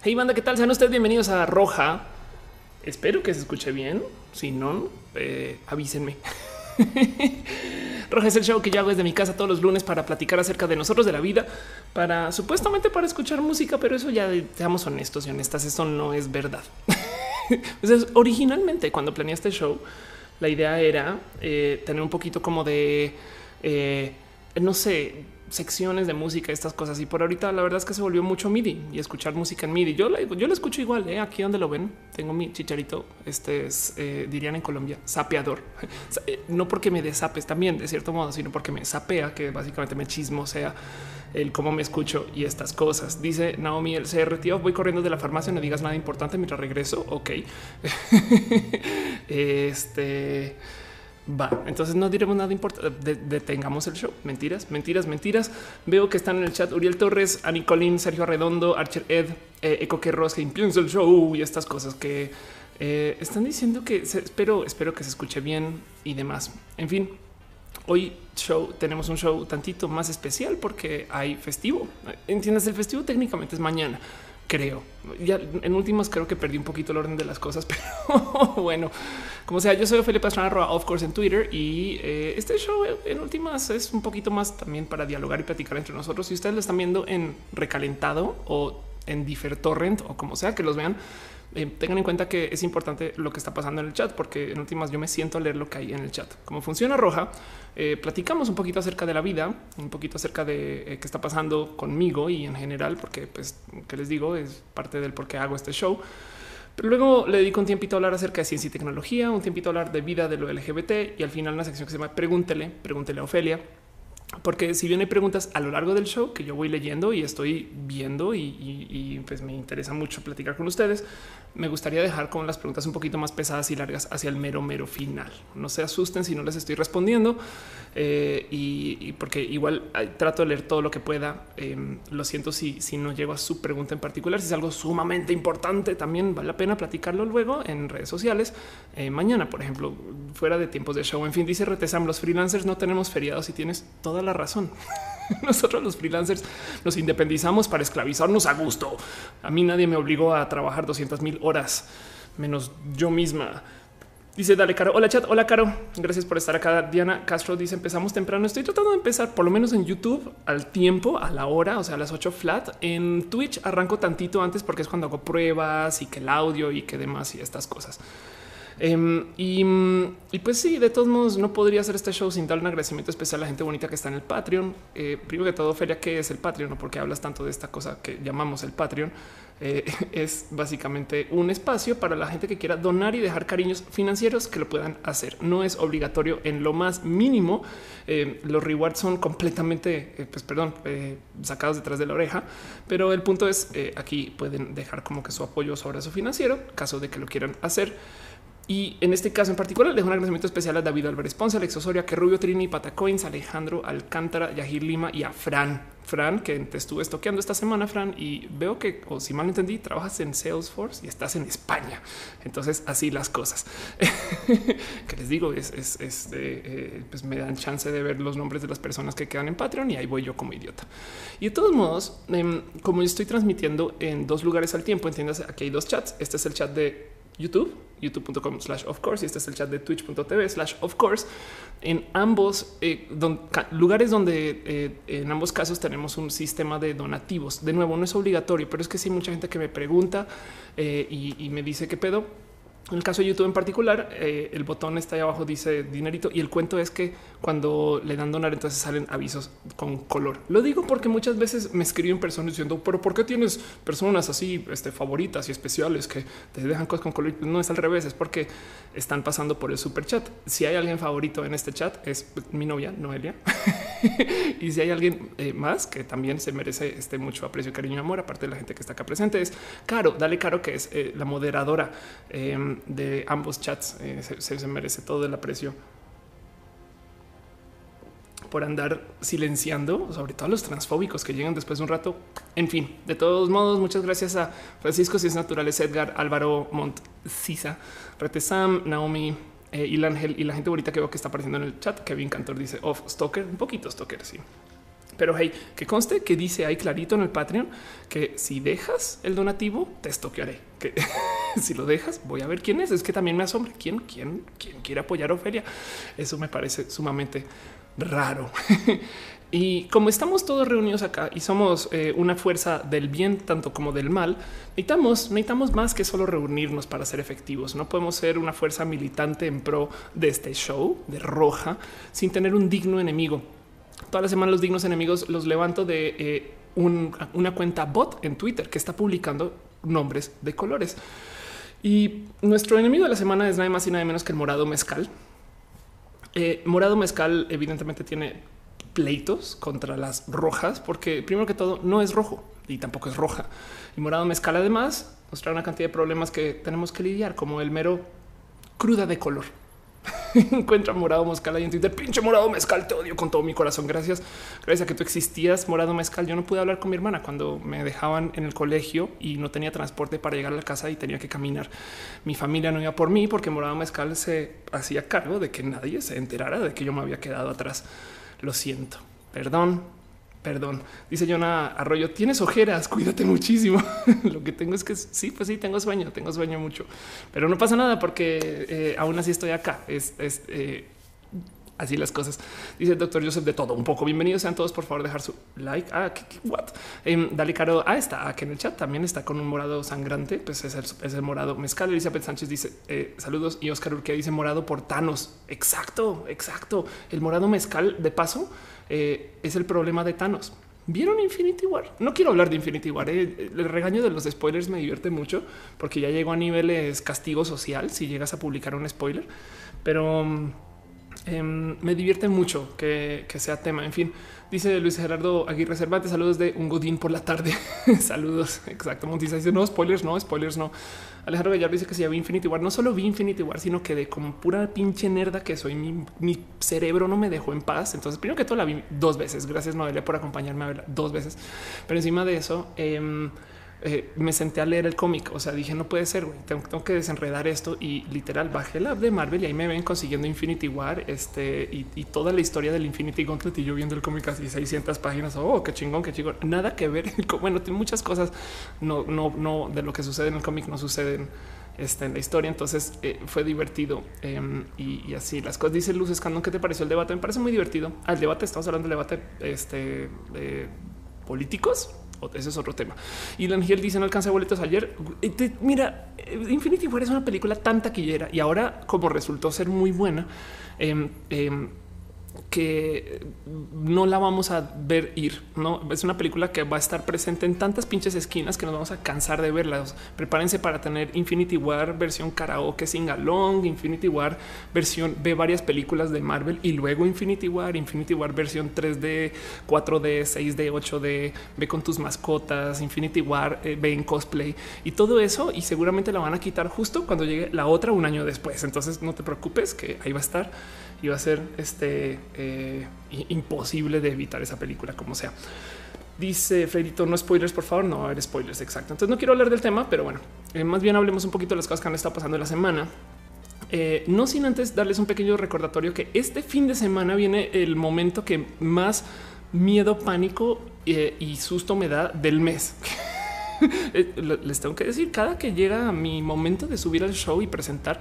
Hey, banda, ¿qué tal? Sean ustedes bienvenidos a Roja. Espero que se escuche bien. Si no, eh, avísenme. Roja es el show que yo hago desde mi casa todos los lunes para platicar acerca de nosotros, de la vida, para supuestamente para escuchar música, pero eso ya seamos honestos y honestas, eso no es verdad. Entonces, originalmente cuando planeé este show, la idea era eh, tener un poquito como de, eh, no sé, secciones de música, estas cosas. Y por ahorita la verdad es que se volvió mucho MIDI y escuchar música en MIDI. Yo, yo lo escucho igual. ¿eh? Aquí donde lo ven, tengo mi chicharito. Este es, eh, dirían en Colombia, sapeador. Eh, no porque me desapes también, de cierto modo, sino porque me sapea, que básicamente me chismo sea el cómo me escucho y estas cosas. Dice Naomi, el CR, tío, voy corriendo de la farmacia, no digas nada importante mientras regreso. Ok. este... Va, entonces no diremos nada importante. detengamos el show. Mentiras, mentiras, mentiras. Veo que están en el chat Uriel Torres, Ani Colín, Sergio Arredondo, Archer Ed, eh, Eco que piensa el show y estas cosas que eh, están diciendo que espero, espero que se escuche bien y demás. En fin, hoy show tenemos un show tantito más especial porque hay festivo. Entiendes, el festivo técnicamente es mañana creo. Ya en últimos creo que perdí un poquito el orden de las cosas, pero bueno, como sea, yo soy Felipe Pastrana, of course, en Twitter y eh, este show en últimas es un poquito más también para dialogar y platicar entre nosotros. Si ustedes lo están viendo en recalentado o en Torrent o como sea que los vean, eh, tengan en cuenta que es importante lo que está pasando en el chat, porque en últimas yo me siento a leer lo que hay en el chat. Como funciona Roja, eh, platicamos un poquito acerca de la vida, un poquito acerca de eh, qué está pasando conmigo y en general, porque pues, que les digo, es parte del por qué hago este show. Pero luego le dedico un tiempito a hablar acerca de ciencia y tecnología, un tiempito a hablar de vida de lo LGBT y al final una sección que se llama Pregúntele, pregúntele a Ofelia porque si bien hay preguntas a lo largo del show que yo voy leyendo y estoy viendo y, pues me interesa mucho platicar con ustedes, me gustaría dejar con las preguntas un poquito más pesadas y largas hacia el mero, mero final. No se asusten si no les estoy respondiendo eh, y, porque igual trato de leer todo lo que pueda. Em, lo siento si, si no llego a su pregunta en particular, si es algo sumamente importante, también vale la pena platicarlo luego en redes sociales. Eh, mañana, por ejemplo, fuera de tiempos de show. En fin, dice Retesam, los freelancers no tenemos feriados y tienes toda la razón. Nosotros los freelancers nos independizamos para esclavizarnos a gusto. A mí nadie me obligó a trabajar 200 mil horas, menos yo misma. Dice, dale, Caro. Hola, chat. Hola, Caro. Gracias por estar acá. Diana Castro dice, empezamos temprano. Estoy tratando de empezar por lo menos en YouTube al tiempo, a la hora, o sea, a las 8 flat. En Twitch arranco tantito antes porque es cuando hago pruebas y que el audio y que demás y estas cosas. Em, y, pues sí, de todos modos, no podría hacer este show sin dar un agradecimiento especial a la gente bonita que está en el Patreon. Eh, primero que todo, Feria, ¿qué es el Patreon? ¿No? Porque hablas tanto de esta cosa que llamamos el Patreon. Eh, es básicamente un espacio para la gente que quiera donar y dejar cariños financieros que lo puedan hacer. No es obligatorio en lo más mínimo. Eh, los rewards son completamente, pues perdón, sacados detrás de la oreja, pero el punto es aquí pueden dejar como que su apoyo sobre su financiero, caso de que lo quieran hacer. Y en este caso en particular, dejo un agradecimiento especial a David Álvarez Ponce, Alex Osoria, que Rubio Trini, Patacoins, Alejandro Alcántara, Yahir Lima y a Fran. Fran, que te estuve estoqueando esta semana, Fran, y veo que, o si mal entendí, trabajas en Salesforce y estás en España. Entonces, así las cosas. que les digo, es, es, eh, pues me dan chance de ver los nombres de las personas que quedan en Patreon y ahí voy yo como idiota. Y de todos modos, em, como yo estoy transmitiendo en dos lugares al tiempo, entiendas, aquí hay dos chats. Este es el chat de YouTube, youtube.com slash of course, y este es el chat de twitch.tv slash of course. En ambos eh, lugares donde eh, en ambos casos tenemos un sistema de donativos. De nuevo, no es obligatorio, pero es que sí, mucha gente que me pregunta eh, y, y me dice qué pedo en el caso de YouTube en particular, el botón está ahí abajo, dice dinerito. Y el cuento es que cuando le dan donar, entonces salen avisos con color. Lo digo porque muchas veces me escriben personas diciendo, pero ¿por qué tienes personas así este, favoritas y especiales que te dejan cosas con color? No es al revés, es porque están pasando por el super chat. Si hay alguien favorito en este chat, es mi novia, Noelia. y si hay alguien eh, más que también se merece este mucho aprecio, cariño y amor, aparte de la gente que está acá presente, es Caro, dale Caro, que es eh, la moderadora. Em, de ambos chats. Eh, se, merece todo el aprecio por andar silenciando, sobre todo a los transfóbicos que llegan después de un rato. En fin, de todos modos, muchas gracias a Francisco Ciencias Naturales, Edgar, Álvaro Montcisa, Retesam, Naomi, eh, Ilan y la gente bonita que veo que está apareciendo en el chat. Kevin Cantor dice off Stoker, un poquito Stoker, sí. Pero hey, que conste que dice ahí clarito en el Patreon que si dejas el donativo, te estoquearé. Que si lo dejas, voy a ver quién es. Es que también me asombra quién, quién, quién quiere apoyar a Ofelia. Eso me parece sumamente raro. y como estamos todos reunidos acá y somos eh, una fuerza del bien tanto como del mal, necesitamos, necesitamos más que solo reunirnos para ser efectivos. No podemos ser una fuerza militante en pro de este show de roja sin tener un digno enemigo. Toda la semana los dignos enemigos los levanto de eh, una cuenta bot en Twitter que está publicando nombres de colores. Y nuestro enemigo de la semana es nada más y nada menos que el morado mezcal. Eh, morado mezcal evidentemente tiene pleitos contra las rojas porque primero que todo no es rojo y tampoco es roja. Y morado mezcal además nos trae una cantidad de problemas que tenemos que lidiar como el mero cruda de color. encuentra morado mezcal ahí en. Pinche morado mezcal, te odio con todo mi corazón. Gracias. Gracias a que tú existías, morado mezcal. Yo no pude hablar con mi hermana cuando me dejaban en el colegio y no tenía transporte para llegar a la casa y tenía que caminar. Mi familia no iba por mí porque morado mezcal se hacía cargo de que nadie se enterara de que yo me había quedado atrás. Lo siento. Perdón, Perdón, dice Jonah Arroyo, tienes ojeras, cuídate muchísimo. Lo que tengo es que sí, pues sí, tengo sueño, tengo sueño mucho, pero no pasa nada porque eh, aún así estoy acá. Es, eh, así las cosas. Dice el doctor Joseph de todo un poco. Bienvenidos sean todos. Por favor, dejar su like. Ah, ¿qué, what? Em, dale caro. Ah, está aquí en el chat. También está con un morado sangrante. Pues es el, morado mezcal. Elizabeth Sánchez dice eh, saludos y Oscar Urquía dice morado por Thanos. Exacto, exacto. El morado mezcal de paso eh, es el problema de Thanos. ¿Vieron Infinity War? No quiero hablar de Infinity War. Eh. El regaño de los spoilers me divierte mucho porque ya llego a niveles castigo social si llegas a publicar un spoiler. Pero mm, em, me divierte mucho que, sea tema. En fin, dice Luis Gerardo Aguirre Cervantes. Saludos de un Godín por la tarde. saludos. Exacto. Montiza dice no spoilers, no spoilers, no. Alejandro Gallardo dice que si ya vi Infinity War, no solo vi Infinity War, sino que de como pura pinche nerda que soy, mi, cerebro no me dejó en paz. Entonces, primero que todo la vi dos veces. Gracias, Noelia, por acompañarme a verla dos veces. Pero encima de eso, eh, eh, me senté a leer el cómic. O sea, dije, no puede ser, güey. Tengo, que desenredar esto y literal bajé la app de Marvel y ahí me ven consiguiendo Infinity War este y, toda la historia del Infinity Gauntlet y yo viendo el cómic así 600 páginas. Oh, qué chingón, qué chingón. Nada que ver. Bueno, muchas cosas. No, no, no de lo que sucede en el cómic no suceden este, en la historia. Entonces eh, fue divertido em, y, así las cosas. Dice Luz Escandón, ¿qué te pareció el debate? Me parece muy divertido. Al debate, estamos hablando del debate este, de políticos ese es otro tema. Y la Ángel dice no alcanza boletos ayer. mira, Infinity War es una película tan taquillera y ahora como resultó ser muy buena, eh, que no la vamos a ver ir. No es una película que va a estar presente en tantas pinches esquinas que nos vamos a cansar de verla. Prepárense para tener Infinity War versión karaoke sing along, Infinity War versión ve varias películas de Marvel y luego Infinity War, Infinity War versión 3D, 4D, 6D, 8D, ve con tus mascotas, Infinity War, eh, ve en cosplay y todo eso. Y seguramente la van a quitar justo cuando llegue la otra un año después. Entonces no te preocupes que ahí va a estar va a ser este eh, imposible de evitar esa película como sea. Dice Fredito, no spoilers, por favor. No va a haber spoilers. Exacto. Entonces no quiero hablar del tema, pero bueno, eh, más bien hablemos un poquito de las cosas que han estado pasando la semana. Eh, no sin antes darles un pequeño recordatorio que este fin de semana viene el momento que más miedo, pánico y susto me da del mes. Les tengo que decir, cada que llega mi momento de subir al show y presentar,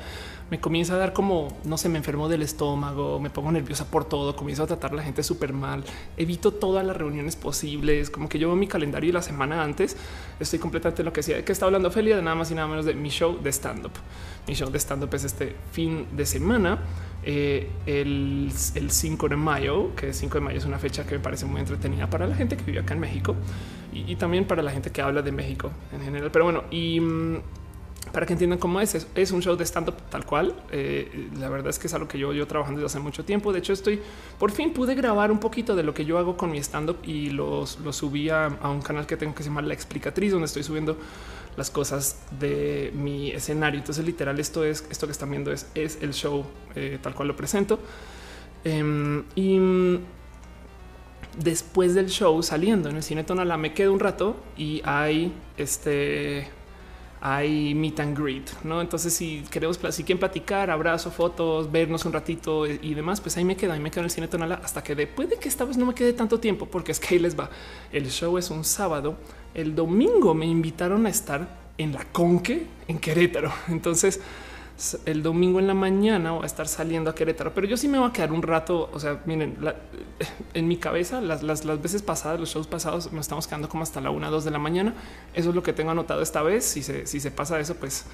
me comienza a dar como, no sé, me enfermo del estómago, me pongo nerviosa por todo, comienzo a tratar a la gente súper mal, evito todas las reuniones posibles, como que yo mi calendario y la semana antes estoy completamente lo que decía, que está hablando Felia de nada más y nada menos de mi show de stand-up. Mi show de stand-up es este fin de semana, eh, el, 5 de mayo, que 5 de mayo es una fecha que me parece muy entretenida para la gente que vive acá en México y, y también para la gente que habla de México en general. Pero bueno, y mm, para que entiendan cómo es, es un show de stand up tal cual. Eh, la verdad es que es algo que yo yo trabajando desde hace mucho tiempo. De hecho, estoy por fin pude grabar un poquito de lo que yo hago con mi stand up y los lo subí a, un canal que tengo que se llama La Explicatriz, donde estoy subiendo las cosas de mi escenario. Entonces, literal, esto es esto que están viendo es, es el show eh, tal cual lo presento. Em, y después del show saliendo en el cine Tonala me quedo un rato y hay este hay meet and greet, ¿no? Entonces si queremos, si quieren platicar, abrazo, fotos, vernos un ratito y demás, pues ahí me quedo, ahí me quedo en el cine Tonala hasta que de, puede que esta vez no me quede tanto tiempo porque es que ahí les va. El show es un sábado, el domingo me invitaron a estar en la Conque en Querétaro. Entonces el domingo en la mañana voy a estar saliendo a Querétaro, pero yo sí me voy a quedar un rato. O sea, miren, en mi cabeza, las, las, veces pasadas, los shows pasados, nos estamos quedando como hasta la una, dos de la mañana. Eso es lo que tengo anotado esta vez. Si se, si se pasa eso, pues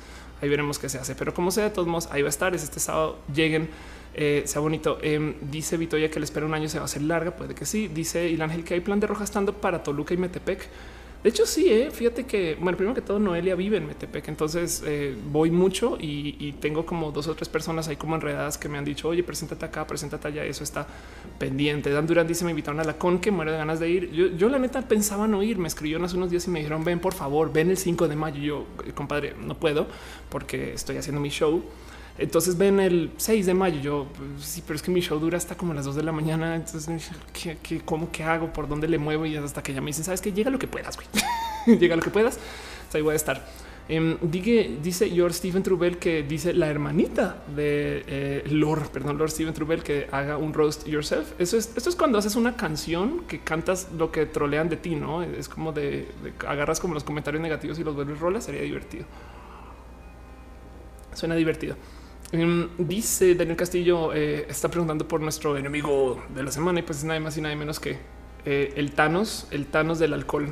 ahí veremos qué se hace. Pero como sea, de todos modos, ahí va a estar. Es este sábado. Lleguen, eh, sea bonito. Em, dice Vitoya que le espera un año se va a hacer larga. Puede que sí. Dice el Ángel que hay plan de roja estando para Toluca y Metepec. De hecho, sí, ¿eh? fíjate que, bueno, primero que todo, Noelia vive en Metepec, entonces eh, voy mucho y, tengo como dos o tres personas ahí como enredadas que me han dicho, oye, preséntate acá, preséntate allá, eso está pendiente. Dan Durán dice, me invitaron a la con que muere de ganas de ir. Yo, yo la neta pensaba no ir, me escribieron hace unos días y me dijeron, ven por favor, ven el 5 de mayo. Yo, compadre, no puedo porque estoy haciendo mi show. Entonces ven el 6 de mayo. Yo sí, pero es que mi show dura hasta como las 2 de la mañana. Entonces, ¿qué, qué, cómo que hago? ¿Por dónde le muevo? Y hasta que ya me dicen, sabes que llega lo que puedas, güey. llega lo que puedas. ahí voy a estar. Eh, dice George Steven Trubel que dice la hermanita de eh, Lord, perdón, Lord Steven Trubel que haga un roast yourself. Eso es, esto es cuando haces una canción que cantas lo que trolean de ti, no es como de agarras como los comentarios negativos y los vuelves rolas. Sería divertido. Suena divertido. Em, dice Daniel Castillo, eh, está preguntando por nuestro enemigo de la semana y pues es nada más y nada menos que eh, el Thanos, el Thanos del alcohol.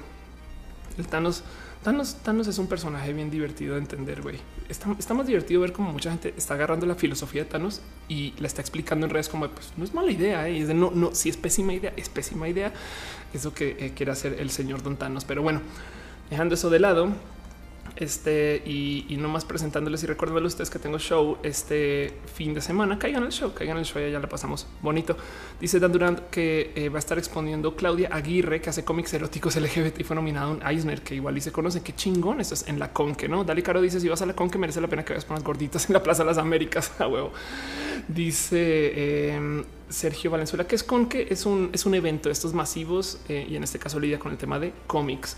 El Thanos, Thanos, Thanos es un personaje bien divertido de entender, güey. Está, más divertido ver cómo mucha gente está agarrando la filosofía de Thanos y la está explicando en redes como, pues no es mala idea, ¿eh? es de no, no, si es pésima idea, es pésima idea. Eso que quiere hacer el señor Don Thanos. Pero bueno, dejando eso de lado, este y, y nomás presentándoles y recordándoles ustedes que tengo show este fin de semana. Caigan al show, caigan al show, ya, ya la pasamos bonito. Dice Dan Durant que eh, va a estar exponiendo Claudia Aguirre, que hace cómics eróticos LGBT y fue nominado un Eisner, que igual y se conoce. Qué chingón. Eso es en la Conque, no? Dale Caro dice: Si vas a la Conque, merece la pena que veas por unas gorditas en la Plaza de las Américas. A huevo. Dice em, Sergio Valenzuela que es Conque, es un, es un evento de estos masivos eh, y en este caso lidia con el tema de cómics.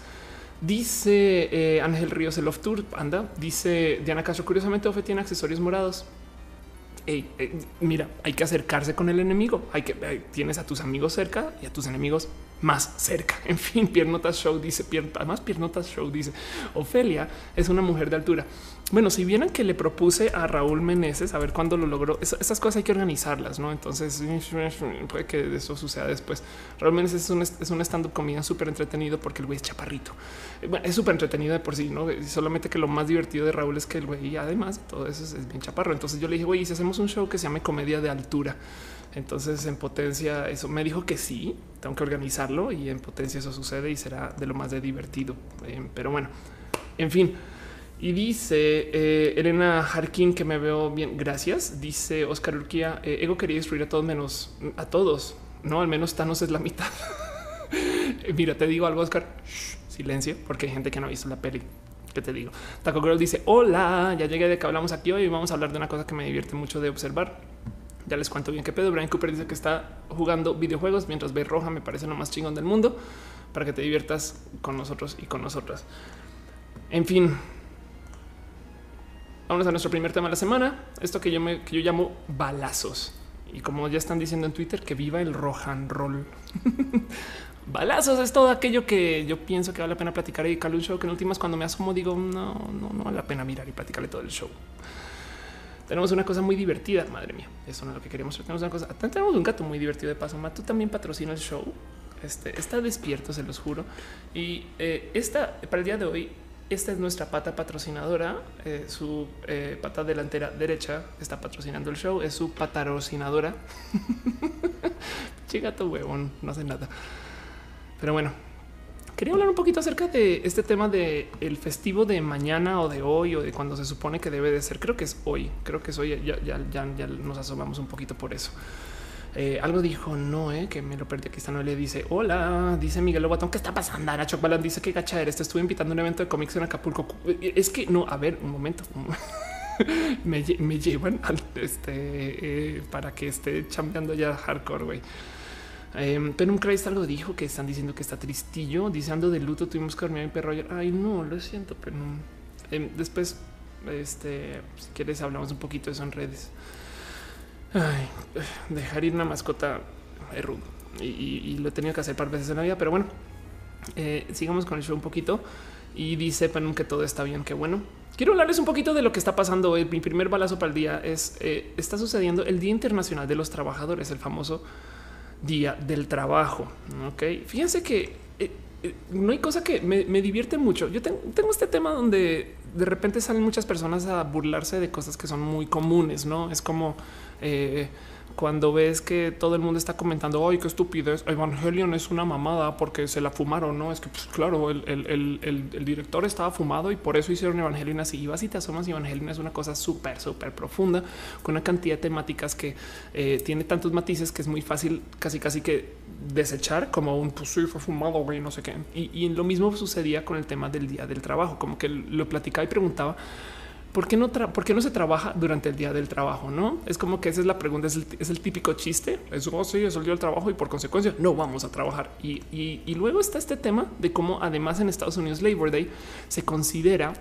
Dice eh, Ángel Ríos el Off Tour, anda. Dice Diana Castro, curiosamente Ofe tiene accesorios morados. Eh, mira, hay que acercarse con el enemigo. Hay que tienes a tus amigos cerca y a tus enemigos más cerca. En fin, Piernotas Show dice, además Piernotas Show dice, Ofelia es una mujer de altura. Bueno, si vieran que le propuse a Raúl Meneses a ver cuándo lo logró, esas cosas hay que organizarlas, no? Entonces puede que eso suceda después. Raúl Meneses es un, es un stand up comida súper entretenido porque el güey es chaparrito. Bueno, es súper entretenido de por sí, no? Solamente que lo más divertido de Raúl es que el güey, además de todo eso, es bien chaparro. Entonces yo le dije, güey, si hacemos un show que se llame comedia de altura, entonces en potencia eso me dijo que sí, tengo que organizarlo y en potencia eso sucede y será de lo más de divertido. Eh, pero bueno, en fin. Y dice eh, Elena Harkin que me veo bien. Gracias. Dice Oscar Urquía. Eh, Ego quería destruir a todos menos a todos. No, al menos Thanos es la mitad. Mira, te digo algo, Oscar. silencio, porque hay gente que no ha visto la peli. ¿Qué te digo? Taco Girl dice: Hola, ya llegué de que hablamos aquí hoy vamos a hablar de una cosa que me divierte mucho de observar. Ya les cuento bien qué pedo. Brian Cooper dice que está jugando videojuegos mientras ve roja. Me parece lo más chingón del mundo para que te diviertas con nosotros y con nosotras. En fin, Vamos a nuestro primer tema de la semana. Esto que yo, me, que yo llamo balazos. Y como ya están diciendo en Twitter, que viva el rohan roll. balazos es todo aquello que yo pienso que vale la pena platicar y dedicarle un show. Que en últimas, cuando me asomo, digo no, no, no vale la pena mirar y platicarle todo el show. Tenemos una cosa muy divertida, madre mía. Eso no es lo que queremos. Tenemos una cosa. Tenemos un gato muy divertido de paso. Tú también patrocina el show. Este está despierto, se los juro. Y eh, esta para el día de hoy esta es nuestra pata patrocinadora. Eh, su eh, pata delantera derecha está patrocinando el show. Es su patrocinadora. Chigato huevón, no hace nada. Pero bueno, quería hablar un poquito acerca de este tema de festivo de mañana o de hoy o de cuando se supone que debe de ser. Creo que es hoy. Creo que es hoy. Ya, ya, nos asomamos un poquito por eso. Eh, algo dijo no, eh, que me lo perdí. Aquí está no le dice hola, dice Miguel Lobatón. ¿Qué está pasando? Aracho Balan dice que gacha eres. Te estuve invitando a un evento de cómics en Acapulco. Es que no, a ver, un momento. me, llevan al, este eh, para que esté chambeando ya hardcore, güey. Eh, pero un Christ algo dijo que están diciendo que está tristillo. Dice ando de luto, tuvimos que dormir en perro ayer. Ay, no, lo siento, pero. Em, después, este, si quieres, hablamos un poquito de eso en redes. Ay, dejar ir una mascota es rudo y, lo he tenido que hacer par veces en la vida, pero bueno, eh, sigamos con el show un poquito y dice Panun que todo está bien, que bueno. Quiero hablarles un poquito de lo que está pasando hoy. Mi primer balazo para el día es eh, está sucediendo el Día Internacional de los Trabajadores, el famoso Día del Trabajo. Ok, fíjense que eh, no hay cosa que me, divierte mucho. Yo tengo, tengo, este tema donde de repente salen muchas personas a burlarse de cosas que son muy comunes, no es como cuando ves que todo el mundo está comentando, ay, qué estupidez, Evangelion es una mamada porque se la fumaron, ¿no? Es que, pues claro, el, director estaba fumado y por eso hicieron Evangelion así. Y vas te asomas Evangelion es una cosa súper, súper profunda, con una cantidad de temáticas que eh, tiene tantos matices que es muy fácil casi, casi que desechar como un, pues sí, fue fumado, güey, no sé qué. Y, y lo mismo sucedía con el tema del día del trabajo, como que lo platicaba y preguntaba, ¿por qué no, se trabaja durante el día del trabajo? No es como que esa es la pregunta, es el, típico chiste. Es oh, sí, es el día del trabajo y por consecuencia no vamos a trabajar. Y, luego está este tema de cómo, además, en Estados Unidos, Labor Day se considera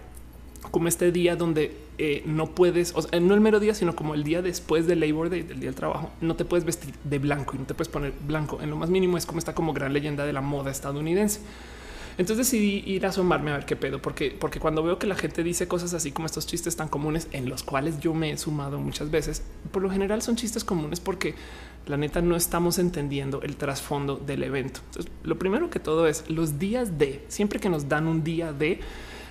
como este día donde eh, no puedes, o sea, no el mero día, sino como el día después del Labor Day, del día del trabajo, no te puedes vestir de blanco y no te puedes poner blanco. En lo más mínimo es como esta como gran leyenda de la moda estadounidense. Entonces decidí ir a asomarme a ver qué pedo, porque, porque cuando veo que la gente dice cosas así como estos chistes tan comunes en los cuales yo me he sumado muchas veces, por lo general son chistes comunes porque la neta no estamos entendiendo el trasfondo del evento. Lo primero que todo es los días de siempre que nos dan un día de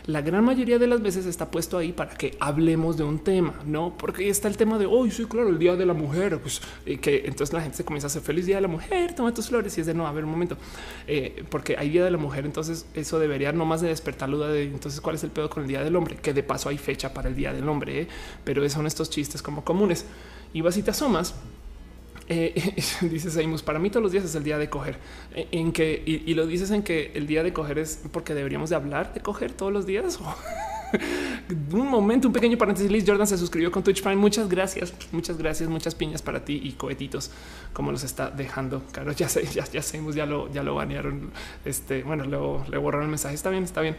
la gran mayoría de las veces está puesto ahí para que hablemos de un tema, no porque está el tema de hoy. sí, claro, el día de la mujer, pues que entonces la gente se comienza a hacer feliz día de la mujer, toma tus flores y es de no, a ver un momento, eh, porque hay día de la mujer. Entonces, eso debería no más de despertar duda de entonces cuál es el pedo con el día del hombre, que de paso hay fecha para el día del hombre, eh, pero son estos chistes como comunes y vas y te asomas eh, dices Seimus, para mí todos los días es el día de coger. Eh, en que y, lo dices en que el día de coger es porque deberíamos de hablar de coger todos los días. un momento, un pequeño paréntesis. Liz Jordan se suscribió con Twitch Prime. Muchas gracias, muchas gracias, muchas piñas para ti y cohetitos como los está dejando. Claro, ya sé, ya, ya sabemos, ya lo, ya lo banearon. Este, bueno, luego le borraron el mensaje. Está bien, está bien.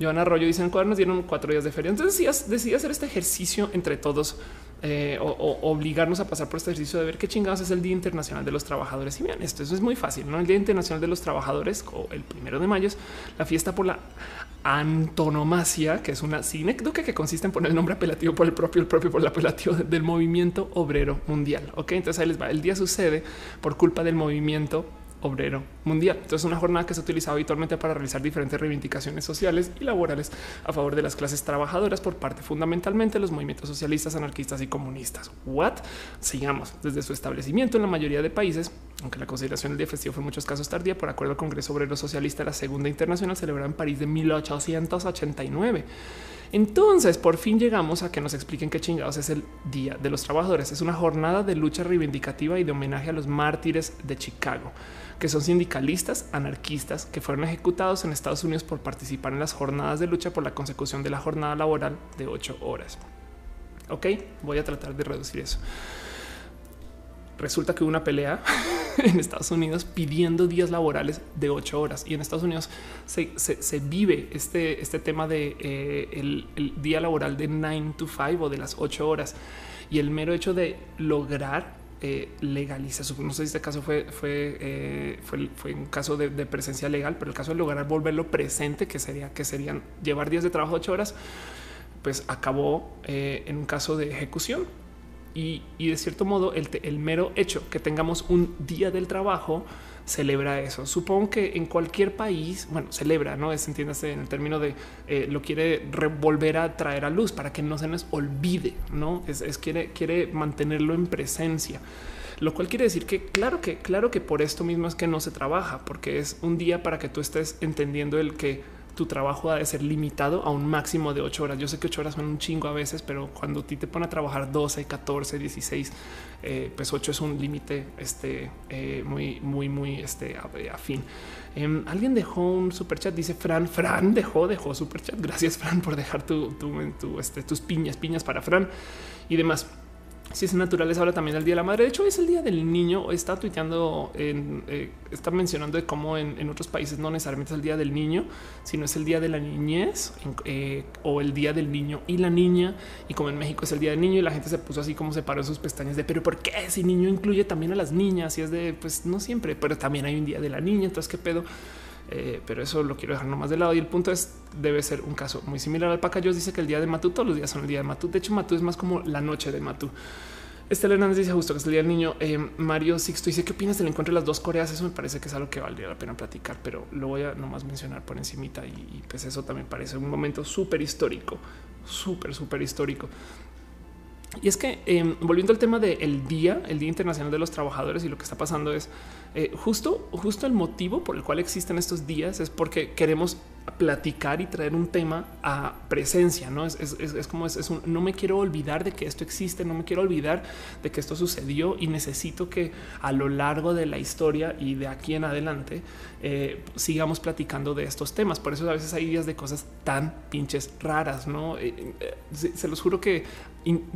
Joana Arroyo dice en nos dieron cuatro días de feria. Entonces decidí, decidí hacer este ejercicio entre todos eh, o, obligarnos a pasar por este ejercicio de ver qué chingados es el Día Internacional de los Trabajadores. Y bien, esto es muy fácil. ¿no? El Día Internacional de los Trabajadores, o el primero de mayo, es la fiesta por la antonomasia, que es una sinécdoque que consiste en poner el nombre apelativo por el propio, el propio por el apelativo del movimiento obrero mundial. Ok, entonces ahí les va. El día sucede por culpa del movimiento obrero mundial. Entonces, una jornada que se utiliza habitualmente para realizar diferentes reivindicaciones sociales y laborales a favor de las clases trabajadoras por parte fundamentalmente de los movimientos socialistas, anarquistas y comunistas. What? Sigamos. Desde su establecimiento en la mayoría de países, aunque la consideración del día festivo fue en muchos casos tardía, por acuerdo al Congreso Obrero Socialista, la Segunda Internacional celebrada en París de 1889. Entonces, por fin llegamos a que nos expliquen qué chingados es el Día de los Trabajadores. Es una jornada de lucha reivindicativa y de homenaje a los mártires de Chicago que son sindicalistas anarquistas que fueron ejecutados en Estados Unidos por participar en las jornadas de lucha por la consecución de la jornada laboral de ocho horas. Ok, voy a tratar de reducir eso. Resulta que hubo una pelea en Estados Unidos pidiendo días laborales de ocho horas y en Estados Unidos se, vive este, este tema de eh, el, día laboral de 9 to 5 o de las ocho horas y el mero hecho de lograr eh, legaliza. No sé si este caso fue, fue, eh, fue, un caso de, presencia legal, pero el caso de lograr volverlo presente, que sería que serían llevar días de trabajo ocho horas, pues acabó eh, en un caso de ejecución. Y, de cierto modo, el, el mero hecho que tengamos un día del trabajo celebra eso. Supongo que en cualquier país, bueno, celebra, no es entiéndase en el término de eh, lo quiere volver a traer a luz para que no se nos olvide, no es, quiere, quiere mantenerlo en presencia lo cual quiere decir que claro que claro que por esto mismo es que no se trabaja, porque es un día para que tú estés entendiendo el que tu trabajo ha de ser limitado a un máximo de ocho horas. Yo sé que ocho horas son un chingo a veces, pero cuando a ti te pone a trabajar 12, 14, 16, pues ocho es un límite este, eh, muy, muy, muy este, afín. Em, alguien dejó un super chat, dice Fran. Fran dejó, dejó super chat. Gracias, Fran, por dejar tu, tu, este, tus piñas, piñas para Fran y demás. Si es naturales ahora también el día de la madre. De hecho, es el día del niño. Está tuiteando, en, eh, está mencionando de cómo en, otros países no necesariamente es el día del niño, sino es el día de la niñez eh, o el día del niño y la niña. Y como en México es el día del niño y la gente se puso así como se paró sus pestañas de pero por qué si niño incluye también a las niñas y es de pues no siempre, pero también hay un día de la niña. Entonces, qué pedo. Eh, pero eso lo quiero dejar nomás de lado. Y el punto es, debe ser un caso muy similar al Pacayos. Dice que el día de Matú, todos los días son el día de Matú. De hecho, Matú es más como la noche de Matú. Estela Hernández dice justo que es el día del niño. Eh, Mario Sixto dice qué opinas del encuentro de las dos Coreas. Eso me parece que es algo que valdría la pena platicar, pero lo voy a nomás mencionar por encimita y, pues eso también parece un momento súper histórico, súper, súper histórico. Y es que em, volviendo al tema del día, el Día Internacional de los Trabajadores y lo que está pasando es eh, justo, justo el motivo por el cual existen estos días es porque queremos platicar y traer un tema a presencia. No es, como es, un no me quiero olvidar de que esto existe, no me quiero olvidar de que esto sucedió y necesito que a lo largo de la historia y de aquí en adelante eh, sigamos platicando de estos temas. Por eso a veces hay días de cosas tan pinches raras. No eh, se, los juro que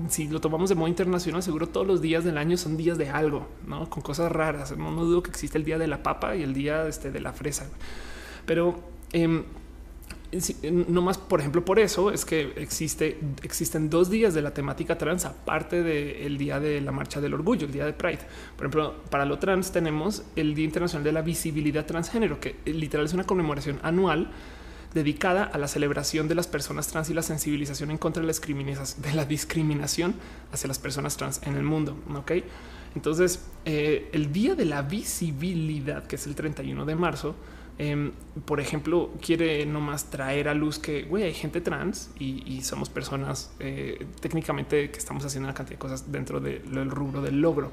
si lo tomamos de modo internacional, seguro todos los días del año son días de algo, no con cosas raras. No, dudo que existe el día de la papa y el día este, de la fresa, pero em, no más, por ejemplo, por eso es que existe, existen dos días de la temática trans, aparte del día de la marcha del orgullo, el día de Pride. Por ejemplo, para lo trans tenemos el Día Internacional de la Visibilidad Transgénero, que literal es una conmemoración anual dedicada a la celebración de las personas trans y la sensibilización en contra de la, de la discriminación hacia las personas trans en el mundo. Ok, entonces eh, el día de la visibilidad, que es el 31 de marzo, em, por ejemplo, quiere nomás traer a luz que hay gente trans y, somos personas eh, técnicamente que estamos haciendo una cantidad de cosas dentro del rubro del logro.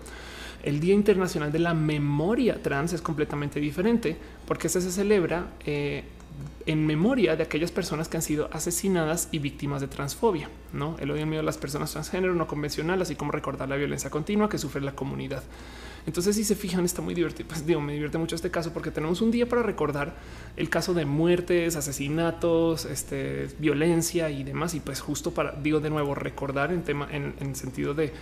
El Día Internacional de la Memoria Trans es completamente diferente porque se celebra eh, en memoria de aquellas personas que han sido asesinadas y víctimas de transfobia, no el odio en medio de las personas transgénero no convencional, así como recordar la violencia continua que sufre la comunidad. Entonces, si se fijan, está muy divertido. Pues digo, me divierte mucho este caso porque tenemos un día para recordar el caso de muertes, asesinatos, este, violencia y demás. Y pues justo para, digo de nuevo, recordar en tema, en, en el sentido de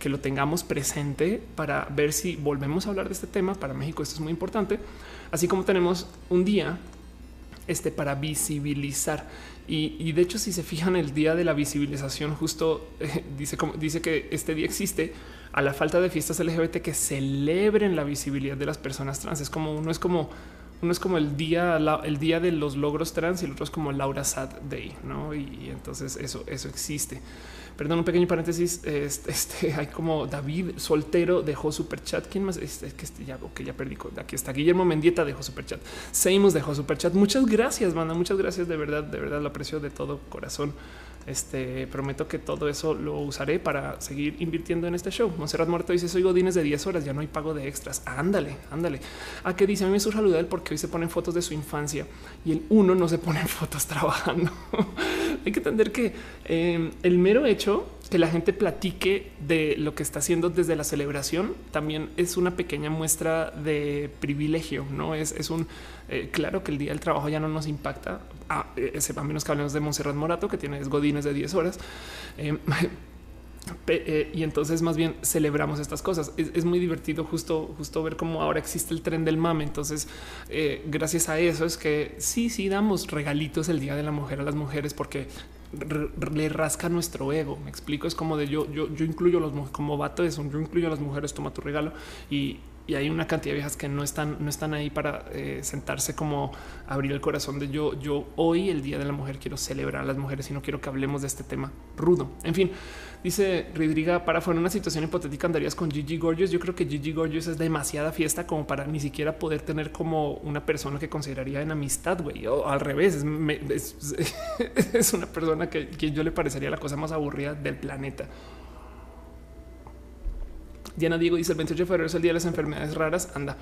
que lo tengamos presente para ver si volvemos a hablar de este tema. Para México esto es muy importante. Así como tenemos un día este, para visibilizar. Y, de hecho, si se fijan, el día de la visibilización justo eh, dice, como, dice que este día existe a la falta de fiestas LGBT que celebren la visibilidad de las personas trans. Es como uno es como uno es como el día, el día de los logros trans y el otro es como Laura Sad Day, ¿no? Y, entonces eso, eso existe. Perdón, un pequeño paréntesis. Este, este, hay como David soltero dejó super chat. ¿Quién más? Este, que este, ya, ya perdí. Aquí está Guillermo Mendieta dejó super chat. Seimus dejó super chat. Muchas gracias, banda. Muchas gracias. De verdad, de verdad lo aprecio de todo corazón. Este prometo que todo eso lo usaré para seguir invirtiendo en este show. Monserrat Muerto dice: Soy Godines de 10 horas, ya no hay pago de extras. Ándale, ándale. ¿A qué dice? A mí me surge la porque hoy se ponen fotos de su infancia y el uno no se pone fotos trabajando. hay que entender que eh, el mero hecho que la gente platique de lo que está haciendo desde la celebración también es una pequeña muestra de privilegio. No es, es un eh, claro que el día del trabajo ya no nos impacta, a, eh, a menos que hablemos de Monserrat Morato, que tiene godines de 10 horas. Em, y entonces más bien celebramos estas cosas. Es, muy divertido justo, justo ver cómo ahora existe el tren del mame. Entonces, gracias a eso es que sí, sí damos regalitos el Día de la Mujer a las mujeres porque le rasca nuestro ego. Me explico. Es como de yo, yo, yo incluyo los como vato eso. Yo incluyo a las mujeres, toma tu regalo y, hay una cantidad de viejas que no están, no están ahí para eh, sentarse como abrir el corazón de yo. Yo hoy, el día de la mujer, quiero celebrar a las mujeres y no quiero que hablemos de este tema rudo. En fin, Dice Ridriga, para fuera una situación hipotética andarías con Gigi Gorgeous. Yo creo que Gigi Gorgeous es demasiada fiesta como para ni siquiera poder tener como una persona que consideraría en amistad, güey. O al revés, es, una persona que, yo le parecería la cosa más aburrida del planeta. Diana Diego dice el 28 de febrero es el día de las enfermedades raras. Anda.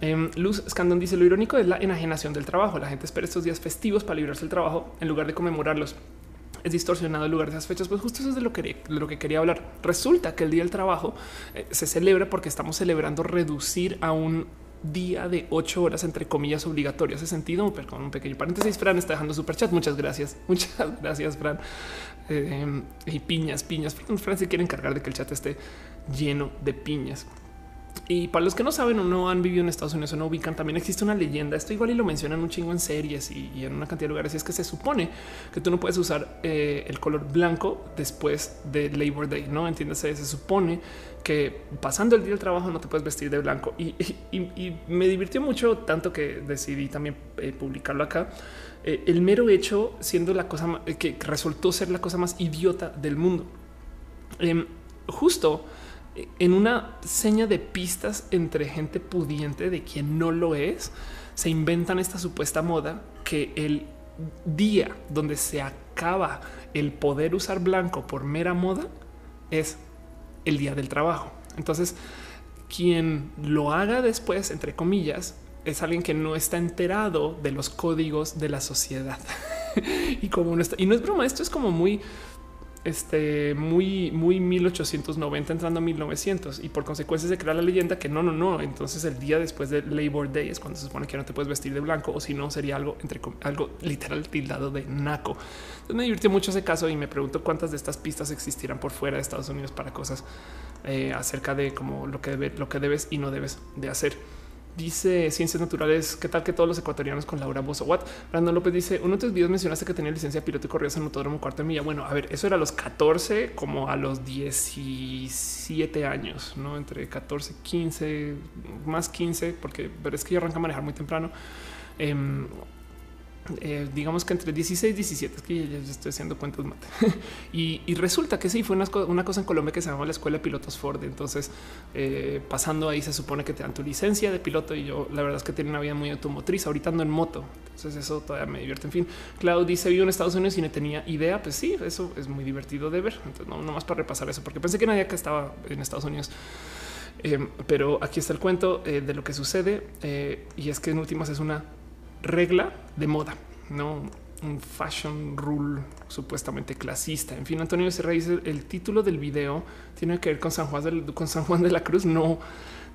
Em, Luz Scandon dice lo irónico es la enajenación del trabajo. La gente espera estos días festivos para librarse del trabajo en lugar de conmemorarlos es distorsionado el lugar de esas fechas. Pues justo eso es de lo que, lo que quería hablar. Resulta que el día del trabajo eh, se celebra porque estamos celebrando reducir a un día de ocho horas, entre comillas, obligatorias. Ese sentido, pero con un pequeño paréntesis, Fran está dejando super chat. Muchas gracias. Muchas gracias, Fran. Eh, y piñas, piñas. Fran se quiere encargar de que el chat esté lleno de piñas. Y para los que no saben o no han vivido en Estados Unidos o no ubican, también existe una leyenda. Esto igual y lo mencionan un chingo en series y, en una cantidad de lugares. Y es que se supone que tú no puedes usar eh, el color blanco después de Labor Day. No entiendes? Se supone que pasando el día del trabajo no te puedes vestir de blanco. Y, me divirtió mucho, tanto que decidí también eh, publicarlo acá. Eh, el mero hecho siendo la cosa que resultó ser la cosa más idiota del mundo. Em, justo en una seña de pistas entre gente pudiente de quien no lo es, se inventan esta supuesta moda que el día donde se acaba el poder usar blanco por mera moda es el día del trabajo. Entonces, quien lo haga después, entre comillas, es alguien que no está enterado de los códigos de la sociedad. y como no está, y no es broma, esto es como muy este muy, muy 1890 entrando a 1900 y por consecuencia se crea la leyenda que no, no, no. Entonces el día después de Labor Day es cuando se supone que no te puedes vestir de blanco o si no sería algo entre algo literal tildado de naco. Entonces me divirtió mucho ese caso y me pregunto cuántas de estas pistas existirán por fuera de Estados Unidos para cosas eh, acerca de cómo lo que lo que debes y no debes de hacer. Dice Ciencias Naturales, ¿qué tal que todos los ecuatorianos con Laura Bozo? What? Brandon López dice, uno de tus videos mencionaste que tenía licencia piloto y corrías en autódromo cuarto de milla. Bueno, a ver, eso era a los 14 como a los 17 años, ¿no? Entre 14, 15, más 15, porque pero es que yo arranca a manejar muy temprano. Em, eh, digamos que entre 16 y 17, es que ya, estoy haciendo cuentas mate. y, resulta que sí, fue una, cosa en Colombia que se llamaba la Escuela de Pilotos Ford. Entonces, eh, pasando ahí se supone que te dan tu licencia de piloto y yo la verdad es que tenía una vida muy automotriz, ahorita ando en moto. Entonces eso todavía me divierte. En fin, Clau dice, vivo en Estados Unidos y no tenía idea. Pues sí, eso es muy divertido de ver. Entonces, no, más para repasar eso, porque pensé que nadie acá estaba en Estados Unidos. Eh, pero aquí está el cuento de lo que sucede y es que en últimas es una regla de moda, no un fashion rule supuestamente clasista. En fin, Antonio se dice el título del video tiene que ver con San Juan de, con San Juan de la Cruz. No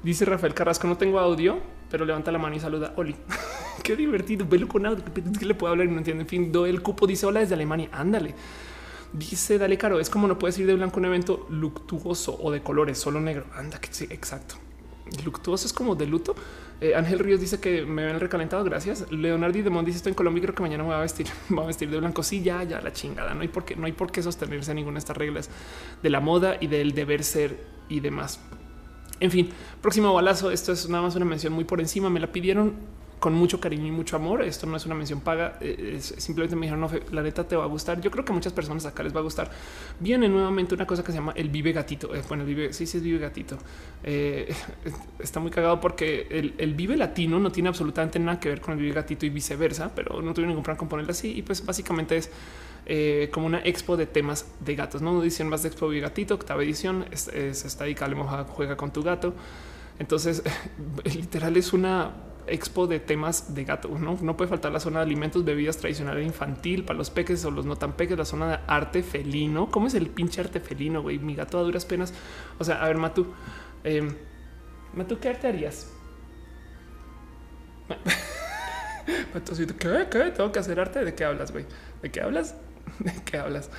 dice Rafael Carrasco, no tengo audio, pero levanta la mano y saluda. Oli, qué divertido. Velo con audio que le puedo hablar y no entiende. En fin, do el cupo dice hola desde Alemania. Ándale. Dice Dale Caro, es como no puedes ir de blanco a un evento luctuoso o de colores, solo negro. Anda, que sí, exacto. Luctuoso es como de luto. Eh, Ángel Ríos dice que me ven recalentado. Gracias. Leonardo Demont dice estoy en Colombia y creo que mañana me voy a vestir, voy a vestir de blanco. Sí, ya, ya la chingada. No hay por qué, no hay por qué sostenerse a ninguna de estas reglas de la moda y del deber ser y demás. En fin, próximo balazo. Esto es nada más una mención muy por encima. Me la pidieron con mucho cariño y mucho amor. Esto no es una mención paga. Eh, simplemente me dijeron, no, la neta te va a gustar. Yo creo que a muchas personas acá les va a gustar. Viene nuevamente una cosa que se llama el vive gatito. Eh, bueno, el vive, sí, sí es vive gatito. Eh, está muy cagado porque el, vive latino no tiene absolutamente nada que ver con el vive gatito y viceversa, pero no tuve ningún plan con ponerlo así. Y pues básicamente es como una expo de temas de gatos. No dicen más de expo vive gatito, octava edición. Es, es, está dedicada a juega con tu gato. Entonces, literal es una expo de temas de gato. ¿no? puede faltar la zona de alimentos, bebidas tradicionales e infantil para los peques o los no tan peques, la zona de arte felino. ¿Cómo es el pinche arte felino? Güey, mi gato a duras penas. O sea, a ver, Matu, eh, Matu, ¿qué arte harías? ¿qué, ¿qué? Tengo que hacer arte. ¿De qué hablas, güey? ¿De qué hablas? ¿De qué hablas?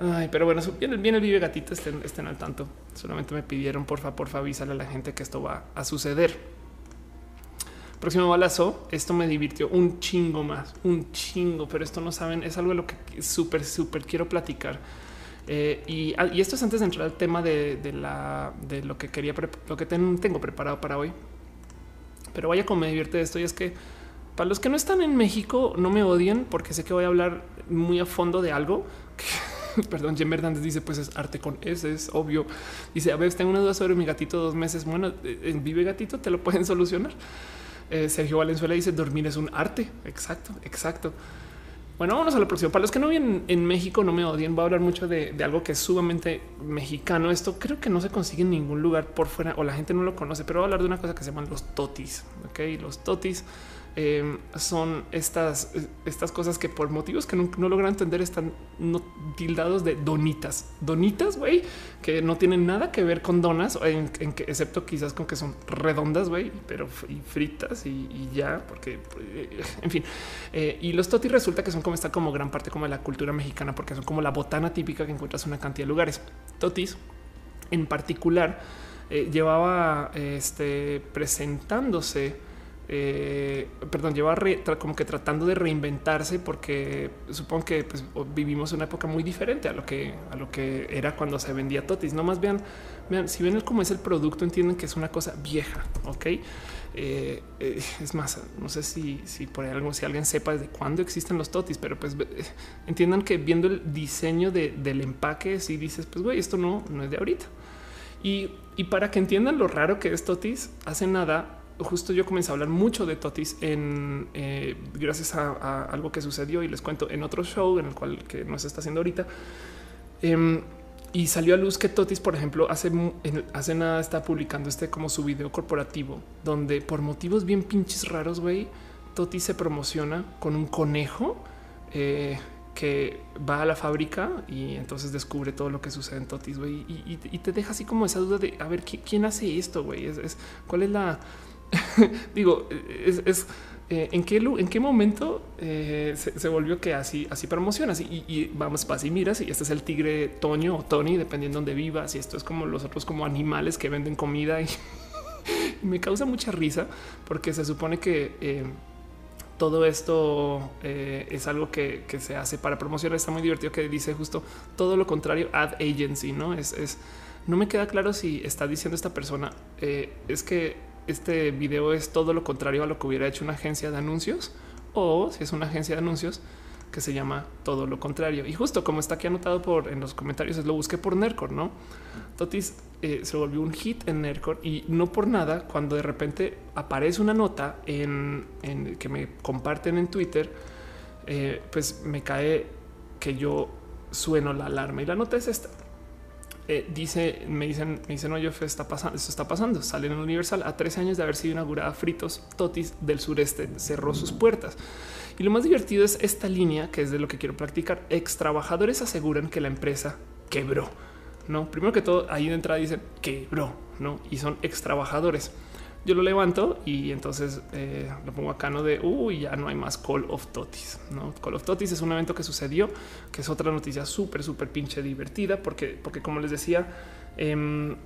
Ay, pero bueno, viene, viene el vive gatito, estén, estén al tanto. Solamente me pidieron, porfa, porfa, avísale a la gente que esto va a suceder. Próximo balazo. Esto me divirtió un chingo más, un chingo, pero esto no saben, es algo de lo que súper, súper quiero platicar. Eh, ah, y, esto es antes de entrar al tema de, la, de lo que quería, lo que tengo preparado para hoy. Pero vaya como me divierte esto y es que para los que no están en México, no me odien porque sé que voy a hablar muy a fondo de algo. perdón, Jem Hernández dice: Pues es arte con ese, es obvio. Dice: A ver, tengo una duda sobre mi gatito dos meses. Bueno, eh, en Vive Gatito te lo pueden solucionar. Eh, Sergio Valenzuela dice dormir es un arte. Exacto, exacto. Bueno, vamos a la próxima. Para los que no viven en México, no me odien. Voy a hablar mucho de, algo que es sumamente mexicano. Esto creo que no se consigue en ningún lugar por fuera o la gente no lo conoce, pero voy a hablar de una cosa que se llaman los totis. Ok, los totis Em, son estas, estas cosas que por motivos que no, logran entender están no, tildados de donitas, donitas, güey, que no tienen nada que ver con donas, excepto quizás con que son redondas, güey, pero fritas y, ya, porque en fin. Eh, y los totis resulta que son como esta como gran parte como de la cultura mexicana, porque son como la botana típica que encuentras en una cantidad de lugares. Totis en particular eh, llevaba este, presentándose eh, perdón, lleva como que tratando de reinventarse porque supongo que pues, vivimos una época muy diferente a lo que a lo que era cuando se vendía totis. No más vean, vean, si ven cómo es el producto, entienden que es una cosa vieja. Ok, eh, eh, es más, no sé si, si por algo, si alguien sepa desde cuándo existen los totis, pero pues entiendan que viendo el diseño del empaque, si dices, pues güey, esto no, no es de ahorita. Y, y para que entiendan lo raro que es totis, hace nada justo yo comencé a hablar mucho de Totis en eh, gracias a, algo que sucedió y les cuento en otro show en el cual que no se está haciendo ahorita. Em, y salió a luz que Totis, por ejemplo, hace, hace nada está publicando este como su video corporativo, donde por motivos bien pinches raros, güey, Totis se promociona con un conejo eh, que va a la fábrica y entonces descubre todo lo que sucede en Totis, güey, y, te deja así como esa duda de a ver quién hace esto, güey, es, cuál es la digo, es, eh, en qué en qué momento eh, se, volvió que así así promocionas y, vamos vas y miras y este es el tigre Toño o Tony dependiendo de donde vivas y esto es como los otros como animales que venden comida y, me causa mucha risa porque se supone que eh, todo esto es algo que, se hace para promocionar. Está muy divertido que dice justo todo lo contrario ad agency, no es, es no me queda claro si está diciendo esta persona es que este video es todo lo contrario a lo que hubiera hecho una agencia de anuncios o si es una agencia de anuncios que se llama todo lo contrario. Y justo como está aquí anotado por en los comentarios, lo busqué por Nercor, no? Totis eh, se volvió un hit en Nercor y no por nada. Cuando de repente aparece una nota en, que me comparten en Twitter, eh, pues me cae que yo sueno la alarma y la nota es esta. Eh, dice, me dicen, me dicen, oye, está pasando, esto está pasando. Sale en Universal a 13 años de haber sido inaugurada Fritos Totis del sureste, cerró sus puertas. Y lo más divertido es esta línea que es de lo que quiero practicar. Ex trabajadores aseguran que la empresa quebró. No, primero que todo, ahí de entrada dicen quebró, no? Y son ex trabajadores yo lo levanto y entonces eh, lo pongo acá no de uy, ya no hay más Call of Totis. No Call of Totis es un evento que sucedió, que es otra noticia súper, súper pinche divertida, porque, porque como les decía, em,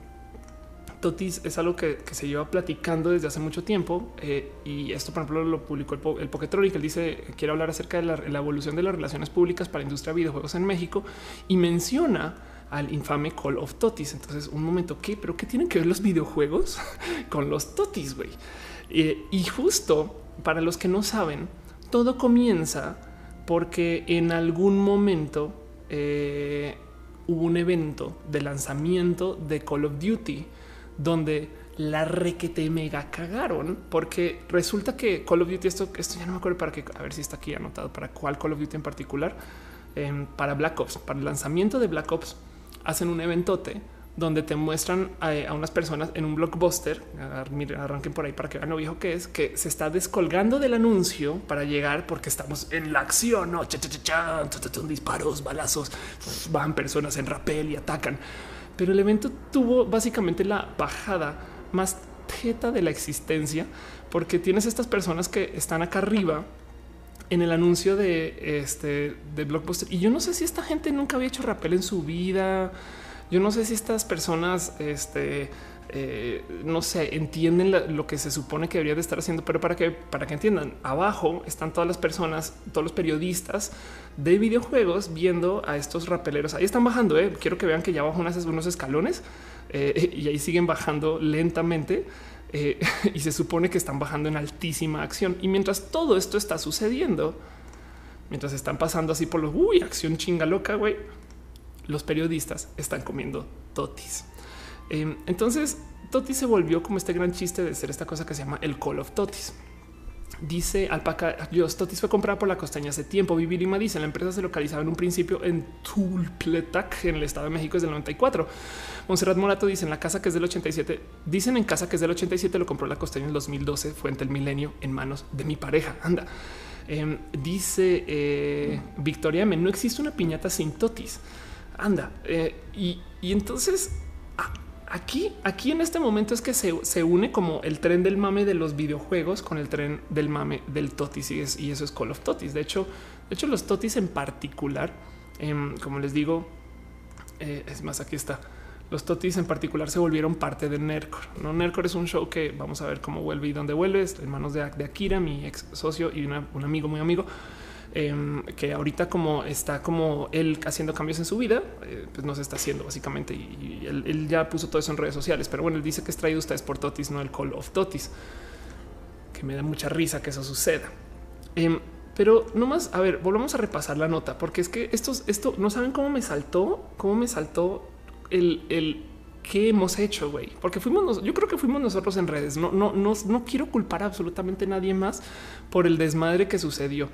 Totis es algo que, se lleva platicando desde hace mucho tiempo eh, y esto, por ejemplo, lo publicó el, el Poketronic. Él dice quiere hablar acerca de la, la evolución de las relaciones públicas para la industria de videojuegos en México y menciona al infame Call of Totis. Entonces, un momento, ¿qué? ¿Pero qué tienen que ver los videojuegos con los Totis, güey? Y justo para los que no saben, todo comienza porque en algún momento eh, hubo un evento de lanzamiento de Call of Duty donde la requete mega cagaron porque resulta que Call of Duty, esto, esto ya no me acuerdo para qué, a ver si está aquí anotado para cuál Call of Duty en particular, em, para Black Ops, para el lanzamiento de Black Ops hacen un eventote donde te muestran a, unas personas en un blockbuster. arranquen por ahí para que vean lo viejo que es, que se está descolgando del anuncio para llegar porque estamos en la acción, no disparos, balazos, van personas en rapel y atacan. Pero el evento tuvo básicamente la bajada más teta de la existencia porque tienes estas personas que están acá arriba en el anuncio de este de Blockbuster. Y yo no sé si esta gente nunca había hecho rappel en su vida. Yo no sé si estas personas, este, eh, no sé, entienden lo que se supone que debería de estar haciendo, pero para que para que entiendan, abajo están todas las personas, todos los periodistas de videojuegos viendo a estos rapeleros. Ahí están bajando. Eh. Quiero que vean que ya bajo unas, unos escalones eh, y ahí siguen bajando lentamente eh, y se supone que están bajando en altísima acción. Y mientras todo esto está sucediendo, mientras están pasando así por los uy, acción chinga loca, güey, los periodistas están comiendo totis. Em, entonces, totis se volvió como este gran chiste de ser esta cosa que se llama el Call of Totis. Dice Alpaca, Dios, Totis fue comprada por la costeña hace tiempo. Vivi Lima dice, la empresa se localizaba en un principio en Tulpletac, en el Estado de México, es del 94. Monserrat Morato dice, en la casa que es del 87, dicen en casa que es del 87, lo compró la costeña en 2012, fuente el milenio, en manos de mi pareja. Anda. Em, dice eh, Victoria no existe una piñata sin Totis. Anda. Eh, y entonces aquí, aquí en este momento es que se, une como el tren del mame de los videojuegos con el tren del mame del totis y, eso es Call of Totis. De hecho, de hecho, los totis en particular, em, como les digo, eh, es más, aquí está. Los totis en particular se volvieron parte de Nercor. No Nercor es un show que vamos a ver cómo vuelve y dónde vuelve. en manos de, de Akira, mi ex socio y un amigo muy amigo. Em, que ahorita como está como él haciendo cambios en su vida, eh, pues no se está haciendo básicamente y, él, ya puso todo eso en redes sociales. Pero bueno, él dice que es traído ustedes por Totis, no el Call of Totis, que me da mucha risa que eso suceda. Em, pero no más, a ver, volvamos a repasar la nota, porque es que estos, esto no saben cómo me saltó, cómo me saltó el, el qué hemos hecho, güey, porque fuimos, yo creo que fuimos nosotros en redes. No, no, no, no quiero culpar a absolutamente nadie más por el desmadre que sucedió.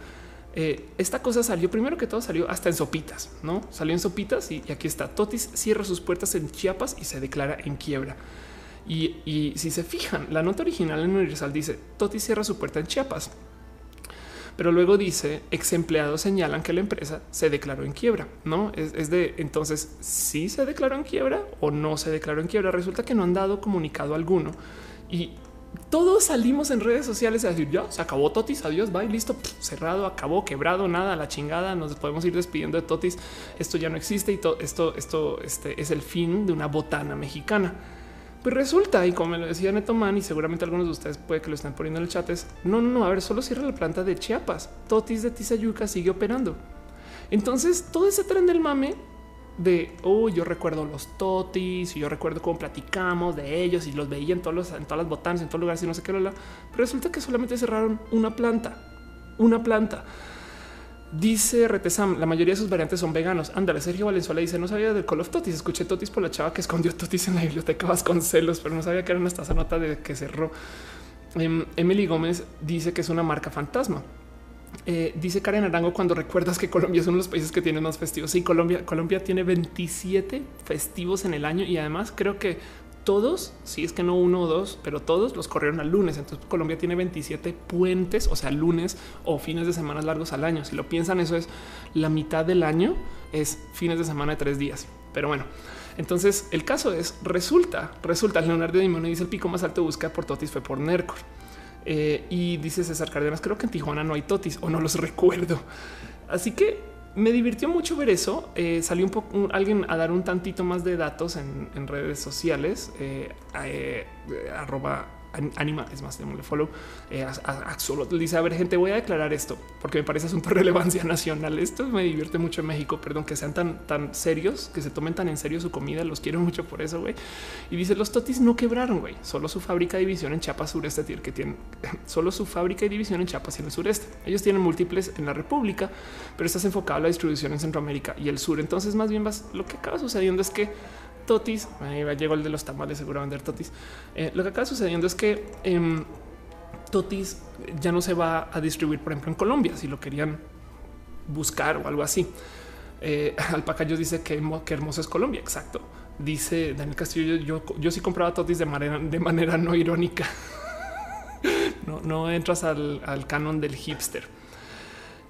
Eh, esta cosa salió primero que todo salió hasta en sopitas, no salió en sopitas y, aquí está. Totis cierra sus puertas en Chiapas y se declara en quiebra. Y, si se fijan, la nota original en Universal dice Totis cierra su puerta en Chiapas, pero luego dice ex empleados señalan que la empresa se declaró en quiebra. No es, es de entonces si se declaró en quiebra o no se declaró en quiebra. Resulta que no han dado comunicado alguno y todos salimos en redes sociales a decir ya se acabó Totis, adiós, bye, listo, cerrado, acabó, quebrado, nada, la chingada, nos podemos ir despidiendo de Totis. Esto ya no existe y todo esto, esto este es el fin de una botana mexicana. Pues resulta, y como me lo decía Netoman, y seguramente algunos de ustedes puede que lo estén poniendo en el chat, es no, no, no, a ver, solo cierra la planta de Chiapas. Totis de Tizayuca sigue operando. Entonces, todo ese tren del mame de oh, yo recuerdo los totis y yo recuerdo cómo platicamos de ellos y los veía en todos los, en todas las botanas, en todos lugares y no sé qué. Pero resulta que solamente cerraron una planta, una planta. Dice Retesam, la mayoría de sus variantes son veganos. Ándale, Sergio Valenzuela dice: No sabía del Call of Totis. Escuché Totis por la chava que escondió Totis en la biblioteca Vasconcelos, pero no sabía que era una esta nota de que cerró. Em, Emily Gómez dice que es una marca fantasma. Eh, dice Karen Arango cuando recuerdas que Colombia es uno de los países que tiene más festivos. Sí, Colombia, Colombia tiene 27 festivos en el año y además creo que todos, si es que no uno o dos, pero todos los corrieron al lunes. Entonces Colombia tiene 27 puentes, o sea, lunes o fines de semana largos al año. Si lo piensan, eso es la mitad del año, es fines de semana de tres días. Pero bueno, entonces el caso es, resulta, resulta, Leonardo Dimone dice el pico más alto búsqueda por Totis fue por Nercor. Eh, y dice César Cárdenas, creo que en Tijuana no hay totis o no los recuerdo. Así que me divirtió mucho ver eso. Eh, salió un poco alguien a dar un tantito más de datos en, redes sociales. Eh, arroba anima, es más, démosle follow. Eh, solo dice: A ver, gente, voy a declarar esto porque me parece asunto de relevancia nacional. Esto me divierte mucho en México. Perdón que sean tan, tan serios, que se tomen tan en serio su comida. Los quiero mucho por eso. güey. Y dice: Los totis no quebraron, güey. Solo su fábrica de división en Chiapas sureste que tienen solo su fábrica y división en Chiapas y en el sureste. Ellos tienen múltiples en la República, pero estás enfocado a la distribución en Centroamérica y el sur. Entonces, más bien vas, lo que acaba sucediendo es que Totis, llegó el de los tamales, seguro vender Totis. Eh, lo que acaba sucediendo es que em, Totis ya no se va a distribuir, por ejemplo, en Colombia, si lo querían buscar o algo así. Eh, Alpacayos dice que, hermoso es Colombia. Exacto. Dice Daniel Castillo. Yo, sí compraba totis de manera, de manera no irónica. no, entras al canon del hipster.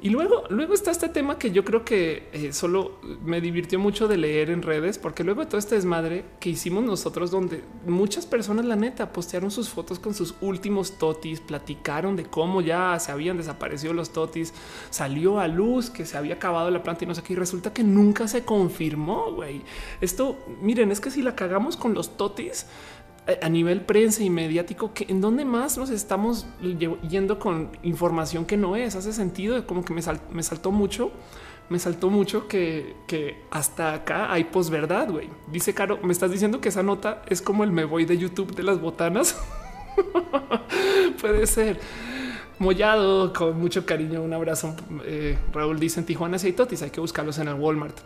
Y luego, luego está este tema que yo creo que eh, solo me divirtió mucho de leer en redes, porque luego de todo este desmadre que hicimos nosotros, donde muchas personas, la neta, postearon sus fotos con sus últimos totis, platicaron de cómo ya se habían desaparecido los totis, salió a luz que se había acabado la planta y no sé qué, y resulta que nunca se confirmó. Güey, esto miren, es que si la cagamos con los totis, a nivel prensa y mediático, que en donde más nos estamos yendo con información que no es. Hace sentido, como que me, me saltó mucho, me saltó mucho que, que hasta acá hay posverdad. Güey, dice Caro, me estás diciendo que esa nota es como el me voy de YouTube de las botanas. Puede ser. Mollado con mucho cariño. Un abrazo. Eh, Raúl dice en Tijuana si hay totis, hay que buscarlos en el Walmart.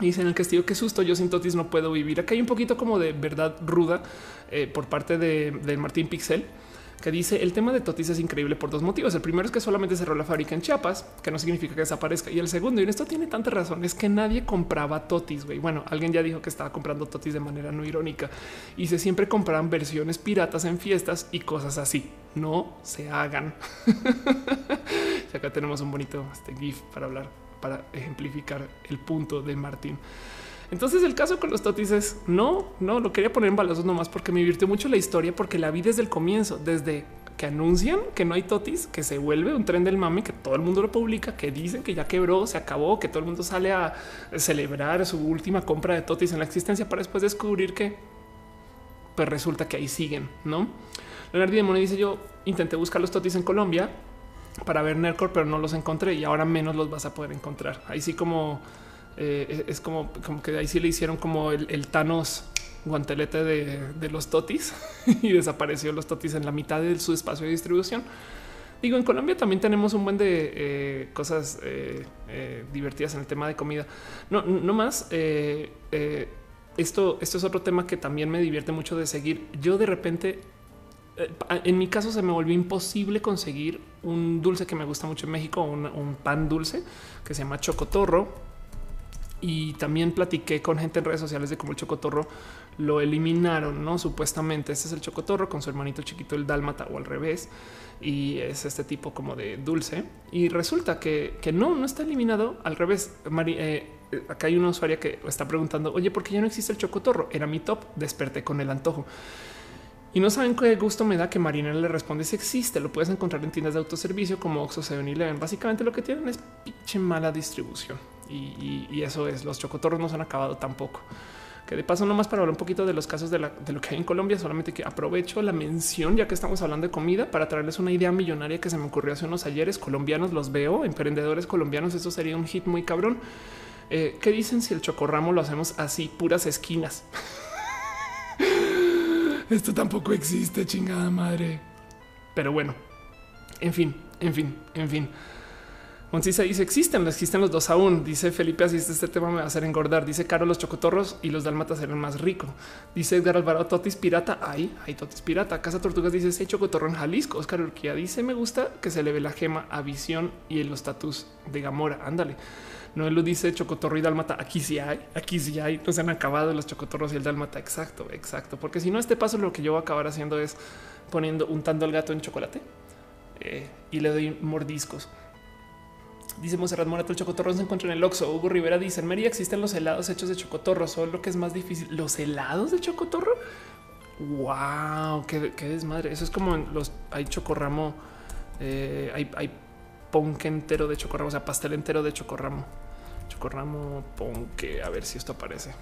Dice en el castillo, qué susto, yo sin totis no puedo vivir. Acá hay un poquito como de verdad ruda eh, por parte de, Martín Pixel, que dice el tema de Totis es increíble por dos motivos. El primero es que solamente cerró la fábrica en Chiapas, que no significa que desaparezca. Y el segundo, y en esto tiene tantas razones, es que nadie compraba Totis. güey. Bueno, alguien ya dijo que estaba comprando Totis de manera no irónica y se siempre compraban versiones piratas en fiestas y cosas así. No se hagan. y acá tenemos un bonito este GIF para hablar, para ejemplificar el punto de Martín. Entonces el caso con los totis es no, no lo quería poner en balazos nomás porque me divirtió mucho la historia, porque la vi desde el comienzo, desde que anuncian que no hay totis, que se vuelve un tren del mame, que todo el mundo lo publica, que dicen que ya quebró, se acabó, que todo el mundo sale a celebrar su última compra de totis en la existencia para después descubrir que pues resulta que ahí siguen, no? Leonardo Demone dice yo intenté buscar los totis en Colombia para ver Nercor, pero no los encontré y ahora menos los vas a poder encontrar. Ahí sí como eh, es como, como que ahí sí le hicieron como el, Thanos guantelete de, los totis y desapareció los totis en la mitad de su espacio de distribución. Digo, en Colombia también tenemos un buen de eh, cosas eh, divertidas en el tema de comida. No, no más. esto, esto es otro tema que también me divierte mucho de seguir. Yo de repente, en mi caso, se me volvió imposible conseguir un dulce que me gusta mucho en México, un pan dulce que se llama chocotorro y también platiqué con gente en redes sociales de cómo el chocotorro lo eliminaron, no supuestamente. Este es el chocotorro con su hermanito chiquito, el dálmata o al revés. Y es este tipo como de dulce. Y resulta que, no, no está eliminado al revés. Eh, acá hay una usuaria que está preguntando, oye, ¿por qué ya no existe el chocotorro? Era mi top. Desperté con el antojo. Y no saben qué gusto me da que Marina le responde si existe. Lo puedes encontrar en tiendas de autoservicio como Oxxo 7-Eleven. Básicamente lo que tienen es pinche mala distribución. Y, eso es, los chocotorros no se han acabado tampoco. Que de paso, nomás para hablar un poquito de los casos de, lo que hay en Colombia, solamente que aprovecho la mención, ya que estamos hablando de comida, para traerles una idea millonaria que se me ocurrió hace unos ayeres. Colombianos los veo, emprendedores colombianos, eso sería un hit muy cabrón. Eh, ¿Qué dicen si el chocorramo lo hacemos así, puras esquinas? Esto tampoco existe, chingada madre. Pero bueno, en fin, en fin, en fin. Moncisa dice existen, existen los dos aún. Dice Felipe, así este tema me va a hacer engordar. Dice Caro, los chocotorros y los dálmatas serán más rico. Dice Edgar Alvaro, Totis Pirata. Ay, hay Totis Pirata. Casa Tortugas dice, hay chocotorro en Jalisco. Oscar Urquía dice, me gusta que se le ve la gema a visión y en los tatus de Gamora. Ándale. No lo dice chocotorro y dálmata. Aquí sí hay, aquí sí hay. No se han acabado los chocotorros y el dálmata. Exacto, exacto. Porque si no, este paso lo que yo voy a acabar haciendo es poniendo, untando al gato en chocolate eh, y le doy mordiscos. Dice Monserrat Morato, el chocotorro se encuentra en el Oxxo. Hugo Rivera dice, en existen los helados hechos de chocotorro, solo lo que es más difícil. ¿Los helados de chocotorro? Wow, qué, desmadre. Eso es como en los, hay chocorramo, eh, hay, hay ponque entero de chocorramo, o sea, pastel entero de chocorramo. Chocorramo, ponque, a ver si esto aparece.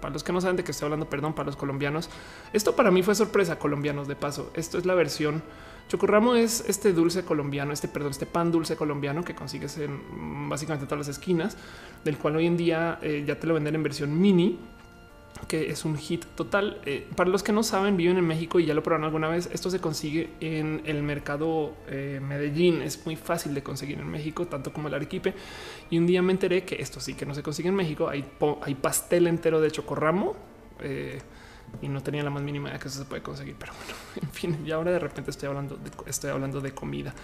Para los que no saben de qué estoy hablando, perdón, para los colombianos. Esto para mí fue sorpresa, colombianos de paso. Esto es la versión Chocorramo es este dulce colombiano, este perdón, este pan dulce colombiano que consigues en básicamente todas las esquinas, del cual hoy en día eh, ya te lo venden en versión mini, que es un hit total. Eh, para los que no saben, viven en México y ya lo probaron alguna vez. Esto se consigue en el mercado eh, Medellín. Es muy fácil de conseguir en México, tanto como el Arequipe. Y un día me enteré que esto sí que no se consigue en México. Hay, hay pastel entero de chocorramo y no tenía la más mínima idea que eso se puede conseguir. Pero bueno, en fin, y ahora de repente estoy hablando de, estoy hablando de comida.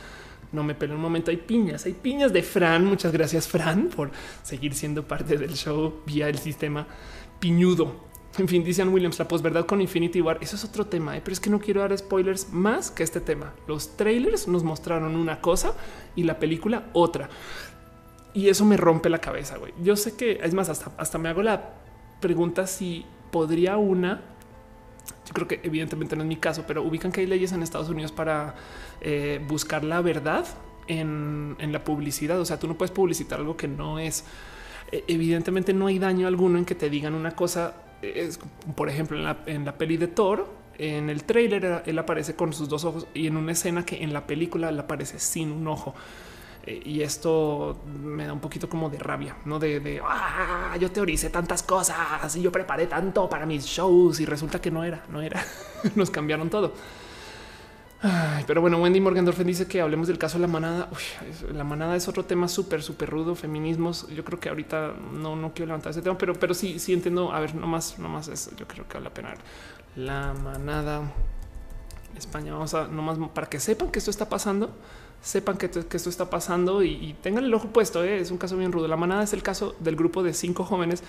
No me pele un momento. Hay piñas, hay piñas de Fran. Muchas gracias, Fran, por seguir siendo parte del show vía el sistema piñudo. En fin, dicen Williams, la posverdad con Infinity War. Eso es otro tema, ¿eh? pero es que no quiero dar spoilers más que este tema. Los trailers nos mostraron una cosa y la película otra. Y eso me rompe la cabeza, güey. Yo sé que es más, hasta, hasta me hago la pregunta si podría una yo creo que evidentemente no es mi caso, pero ubican que hay leyes en Estados Unidos para eh, buscar la verdad en, la publicidad. O sea, tú no puedes publicitar algo que no es. E, evidentemente no hay daño alguno en que te digan una cosa. Es, por ejemplo, en la, en la peli de Thor, en el trailer él aparece con sus dos ojos y en una escena que en la película él aparece sin un ojo. Eh, y esto me da un poquito como de rabia, no de, ah, yo teoricé tantas cosas y yo preparé tanto para mis shows y resulta que no era, no era. Nos cambiaron todo. pero bueno, Wendy Morgendorfen dice que hablemos del caso de la manada. la manada es otro tema súper, súper rudo. Feminismos. Yo creo que ahorita no, no quiero levantar ese tema, pero, pero sí, sí entiendo. A ver, no más, no más eso. Yo creo que vale la pena. La manada España. Vamos a nomás para que sepan que esto está pasando sepan que, esto está pasando y, tengan el ojo puesto. ¿eh? Es un caso bien rudo. La manada es el caso del grupo de cinco jóvenes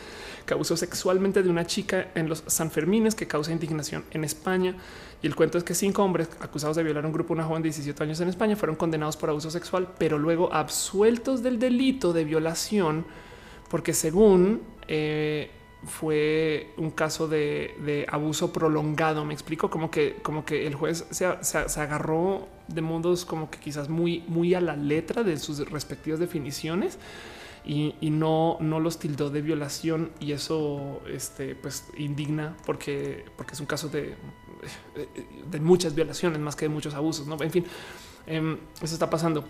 que abusó sexualmente de una chica en los Sanfermines que causa indignación en España. Y el cuento es que cinco hombres acusados de violar a un grupo, una joven de 17 años en España, fueron condenados por abuso sexual, pero luego absueltos del delito de violación, porque según eh, fue un caso de, abuso prolongado. Me explico como que, como que el juez se, agarró de modos como que quizás muy, muy a la letra de sus respectivas definiciones y, no, no los tildó de violación. Y eso este, pues indigna porque, porque es un caso de, de muchas violaciones más que de muchos abusos. ¿no? En fin, em, eso está pasando.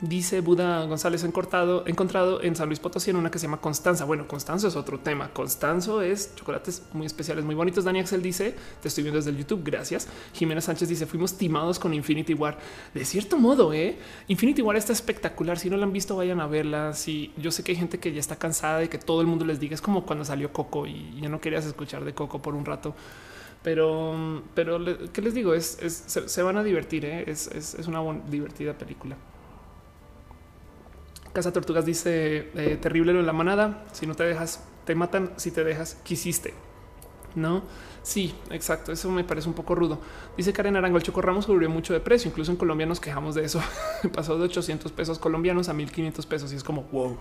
Dice Buda González encontrado, encontrado en San Luis Potosí en una que se llama Constanza. Bueno, Constanzo es otro tema. Constanzo es chocolates muy especiales, muy bonitos. Dani Axel dice: Te estoy viendo desde el YouTube. Gracias. Jimena Sánchez dice: Fuimos timados con Infinity War. De cierto modo, eh, Infinity War está espectacular. Si no la han visto, vayan a verla. Si yo sé que hay gente que ya está cansada de que todo el mundo les diga, es como cuando salió Coco y ya no querías escuchar de Coco por un rato pero, pero qué les digo? Es, se, van a divertir. ¿eh? Es, es, una divertida película. Casa Tortugas dice eh, terrible lo de la manada. Si no te dejas, te matan. Si te dejas, quisiste. No, sí, exacto. Eso me parece un poco rudo. Dice Karen Arango, el chocorramo subió mucho de precio. Incluso en Colombia nos quejamos de eso. Pasó de 800 pesos colombianos a 1500 pesos y es como wow.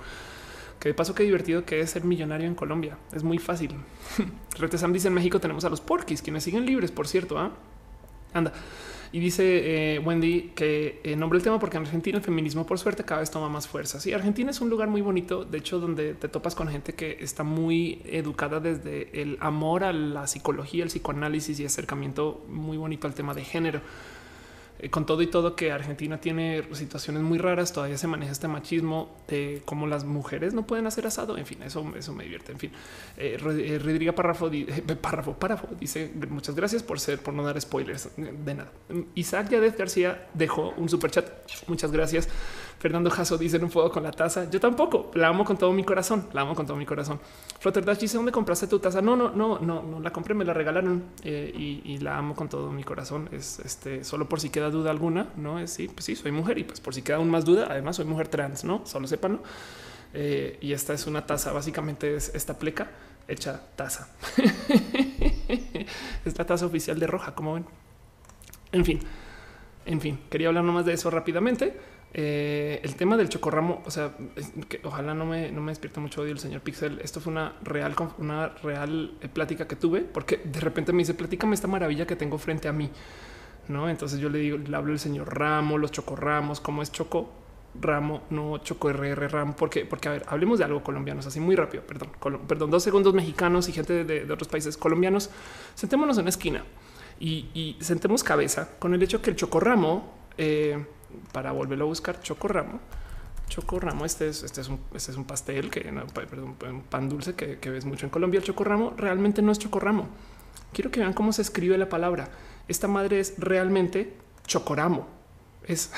Que de paso, qué divertido que es ser millonario en Colombia. Es muy fácil. Retesam dice en México tenemos a los porquis, quienes siguen libres, por cierto. ¿ah? Anda. Y dice eh, Wendy que eh, nombre el tema porque en Argentina el feminismo por suerte cada vez toma más fuerza. Sí, Argentina es un lugar muy bonito, de hecho, donde te topas con gente que está muy educada desde el amor a la psicología, el psicoanálisis y acercamiento muy bonito al tema de género. Eh, con todo y todo que Argentina tiene situaciones muy raras, todavía se maneja este machismo de cómo las mujeres no pueden hacer asado. En fin, eso, eso me divierte. En fin, eh, eh Rodrigo Párrafo, párrafo, párrafo dice muchas gracias por ser, por no dar spoilers de nada. Isaac Yadez García dejó un super chat. Muchas gracias. Fernando Jasso dice un fuego con la taza. Yo tampoco la amo con todo mi corazón. La amo con todo mi corazón. Flutterdash dice dónde compraste tu taza. No, no, no, no, no la compré, me la regalaron eh, y, la amo con todo mi corazón. Es este solo por si queda duda alguna. No es sí, pues sí, soy mujer y pues por si queda aún más duda. Además, soy mujer trans, no solo sepan. Eh, y esta es una taza. Básicamente es esta pleca hecha taza. es la taza oficial de roja, como ven. En fin, en fin, quería hablar nomás de eso rápidamente. Eh, el tema del chocorramo, o sea, que ojalá no me, no me despierte mucho odio el señor Pixel. Esto fue una real, una real eh, plática que tuve, porque de repente me dice, platícame esta maravilla que tengo frente a mí. No, entonces yo le digo, le hablo el señor Ramo, los chocorramos, cómo es choco ramo, no choco RR ramo, porque, porque a ver, hablemos de algo colombianos así muy rápido. Perdón, perdón, dos segundos mexicanos y gente de, otros países colombianos. Sentémonos en una esquina y, sentemos cabeza con el hecho que el chocorramo eh, para volverlo a buscar chocorramo. Chocorramo, este es, este es, un, este es un pastel que perdón, un pan dulce que, ves mucho en Colombia. El chocorramo realmente no es chocorramo. Quiero que vean cómo se escribe la palabra. Esta madre es realmente chocoramo. Es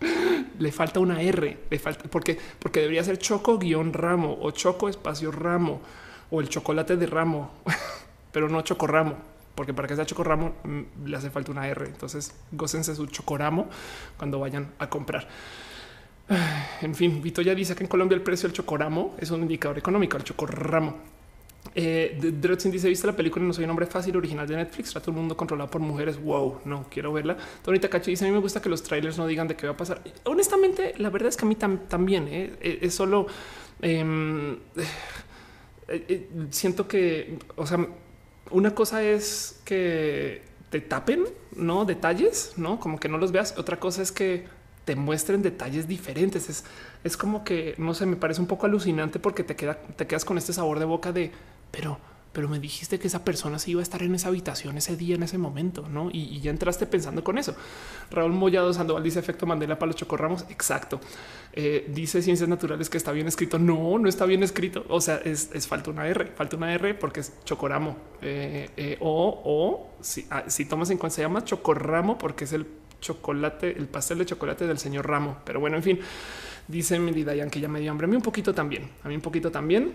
le falta una R, le falta porque, porque debería ser choco guion ramo o choco espacio ramo o el chocolate de ramo, pero no chocorramo porque para que sea chocorramo mm, le hace falta una R. Entonces, gócense su chocoramo cuando vayan a comprar. En fin, Vito ya dice que en Colombia el precio del chocoramo es un indicador económico, el chocorramo. Eh, dice: ¿Viste la película? No soy un hombre fácil, original de Netflix. Trato el mundo controlado por mujeres. Wow, no quiero verla. Tony Takachi dice: A mí me gusta que los trailers no digan de qué va a pasar. Honestamente, la verdad es que a mí también ¿eh? Eh, es solo em, eh, siento que, o sea, una cosa es que te tapen, no detalles, no como que no los veas. Otra cosa es que te muestren detalles diferentes. Es, es como que no sé, me parece un poco alucinante porque te, queda, te quedas con este sabor de boca de pero pero me dijiste que esa persona se iba a estar en esa habitación ese día, en ese momento, ¿no? Y, ya entraste pensando con eso. Raúl Mollado Sandoval dice efecto Mandela para los chocorramos. Exacto. Eh, dice ciencias naturales que está bien escrito. No, no está bien escrito. O sea, es, falta una R, falta una R porque es chocoramo. Eh, eh, o, o si, ah, si tomas en cuenta, se llama chocorramo porque es el chocolate, el pastel de chocolate del señor Ramo. Pero bueno, en fin, dice Milly Dayan que ya me dio hambre. A mí un poquito también, a mí un poquito también.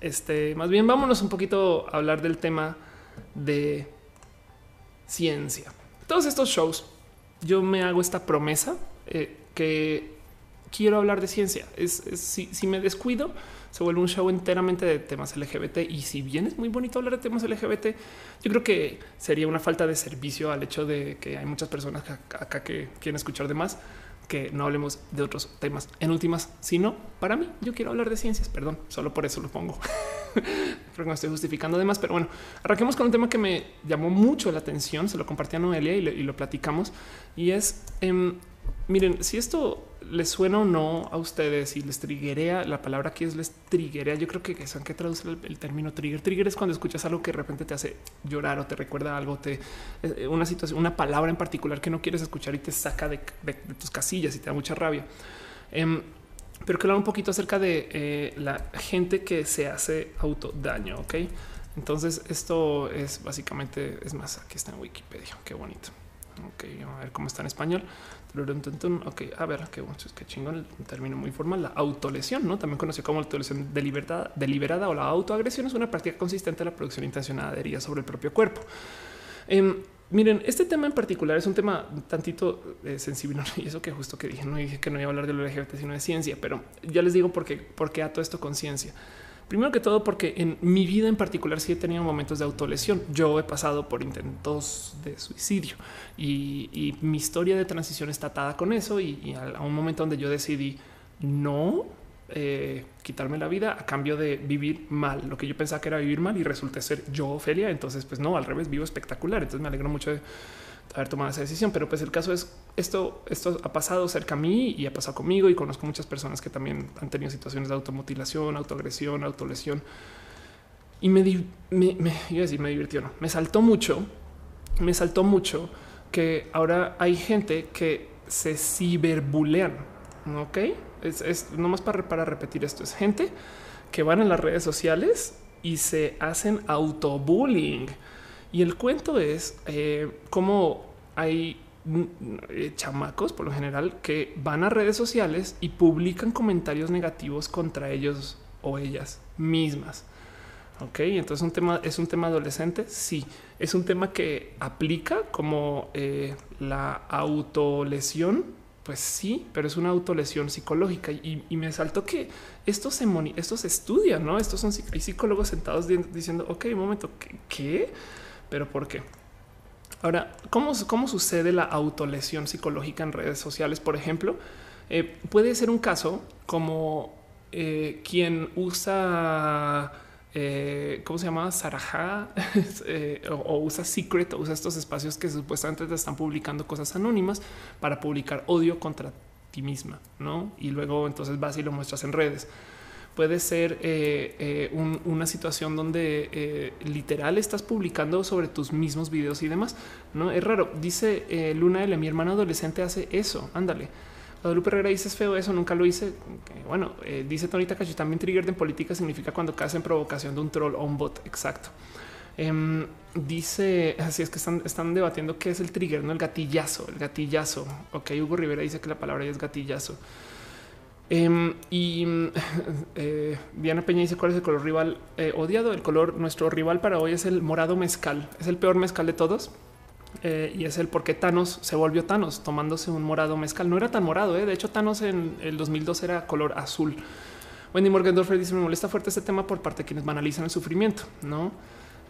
Este, más bien vámonos un poquito a hablar del tema de ciencia. todos estos shows, yo me hago esta promesa eh, que quiero hablar de ciencia. Es, si, me descuido, se vuelve un show enteramente de temas LGBT. Y si bien es muy bonito hablar de temas LGBT, yo creo que sería una falta de servicio al hecho de que hay muchas personas acá que quieren escuchar de más que no hablemos de otros temas en últimas, sino para mí, yo quiero hablar de ciencias, perdón, solo por eso lo pongo. Creo que me estoy justificando además, pero bueno, arranquemos con un tema que me llamó mucho la atención, se lo compartí a Noelia y, lo platicamos, y es, em, miren, si esto les suena o no a ustedes y les triguea la palabra que es les triguea. Yo creo que saben que traduce el, término trigger. Trigger es cuando escuchas algo que de repente te hace llorar o te recuerda algo, te eh, una situación, una palabra en particular que no quieres escuchar y te saca de, tus casillas y te da mucha rabia. Em, pero que hablar un poquito acerca de eh, la gente que se hace autodaño. Ok, entonces esto es básicamente es más. Aquí está en Wikipedia. Qué bonito. Ok, a ver cómo está en español. Ok, a ver, qué, qué chingón, un término muy formal, la autolesión, ¿no? También conocido como autolesión deliberada, deliberada o la autoagresión es una práctica consistente de la producción intencionada de heridas sobre el propio cuerpo. Em, miren, este tema en particular es un tema tantito eh, sensible y eso que justo que dije, no dije que no iba a hablar de lo LGBT, sino de ciencia, pero ya les digo por qué, por qué ato esto con ciencia. Primero que todo, porque en mi vida en particular sí he tenido momentos de autolesión. Yo he pasado por intentos de suicidio y, mi historia de transición está atada con eso. Y, a, un momento donde yo decidí no eh, quitarme la vida a cambio de vivir mal, lo que yo pensaba que era vivir mal y resulta ser yo, Ofelia. Entonces, pues no, al revés, vivo espectacular. Entonces me alegro mucho de haber tomado esa decisión. Pero pues el caso es esto, esto ha pasado cerca a mí y ha pasado conmigo y conozco muchas personas que también han tenido situaciones de automutilación, autoagresión, autolesión. Y me, me, me, iba a decir, me divirtió, no, me saltó mucho, me saltó mucho que ahora hay gente que se ciberbulean, ¿ok? Es, es nomás para, para repetir esto, es gente que van en las redes sociales y se hacen autobullying. Y el cuento es eh, cómo hay mm, eh, chamacos por lo general que van a redes sociales y publican comentarios negativos contra ellos o ellas mismas. Ok, entonces un tema es un tema adolescente. Sí, es un tema que aplica como eh, la autolesión. Pues sí, pero es una autolesión psicológica y, me saltó que esto se, esto se estudia, no? Estos son psicólogos sentados diciendo, ok, un momento, ¿qué? ¿Pero por qué? Ahora, ¿cómo, cómo sucede la autolesión psicológica en redes sociales? Por ejemplo, eh, puede ser un caso como eh, quien usa, eh, ¿cómo se llama? Sarajá o, usa Secret o usa estos espacios que supuestamente te están publicando cosas anónimas para publicar odio contra ti misma, ¿no? Y luego entonces vas y lo muestras en redes puede ser eh, eh, una situación donde eh, literal estás publicando sobre tus mismos videos y demás. No es raro. Dice Luna L, mi hermano adolescente hace eso. Ándale. Guadalupe Herrera dice es feo eso, nunca lo hice. Bueno, dice Tonita Cachi, también trigger en política significa cuando caes en provocación de un troll o un bot. Exacto. Em, dice así es que están, están debatiendo qué es el trigger, no el gatillazo, el gatillazo. Ok, Hugo Rivera dice que la palabra es gatillazo. Em, y eh, Diana Peña dice cuál es el color rival eh, odiado. El color nuestro rival para hoy es el morado mezcal. Es el peor mezcal de todos. Eh, y es el por qué Thanos se volvió Thanos tomándose un morado mezcal. No era tan morado. De hecho, Thanos en el 2002 era color azul. Wendy Morgendorfer dice me molesta fuerte este tema por parte de quienes banalizan el sufrimiento. No,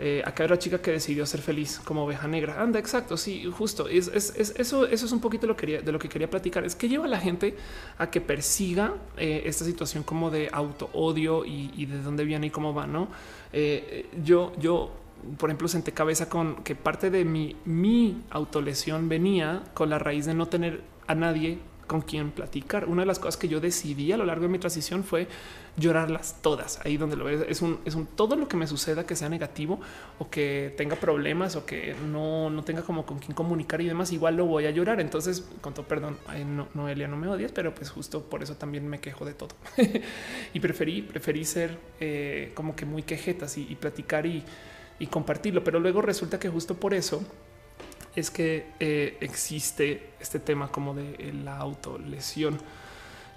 eh, acá era chica que decidió ser feliz como oveja negra. Anda, exacto. Sí, justo. Es, eso, eso es un poquito lo que de lo que quería platicar. Es que lleva a la gente a que persiga eh, esta situación como de auto odio y, de dónde viene y cómo va. No, eh, yo, yo, por ejemplo, senté cabeza con que parte de mi, mi autolesión venía con la raíz de no tener a nadie con quien platicar. Una de las cosas que yo decidí a lo largo de mi transición fue llorarlas todas. Ahí donde lo ves es un, todo lo que me suceda que sea negativo o que tenga problemas o que no, no tenga como con quién comunicar y demás. Igual lo voy a llorar. Entonces, con todo perdón, no, Noelia, no me odias, pero pues justo por eso también me quejo de todo y preferí, preferí ser eh, como que muy quejetas y, platicar y, y compartirlo. Pero luego resulta que justo por eso es que eh, existe este tema como de eh, la autolesión.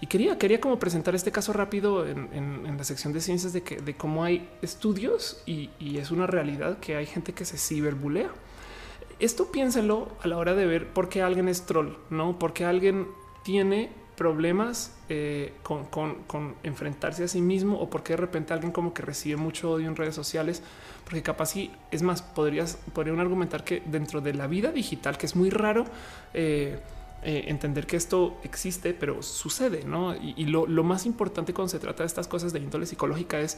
Y quería, quería como presentar este caso rápido en, la sección de ciencias de que de cómo hay estudios y, es una realidad que hay gente que se ciberbulea. esto piénsenlo a la hora de ver por qué alguien es troll, no porque alguien tiene problemas eh, con, enfrentarse a sí mismo o porque de repente alguien como que recibe mucho odio en redes sociales, porque capaz sí, es más, podrías, podrían argumentar que dentro de la vida digital, que es muy raro, eh, eh, entender que esto existe, pero sucede, ¿no? Y, lo, lo, más importante cuando se trata de estas cosas de índole psicológica es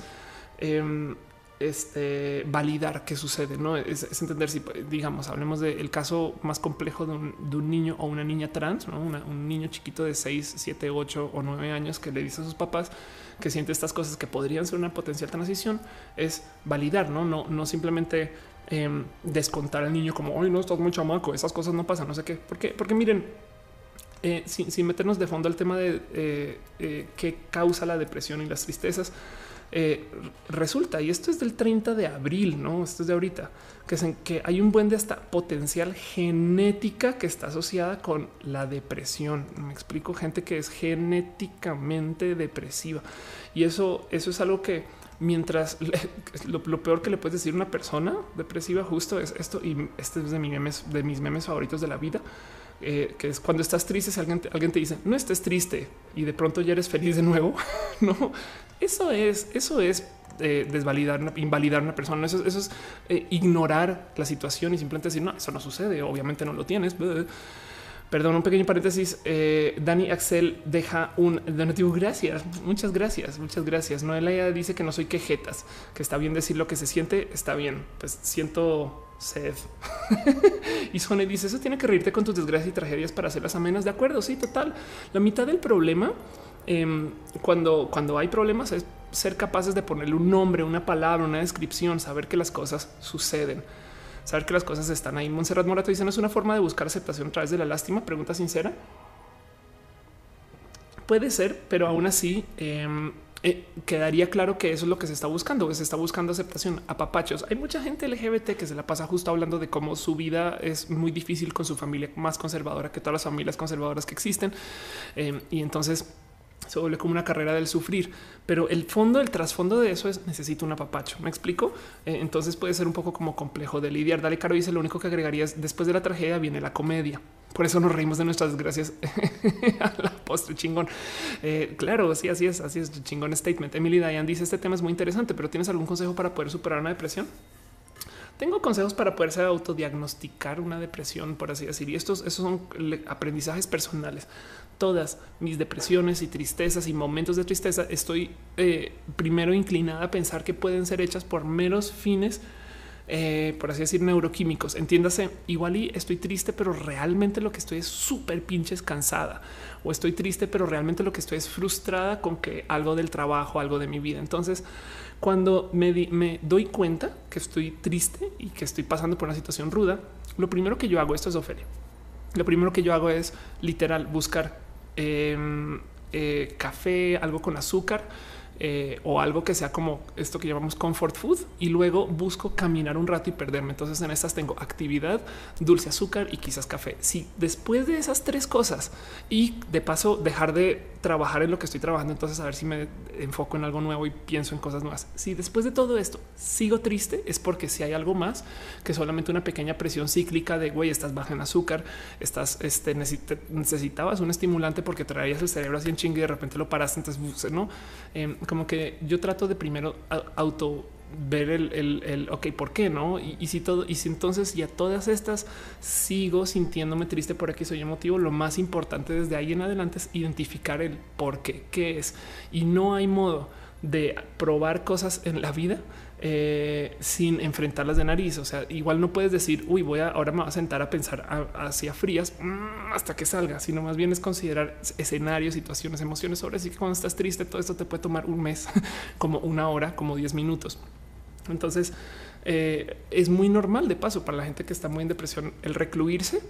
em, este, validar qué sucede, no es, entender si, digamos, hablemos del caso más complejo de un, niño o una niña trans, ¿no? un niño chiquito de 6, 7, 8 o 9 años que le dice a sus papás que siente estas cosas que podrían ser una potencial transición, es validar, no, no, no simplemente em, descontar al niño como hoy no estás muy chamaco, esas cosas no pasan, no sé qué, porque, porque miren, eh, sin, meternos de fondo al tema de eh, eh, qué causa la depresión y las tristezas eh, resulta, y esto es del 30 de abril, no esto es de ahorita, que, es que hay un buen de hasta potencial genética que está asociada con la depresión. Me explico, gente que es genéticamente depresiva y eso, eso es algo que mientras lo, peor que le puedes decir a una persona depresiva justo es esto y este es de, memes, de mis memes favoritos de la vida. Eh, que es cuando estás triste, si alguien, alguien te dice no estés triste y de pronto ya eres feliz de nuevo, no eso es, eso es eh, desvalidar, invalidar una persona. Eso, es eh, ignorar la situación y simplemente decir no, eso no sucede. Obviamente no lo tienes. Perdón, un pequeño paréntesis. Eh, Dani Axel deja un donativo. Gracias, muchas gracias, muchas gracias. Noelia dice que no soy quejetas, que está bien decir lo que se siente. Está bien. Pues siento sed. y Sone dice eso tiene que reírte con tus desgracias y tragedias para hacerlas amenas. De acuerdo. Sí, total. La mitad del problema Em, cuando, cuando hay problemas es ser capaces de ponerle un nombre, una palabra, una descripción, saber que las cosas suceden, saber que las cosas están ahí. Montserrat Morato dice, ¿no es una forma de buscar aceptación a través de la lástima? Pregunta sincera. Puede ser, pero aún así em, eh, quedaría claro que eso es lo que se está buscando, que se está buscando aceptación a papachos. Hay mucha gente LGBT que se la pasa justo hablando de cómo su vida es muy difícil con su familia más conservadora que todas las familias conservadoras que existen. Em, y entonces se vuelve como una carrera del sufrir, pero el fondo, el trasfondo de eso es necesito un apapacho. Me explico. Eh, entonces puede ser un poco como complejo de lidiar. Dale Caro dice lo único que agregaría es después de la tragedia viene la comedia. Por eso nos reímos de nuestras desgracias a la postre chingón. Eh, claro, sí, así es, así es chingón statement. Emily Diane dice este tema es muy interesante, pero tienes algún consejo para poder superar una depresión? Tengo consejos para poderse autodiagnosticar una depresión, por así decir, y estos, estos son aprendizajes personales todas mis depresiones y tristezas y momentos de tristeza, estoy eh, primero inclinada a pensar que pueden ser hechas por meros fines, eh, por así decir, neuroquímicos. Entiéndase, igual y estoy triste, pero realmente lo que estoy es súper pinches cansada. O estoy triste, pero realmente lo que estoy es frustrada con que algo del trabajo, algo de mi vida. Entonces, cuando me, doy cuenta que estoy triste y que estoy pasando por una situación ruda, lo primero que yo hago, esto es Ofelia, lo primero que yo hago es literal buscar Em, eh, café, algo con azúcar eh, o algo que sea como esto que llamamos comfort food y luego busco caminar un rato y perderme. Entonces en estas tengo actividad, dulce azúcar y quizás café. Si después de esas tres cosas y de paso dejar de trabajar en lo que estoy trabajando, entonces a ver si me enfoco en algo nuevo y pienso en cosas nuevas. Si después de todo esto sigo triste, es porque si hay algo más que solamente una pequeña presión cíclica de güey, estás baja en azúcar, estás este, necesitabas un estimulante porque traías el cerebro así en chingue y de repente lo paraste. Entonces, no em, como que yo trato de primero auto ver el, el, ok, ¿por qué no? Y, si todo, y si entonces ya todas estas sigo sintiéndome triste por aquí soy emotivo, lo más importante desde ahí en adelante es identificar el por qué, qué es. Y no hay modo de probar cosas en la vida eh, sin enfrentarlas de nariz. O sea, igual no puedes decir, uy, voy a ahora me voy a sentar a pensar hacia frías mm, hasta que salga, sino más bien es considerar escenarios, situaciones, emociones sobre sí que cuando estás triste, todo esto te puede tomar un mes, como una hora, como 10 minutos. Entonces eh, es muy normal de paso para la gente que está muy en depresión el recluirse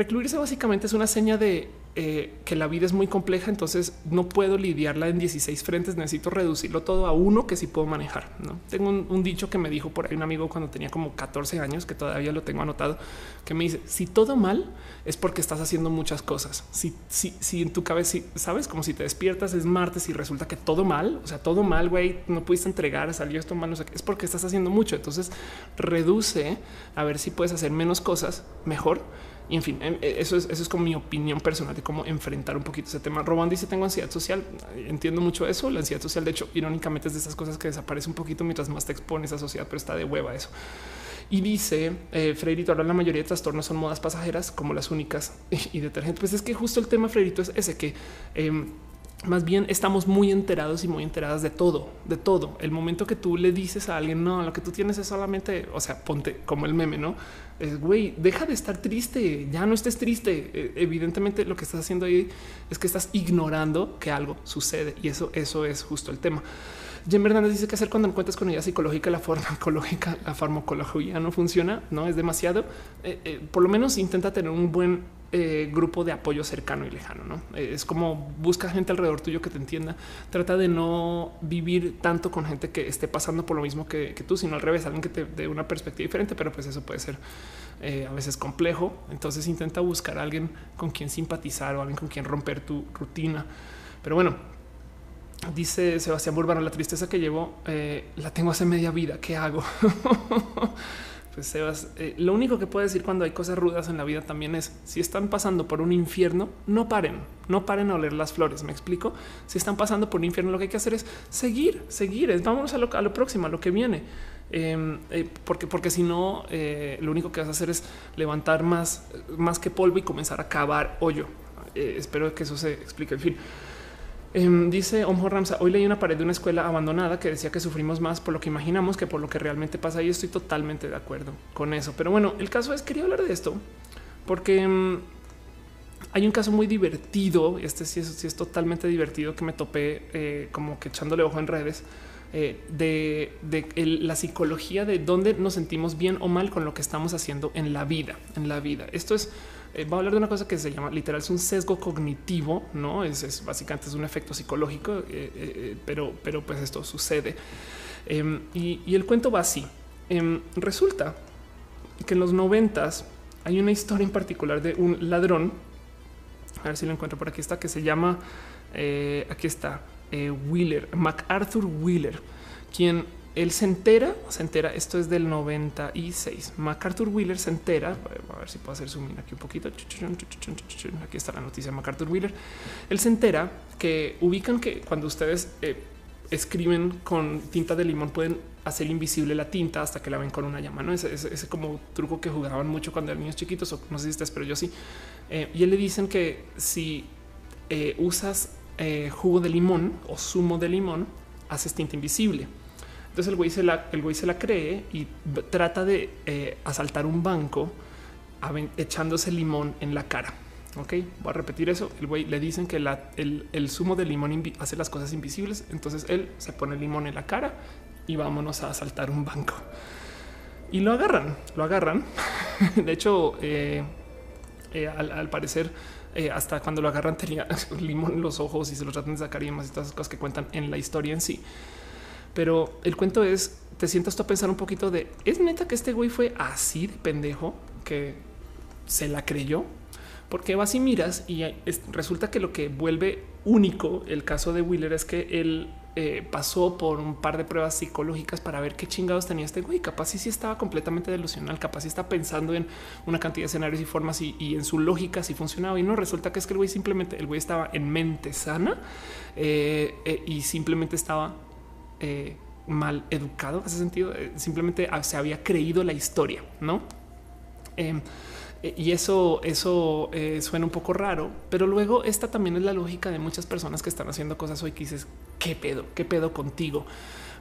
Recluirse básicamente es una seña de eh, que la vida es muy compleja, entonces no puedo lidiarla en 16 frentes, necesito reducirlo todo a uno que sí puedo manejar. ¿no? Tengo un, dicho que me dijo por ahí un amigo cuando tenía como 14 años, que todavía lo tengo anotado, que me dice, si todo mal es porque estás haciendo muchas cosas. Si, si, si en tu cabeza, sabes, como si te despiertas es martes y resulta que todo mal, o sea, todo mal, güey, no pudiste entregar, salió esto mal, no es porque estás haciendo mucho. Entonces reduce a ver si puedes hacer menos cosas mejor y en fin, em, e, eso es, eso es como mi opinión personal de cómo enfrentar un poquito ese tema. Robán dice tengo ansiedad social. Entiendo mucho eso. La ansiedad social, de hecho, irónicamente es de esas cosas que desaparece un poquito mientras más te expones a sociedad, pero está de hueva eso. Y dice eh, ahora la mayoría de trastornos son modas pasajeras como las únicas y detergentes. Pues es que justo el tema Freirito es ese que em, más bien estamos muy enterados y muy enteradas de todo, de todo. El momento que tú le dices a alguien, no, lo que tú tienes es solamente, o sea, ponte como el meme, no es güey, deja de estar triste, ya no estés triste. E, evidentemente lo que estás haciendo ahí es que estás ignorando que algo sucede y eso, eso es justo el tema. Jem Hernández dice que hacer cuando encuentras con ella psicológica, la farmacológica, la farmacología no funciona, no es demasiado. Eh, eh, por lo menos intenta tener un buen eh, grupo de apoyo cercano y lejano. ¿no? es como busca gente alrededor tuyo que te entienda. Trata de no vivir tanto con gente que esté pasando por lo mismo que, tú, sino al revés, alguien que te dé una perspectiva diferente, pero pues eso puede ser a veces complejo. Entonces intenta buscar a alguien con quien simpatizar o alguien con quien romper tu rutina. Pero bueno, Dice Sebastián Burbano, la tristeza que llevo eh, la tengo hace media vida. ¿Qué hago? pues Sebas, eh, lo único que puedo decir cuando hay cosas rudas en la vida también es si están pasando por un infierno, no paren, no paren a oler las flores. Me explico. Si están pasando por un infierno, lo que hay que hacer es seguir, seguir. Es, vámonos a lo, a lo próximo, a lo que viene. Em, eh, porque, porque si no, lo único que vas a hacer es levantar más, más que polvo y comenzar a cavar hoyo. espero que eso se explique. En fin. Em, dice Omjo Ramsa, hoy leí una pared de una escuela abandonada que decía que sufrimos más por lo que imaginamos que por lo que realmente pasa y estoy totalmente de acuerdo con eso. Pero bueno, el caso es, quería hablar de esto porque em, hay un caso muy divertido, este sí es, es totalmente divertido que me topé eh, como que echándole ojo en redes. Eh, de, la psicología de dónde nos sentimos bien o mal con lo que estamos haciendo en la vida, en la vida. Esto es eh, va a hablar de una cosa que se llama literal, es un sesgo cognitivo, no es, básicamente es un efecto psicológico, eh, eh, pero, pero pues esto sucede. Em, y, el cuento va así. Em, resulta que en los noventas hay una historia en particular de un ladrón. A ver si lo encuentro por aquí está, que se llama, aquí está, Wheeler, MacArthur Wheeler, quien él se entera, se entera, esto es del 96. MacArthur Wheeler se entera, a ver si puedo hacer zoom aquí un poquito. Aquí está la noticia de MacArthur Wheeler. Él se entera que ubican que cuando ustedes eh, escriben con tinta de limón pueden hacer invisible la tinta hasta que la ven con una llama. No ese, ese, como truco que jugaban mucho cuando eran niños chiquitos, o no sé si ustedes, pero yo sí. Eh, y él le dicen que si eh, usas jugo de limón o zumo de limón, haces tinta invisible. Entonces el güey se la, el güey se la cree y trata de eh, asaltar un banco echándose limón en la cara. Ok, voy a repetir eso. El güey le dicen que el, zumo de limón hace las cosas invisibles. Entonces él se pone limón en la cara y vámonos a asaltar un banco. Y lo agarran, lo agarran. de hecho, eh, eh, al, parecer, hasta cuando lo agarran tenía limón en los ojos y se lo tratan de sacar y demás y todas esas cosas que cuentan en la historia en sí. Pero el cuento es, te sientas tú a pensar un poquito de, ¿es neta que este güey fue así de pendejo que se la creyó? Porque vas y miras y resulta que lo que vuelve único el caso de Wheeler es que él eh, pasó por un par de pruebas psicológicas para ver qué chingados tenía este güey. Capaz sí estaba completamente delusional, capaz sí está pensando en una cantidad de escenarios y formas y, en su lógica si funcionaba. Y no resulta que es que el güey simplemente, el güey estaba en mente sana eh, eh, y simplemente estaba eh, mal educado en ese sentido. Eh, simplemente se había creído la historia, no? Em, eh, y eso, eso suena un poco raro, pero luego esta también es la lógica de muchas personas que están haciendo cosas hoy que dices qué pedo, qué pedo contigo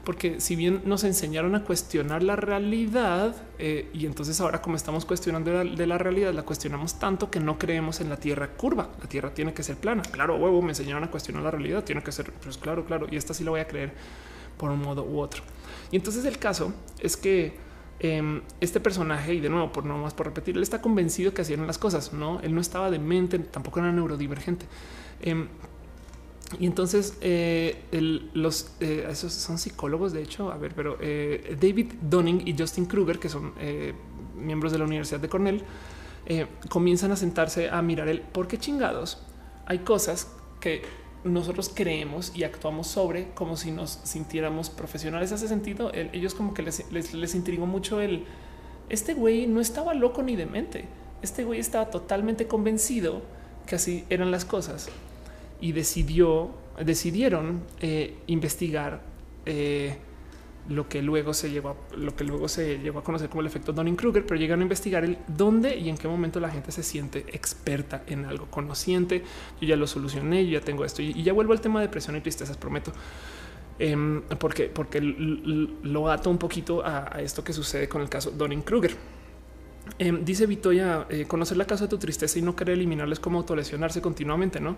porque si bien nos enseñaron a cuestionar la realidad y entonces ahora como estamos cuestionando de la, realidad, la cuestionamos tanto que no creemos en la tierra curva. La tierra tiene que ser plana. Claro, huevo, me enseñaron a cuestionar la realidad, tiene que ser, pues claro, claro. Y esta sí la voy a creer por un modo u otro. Y entonces el caso es que Em, este personaje, y de nuevo, por no más por repetir, él está convencido que hacían las cosas, no? Él no estaba demente, tampoco era neurodivergente. Em, y entonces eh, los eh, esos son psicólogos, de hecho, a ver, pero eh, David Dunning y Justin Kruger, que son miembros de la Universidad de Cornell, comienzan a sentarse a mirar el por qué chingados hay cosas que nosotros creemos y actuamos sobre como si nos sintiéramos profesionales. Hace sentido. ellos como que les, les, intrigó mucho el este güey no estaba loco ni demente. Este güey estaba totalmente convencido que así eran las cosas y decidió, decidieron eh, investigar eh, lo que luego se llevó, a, lo que luego se llevó a conocer como el efecto Donning Kruger, pero llegaron a investigar el dónde y en qué momento la gente se siente experta en algo conociente. Yo ya lo solucioné, yo ya tengo esto y, ya vuelvo al tema de depresión y tristezas, prometo. Em, porque, porque lo ato un poquito a, esto que sucede con el caso Donning Kruger. Em, dice Vitoya, eh, conocer la causa de tu tristeza y no querer eliminarles como autolesionarse continuamente, ¿no?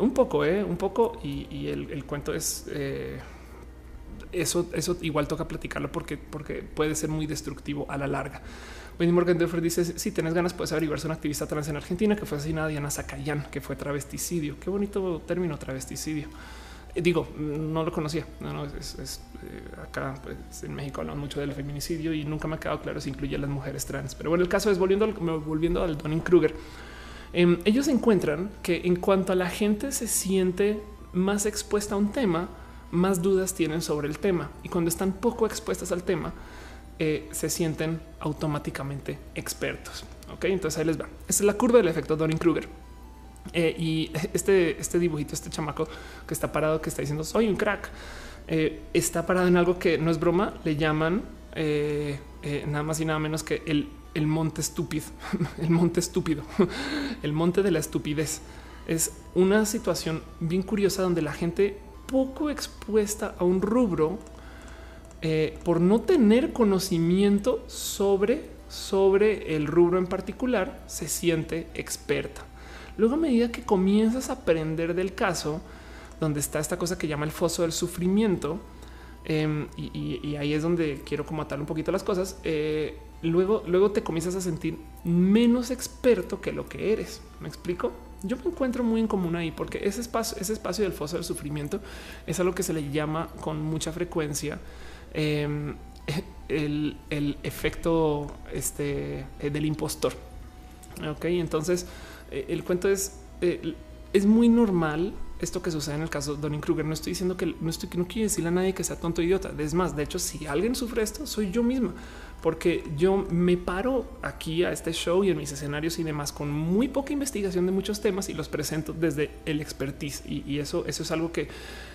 Un poco, eh, un poco. Y, el, cuento es eh, eso, eso igual toca platicarlo porque, porque puede ser muy destructivo a la larga. Wendy Morgan dice: Si tienes ganas, puedes averiguarse una activista trans en Argentina que fue asesinada, Diana Zacayán, que fue travesticidio. Qué bonito término, travesticidio. Eh, digo, no lo conocía. No, es, eh, acá pues, en México hablamos mucho del feminicidio y nunca me ha quedado claro si incluye a las mujeres trans. Pero bueno, el caso es volviendo al, volviendo al Donning Kruger. Em, ellos encuentran que en cuanto a la gente se siente más expuesta a un tema, más dudas tienen sobre el tema. Y cuando están poco expuestas al tema, eh, se sienten automáticamente expertos. Ok, entonces ahí les va. Esta es la curva del efecto Donning Kruger. Eh, y este, este dibujito, este chamaco que está parado, que está diciendo soy un crack, eh, está parado en algo que no es broma. Le llaman nada más y nada menos que el el monte estúpido, el monte estúpido, el monte de la estupidez. Es una situación bien curiosa donde la gente poco expuesta a un rubro eh, por no tener conocimiento sobre, sobre el rubro en particular se siente experta. Luego a medida que comienzas a aprender del caso, donde está esta cosa que llama el foso del sufrimiento, em, y, ahí es donde quiero como atar un poquito las cosas. Eh, luego, luego te comienzas a sentir menos experto que lo que eres. ¿Me explico? Yo me encuentro muy en común ahí porque ese espacio, ese espacio del foso del sufrimiento es algo que se le llama con mucha frecuencia em, el, efecto este, eh, del impostor. Ok, entonces eh, el cuento es, eh, es muy normal esto que sucede en el caso de Donning Kruger. No estoy diciendo que no estoy no quiero decirle a nadie que sea tonto idiota. Es más, de hecho, si alguien sufre esto, soy yo misma porque yo me paro aquí a este show y en mis escenarios y demás con muy poca investigación de muchos temas y los presento desde el expertise. Y, eso, eso es algo que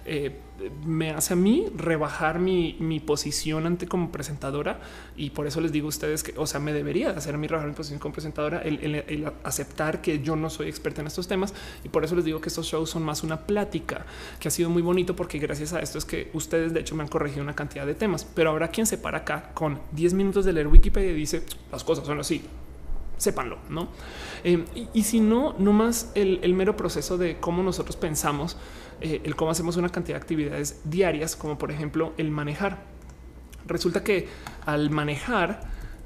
eh, me hace a mí rebajar mi, posición ante como presentadora. Y por eso les digo a ustedes que, o sea, me debería hacer mi rebajar mi posición como presentadora, el, aceptar que yo no soy experta en estos temas. Y por eso les digo que estos shows son más una plática que ha sido muy bonito, porque gracias a esto es que ustedes, de hecho, me han corregido una cantidad de temas. Pero ahora quien se para acá con 10 minutos de leer Wikipedia y dice las cosas son así. Sépanlo, no? Eh, y, si no, no más el, mero proceso de cómo nosotros pensamos, eh, el cómo hacemos una cantidad de actividades diarias, como por ejemplo el manejar. Resulta que al manejar,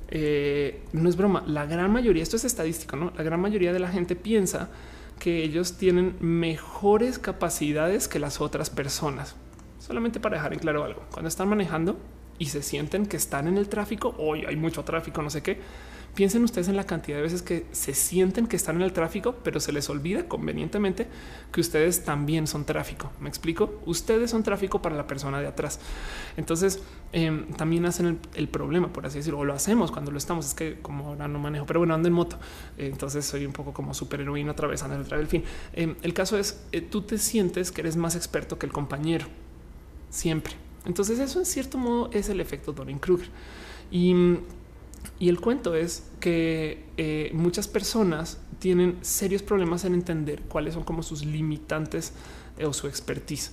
eh, no es broma, la gran mayoría, esto es estadístico, no? La gran mayoría de la gente piensa que ellos tienen mejores capacidades que las otras personas. Solamente para dejar en claro algo, cuando están manejando, y se sienten que están en el tráfico, hoy hay mucho tráfico, no sé qué. Piensen ustedes en la cantidad de veces que se sienten que están en el tráfico, pero se les olvida convenientemente que ustedes también son tráfico. Me explico. Ustedes son tráfico para la persona de atrás. Entonces em, también hacen el, problema, por así decirlo, o lo hacemos cuando lo estamos. Es que como ahora no manejo, pero bueno, ando en moto. entonces soy un poco como superheroína atravesando el travel. fin, em, el caso es eh, tú te sientes que eres más experto que el compañero siempre. Entonces eso en cierto modo es el efecto Donning Kruger. Y, el cuento es que eh, muchas personas tienen serios problemas en entender cuáles son como sus limitantes eh, o su expertise.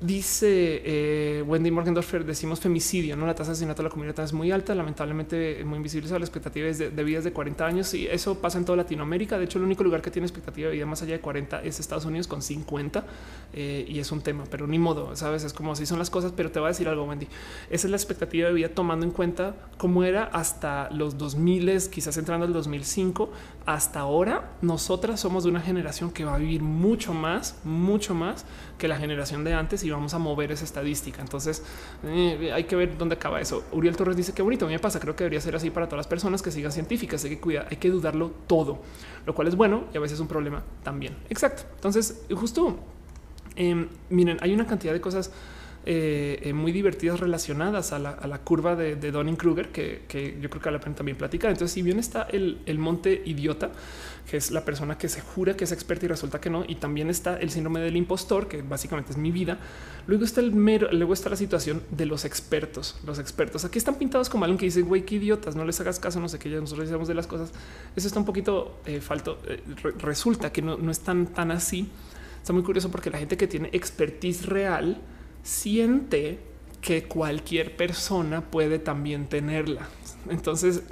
Dice eh, Wendy Morgendorfer, decimos femicidio, no la tasa de asesinato de la comunidad es muy alta, lamentablemente muy invisible la expectativa de, de vidas de 40 años y eso pasa en toda Latinoamérica. De hecho, el único lugar que tiene expectativa de vida más allá de 40 es Estados Unidos con 50 eh, y es un tema, pero ni modo, sabes, es como así son las cosas. Pero te voy a decir algo, Wendy. Esa es la expectativa de vida tomando en cuenta cómo era hasta los 2000, quizás entrando al 2005. Hasta ahora, nosotras somos de una generación que va a vivir mucho más, mucho más que la generación de antes y vamos a mover esa estadística. Entonces eh, hay que ver dónde acaba eso. Uriel Torres dice que bonito, me pasa, creo que debería ser así para todas las personas que sigan científicas, hay que cuidar, hay que dudarlo todo, lo cual es bueno y a veces es un problema también. Exacto. Entonces, justo em, miren, hay una cantidad de cosas eh, eh, muy divertidas relacionadas a la, curva de, de Donning Kruger, que, yo creo que vale la pena también platicar. Entonces, si bien está el, monte idiota, que es la persona que se jura que es experta y resulta que no, y también está el síndrome del impostor, que básicamente es mi vida. Luego está el mero, luego está la situación de los expertos. Los expertos aquí están pintados como alguien que dice, güey, qué idiotas, no les hagas caso, no sé qué, ya nosotros decimos de las cosas. Eso está un poquito eh, falto. resulta que no, no es tan, tan así. Está muy curioso porque la gente que tiene expertise real, siente que cualquier persona puede también tenerla. Entonces,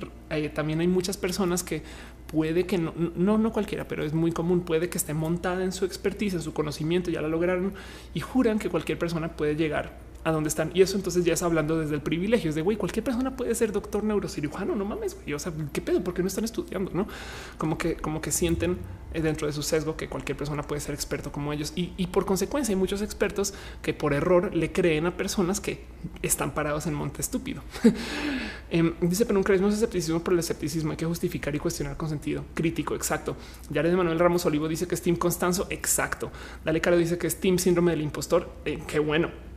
también hay muchas personas que puede que no, no, no cualquiera, pero es muy común, puede que esté montada en su expertise, en su conocimiento, ya la lograron y juran que cualquier persona puede llegar a dónde están. Y eso entonces ya es hablando desde el privilegio. Es de güey, cualquier persona puede ser doctor neurocirujano. No mames, güey. O sea, qué pedo, porque no están estudiando, no? Como que, como que sienten eh, dentro de su sesgo que cualquier persona puede ser experto como ellos. Y, por consecuencia, hay muchos expertos que por error le creen a personas que están parados en monte estúpido. Em, dice, pero un creemos escepticismo por el escepticismo. Hay que justificar y cuestionar con sentido crítico. Exacto. Jared Manuel Ramos Olivo dice que es Team Constanzo. Exacto. Dale Caro dice que es Team Síndrome del Impostor. Eh, qué bueno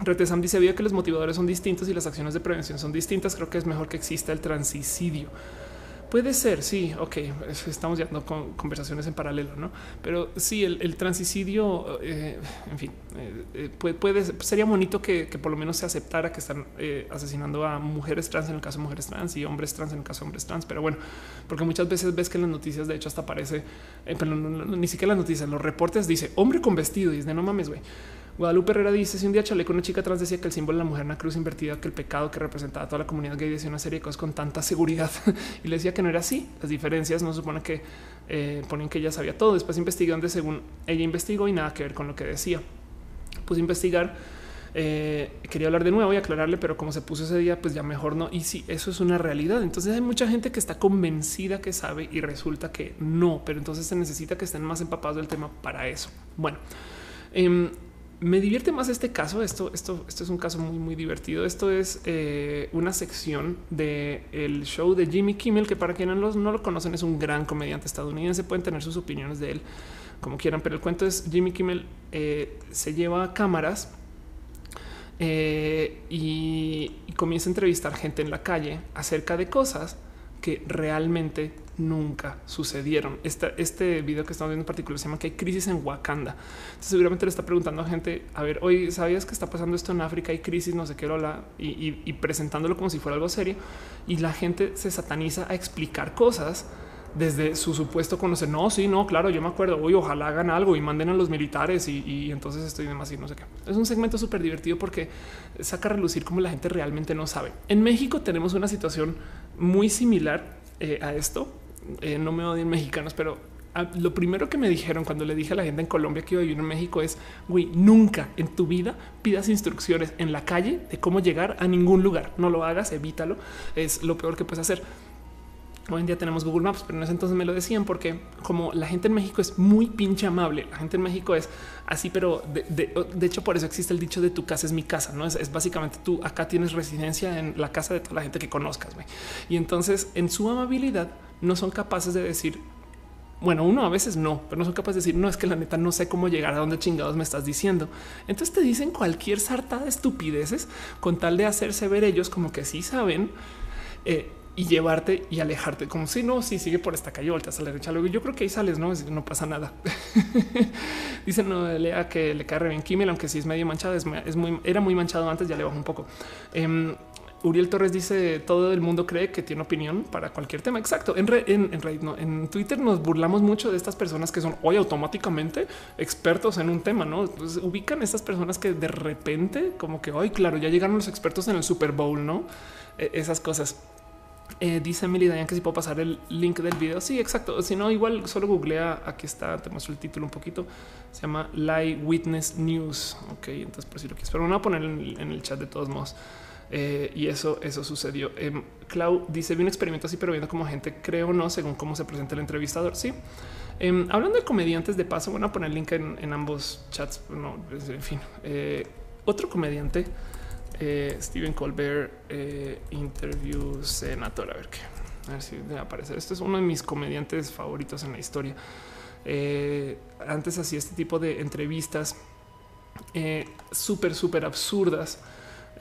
Retesam dice, vio que los motivadores son distintos y las acciones de prevención son distintas. Creo que es mejor que exista el transicidio. Puede ser, sí, ok, estamos yendo con conversaciones en paralelo, ¿no? Pero sí, el, transicidio, eh, en fin, eh, eh, puede, sería bonito que, por lo menos se aceptara que están asesinando a mujeres trans en el caso de mujeres trans y hombres trans en el caso de hombres trans, pero bueno, porque muchas veces ves que en las noticias, de hecho, hasta aparece, pero ni siquiera las noticias, en los reportes dice hombre con vestido y es de no mames, güey. Guadalupe Herrera dice: Si un día con una chica trans decía que el símbolo de la mujer era una cruz invertida, que el pecado que representaba toda la comunidad gay decía una serie de cosas con tanta seguridad y le decía que no era así. Las diferencias no supone que eh, ponen que ella sabía todo. Después investigando según ella investigó y nada que ver con lo que decía. Puse a investigar. Eh, quería hablar de nuevo y aclararle, pero como se puso ese día, pues ya mejor no. Y sí, eso es una realidad. Entonces hay mucha gente que está convencida que sabe y resulta que no, pero entonces se necesita que estén más empapados del tema para eso. Bueno, eh, me divierte más este caso. Esto, esto, esto es un caso muy, muy divertido. Esto es eh, una sección del el show de Jimmy Kimmel, que para quienes no, lo conocen es un gran comediante estadounidense. Pueden tener sus opiniones de él como quieran, pero el cuento es Jimmy Kimmel eh, se lleva cámaras eh, y comienza a entrevistar gente en la calle acerca de cosas que realmente nunca sucedieron. este video que estamos viendo en particular se llama que hay crisis en Wakanda. Seguramente le está preguntando a gente, a ver, hoy sabías que está pasando esto en África, hay crisis, no sé qué, hola, y, y, presentándolo como si fuera algo serio. Y la gente se sataniza a explicar cosas desde su supuesto conocer. No, sí, no, claro, yo me acuerdo. Hoy ojalá hagan algo y manden a los militares y, entonces estoy demasiado y no sé qué. Es un segmento súper divertido porque saca a relucir como la gente realmente no sabe. En México tenemos una situación muy similar eh, a esto eh, no me odien mexicanos, pero ah, lo primero que me dijeron cuando le dije a la gente en Colombia que iba a vivir en México es, güey, nunca en tu vida pidas instrucciones en la calle de cómo llegar a ningún lugar. No lo hagas, evítalo. Es lo peor que puedes hacer. Hoy en día tenemos Google Maps, pero en ese entonces me lo decían porque como la gente en México es muy pinche amable, la gente en México es así, pero de, hecho por eso existe el dicho de tu casa es mi casa, no es, básicamente tú acá tienes residencia en la casa de toda la gente que conozcas. Y entonces en su amabilidad no son capaces de decir, bueno, uno a veces no, pero no son capaces de decir, no es que la neta no sé cómo llegar a donde chingados me estás diciendo. Entonces te dicen cualquier sarta de estupideces con tal de hacerse ver ellos como que sí saben. Eh, y llevarte y alejarte como si no, si sigue por esta calle, volteas a la derecha. Luego yo creo que ahí sales, no, no pasa nada. Dice no lea que le cae bien Kimmel, aunque sí es medio manchado, es, muy, era muy manchado antes, ya le bajo un poco. Em, Uriel Torres dice todo el mundo cree que tiene opinión para cualquier tema. Exacto. En, en, Twitter nos burlamos mucho de estas personas que son hoy automáticamente expertos en un tema, no pues, ubican estas personas que de repente como que hoy, claro, ya llegaron los expertos en el Super Bowl, no e, esas cosas. Eh, dice Emily Dayan que si puedo pasar el link del video. Sí, exacto. Si no, igual solo googlea. Aquí está. Te muestro el título un poquito. Se llama Live Witness News. Ok, entonces por si lo quieres, pero no voy a poner en el chat de todos modos. Eh, y eso, eso sucedió. Eh, Clau dice: Vi un experimento así, pero viendo cómo gente cree o no, según cómo se presenta el entrevistador. Sí. Em, hablando de comediantes, de paso, bueno, a poner el link en, ambos chats. No, en fin, eh, otro comediante, eh, Stephen Colbert, interview senator. A ver qué, a ver si me aparece. Este es uno de mis comediantes favoritos en la historia. antes hacía este tipo de entrevistas súper, súper absurdas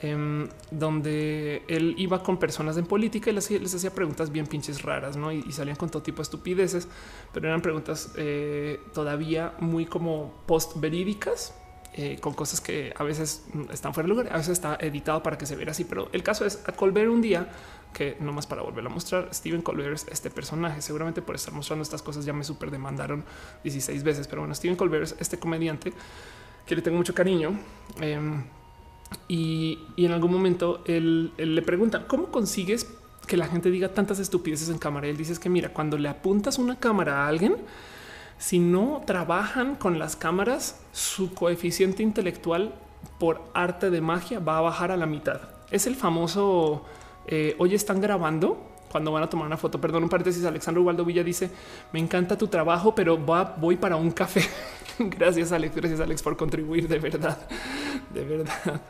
Em, donde él iba con personas en política y les, hacía preguntas bien pinches raras, ¿no? Y, salían con todo tipo de estupideces, pero eran preguntas eh, todavía muy como post verídicas, eh, con cosas que a veces están fuera de lugar, a veces está editado para que se vea así, pero el caso es a Colbert un día que no más para volverlo a mostrar. Steven Colbert es este personaje. Seguramente por estar mostrando estas cosas ya me super demandaron 16 veces, pero bueno, Steven Colbert es este comediante que le tengo mucho cariño. Em, y, en algún momento él, le pregunta cómo consigues que la gente diga tantas estupideces en cámara. Y él dice que mira, cuando le apuntas una cámara a alguien, si no trabajan con las cámaras, su coeficiente intelectual por arte de magia va a bajar a la mitad. Es el famoso eh, hoy están grabando cuando van a tomar una foto. Perdón, un paréntesis. Alexandro Waldo Villa dice: Me encanta tu trabajo, pero voy para un café. gracias, Alex. Gracias, Alex, por contribuir de verdad. De verdad.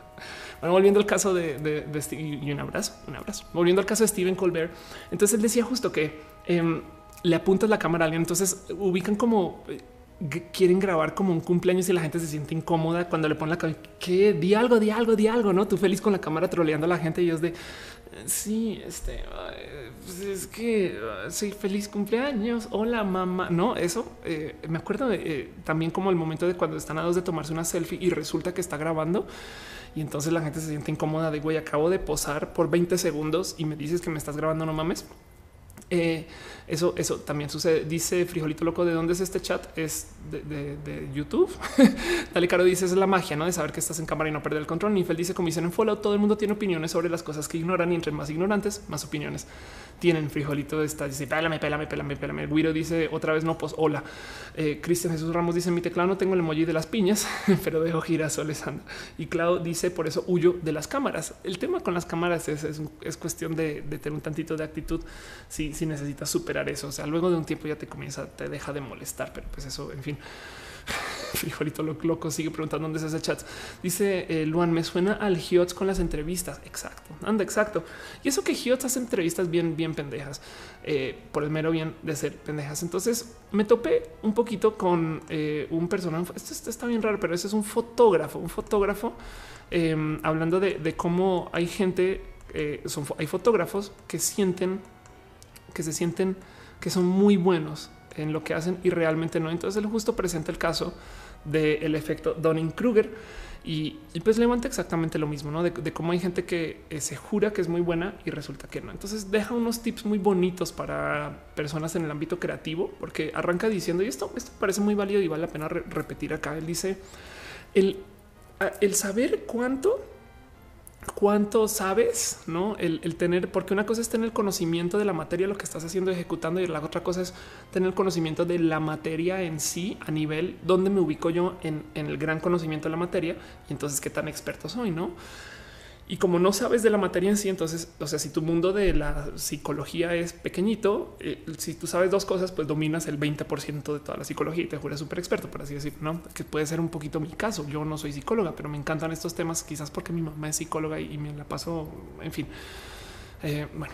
Bueno, volviendo al caso de, y un abrazo, un abrazo. Volviendo al caso de Steven Colbert. Entonces él decía justo que em, le apuntas la cámara a alguien. Entonces ubican como eh, quieren grabar como un cumpleaños y la gente se siente incómoda cuando le ponen la cámara. Que di algo, di algo, di algo, no? Tú feliz con la cámara troleando a la gente y es de sí, este pues es que soy feliz cumpleaños. Hola, mamá. No, eso eh, me acuerdo eh, también como el momento de cuando están a dos de tomarse una selfie y resulta que está grabando y entonces la gente se siente incómoda de güey, acabo de posar por 20 segundos y me dices que me estás grabando, no mames. Eh, eso, eso también sucede. Dice Frijolito Loco, ¿de dónde es este chat? Es de, YouTube. Dale, Caro dice, es la magia, ¿no? De saber que estás en cámara y no perder el control. Nifel dice, como dicen en Fallout, todo el mundo tiene opiniones sobre las cosas que ignoran y entre más ignorantes, más opiniones tienen. Frijolito está, dice, pélame, pélame, pélame, pélame. Guiro dice, otra vez no, pues hola. Eh, Cristian Jesús Ramos dice, mi teclado no tengo el emoji de las piñas, pero dejo girasoles. Anda. Y Clau dice, por eso huyo de las cámaras. El tema con las cámaras es, es, cuestión de, tener un tantito de actitud si, si necesitas superar eso. O sea, luego de un tiempo ya te comienza, te deja de molestar, pero pues eso, en fin. Frijolito loco sigue preguntando dónde es ese chat. Dice eh, Luan, me suena al Hiots con las entrevistas. Exacto, anda, exacto. Y eso que Hiots hace entrevistas bien, bien pendejas eh, por el mero bien de ser pendejas. Entonces me topé un poquito con eh, un personaje. Esto, está bien raro, pero ese es un fotógrafo, un fotógrafo em, hablando de, cómo hay gente, son, hay fotógrafos que sienten que se sienten que son muy buenos en lo que hacen y realmente no. Entonces él justo presenta el caso del efecto Donning-Kruger y, pues levanta exactamente lo mismo, ¿no? De, cómo hay gente que eh, se jura que es muy buena y resulta que no. Entonces deja unos tips muy bonitos para personas en el ámbito creativo, porque arranca diciendo, y esto, esto parece muy válido y vale la pena repetir acá, él dice, el, el saber cuánto cuánto sabes, no el, tener, porque una cosa es tener conocimiento de la materia, lo que estás haciendo, ejecutando, y la otra cosa es tener conocimiento de la materia en sí a nivel donde me ubico yo en, en el gran conocimiento de la materia y entonces qué tan experto soy, no? Y como no sabes de la materia en sí, entonces, o sea, si tu mundo de la psicología es pequeñito, eh, si tú sabes dos cosas, pues dominas el 20% de toda la psicología y te juras súper experto, por así decir, ¿no? Que puede ser un poquito mi caso. Yo no soy psicóloga, pero me encantan estos temas, quizás porque mi mamá es psicóloga y, me la paso, en fin. Eh, bueno,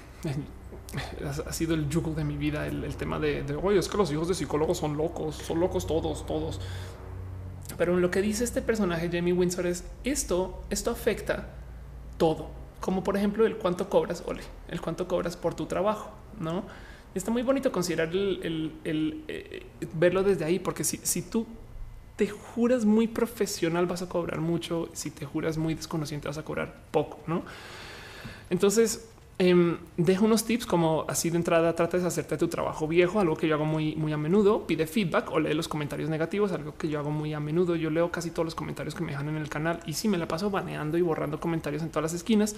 ha sido el yugo de mi vida el, tema de, de, oye, es que los hijos de psicólogos son locos, son locos todos, todos. Pero lo que dice este personaje, Jamie Windsor, es esto, esto afecta todo, como por ejemplo el cuánto cobras, ole, el cuánto cobras por tu trabajo, no? Está muy bonito considerar el, eh, verlo desde ahí, porque si, si tú te juras muy profesional vas a cobrar mucho, si te juras muy desconociente vas a cobrar poco, ¿no? Entonces, eh, deja unos tips como así de entrada, trata de hacerte tu trabajo viejo, algo que yo hago muy, muy a menudo, pide feedback o lee los comentarios negativos, algo que yo hago muy a menudo. Yo leo casi todos los comentarios que me dejan en el canal y sí me la paso baneando y borrando comentarios en todas las esquinas,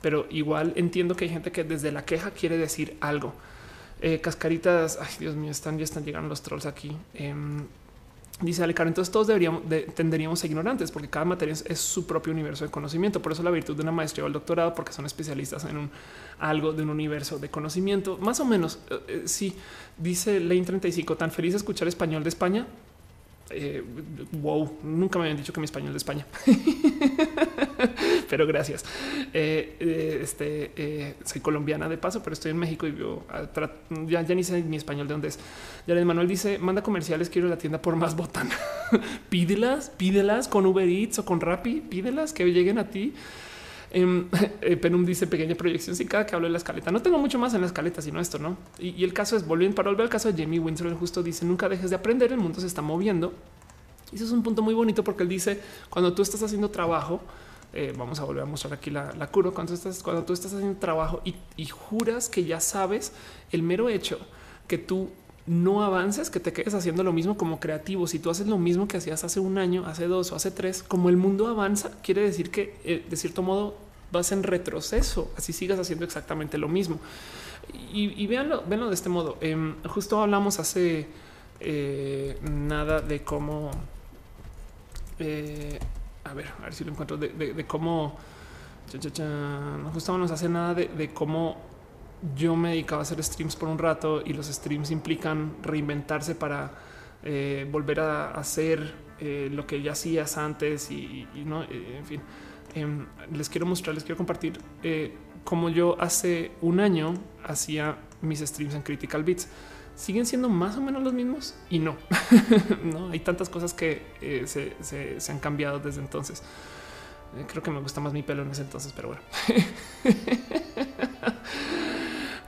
pero igual entiendo que hay gente que desde la queja quiere decir algo. Eh, cascaritas, ay Dios mío, están ya están llegando los trolls aquí. Eh, Dice Alecaro, entonces todos deberíamos de, tenderíamos a ignorantes porque cada materia es, su propio universo de conocimiento. Por eso la virtud de una maestría o el doctorado, porque son especialistas en un algo de un universo de conocimiento. Más o menos, eh, eh sí, dice Lane 35, tan feliz de escuchar español de España. Eh, wow, nunca me habían dicho que mi español de España, pero gracias. Eh, eh, este soy colombiana de paso, pero estoy en México y ah, ya, ya, ni sé mi español de dónde es. Ya Manuel dice: manda comerciales, quiero la tienda por más botana. pídelas, pídelas con Uber Eats o con Rappi, pídelas que lleguen a ti. Em, eh, Penum dice pequeña proyección. Si cada que hablo de la escaleta, no tengo mucho más en la escaleta, sino esto, no? Y, el caso es volviendo para volver al caso de Jamie Winsor, el justo dice nunca dejes de aprender. El mundo se está moviendo. Y eso es un punto muy bonito porque él dice cuando tú estás haciendo trabajo, eh, vamos a volver a mostrar aquí la, la curva. Cuando, estás, cuando tú estás haciendo trabajo y, y juras que ya sabes el mero hecho que tú no avances, que te quedes haciendo lo mismo como creativo. Si tú haces lo mismo que hacías hace un año, hace dos o hace tres, como el mundo avanza, quiere decir que eh, de cierto modo vas en retroceso, así sigas haciendo exactamente lo mismo. Y, y véanlo, de este modo. Em, justo hablamos hace eh, nada de cómo, eh, a ver, a ver si lo encuentro, de, cómo, justo hablamos hace nada de, cómo yo me dedicaba a hacer streams por un rato y los streams implican reinventarse para eh, volver a hacer lo que ya hacías antes y no, en fin. Em, les quiero mostrar, les quiero compartir eh, cómo yo hace un año hacía mis streams en Critical Beats. Siguen siendo más o menos los mismos y no, no hay tantas cosas que eh, se, han cambiado desde entonces. Eh, creo que me gusta más mi pelo en ese entonces, pero bueno.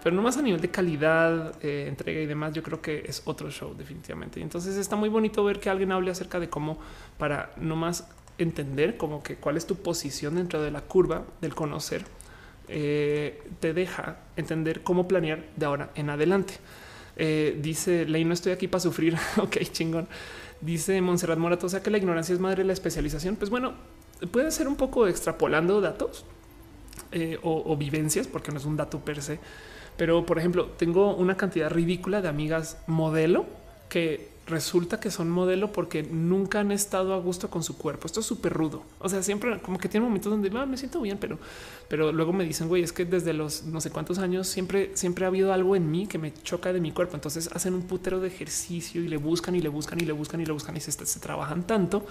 pero no más a nivel de calidad, entrega y demás, yo creo que es otro show definitivamente. Entonces está muy bonito ver que alguien hable acerca de cómo para no más entender como que cuál es tu posición dentro de la curva del conocer, eh, te deja entender cómo planear de ahora en adelante. Eh, dice Ley, no estoy aquí para sufrir. ok, chingón. Dice Montserrat Morato, o sea que la ignorancia es madre de la especialización. Pues bueno, puede ser un poco extrapolando datos eh, o, vivencias, porque no es un dato per se. Pero, por ejemplo, tengo una cantidad ridícula de amigas modelo que resulta que son modelo porque nunca han estado a gusto con su cuerpo. Esto es súper rudo. O sea, siempre como que tiene momentos donde ah, me siento bien, pero, pero luego me dicen, güey, es que desde los no sé cuántos años siempre, siempre ha habido algo en mí que me choca de mi cuerpo. Entonces hacen un putero de ejercicio y le buscan y le buscan y le buscan y le buscan y se, se trabajan tanto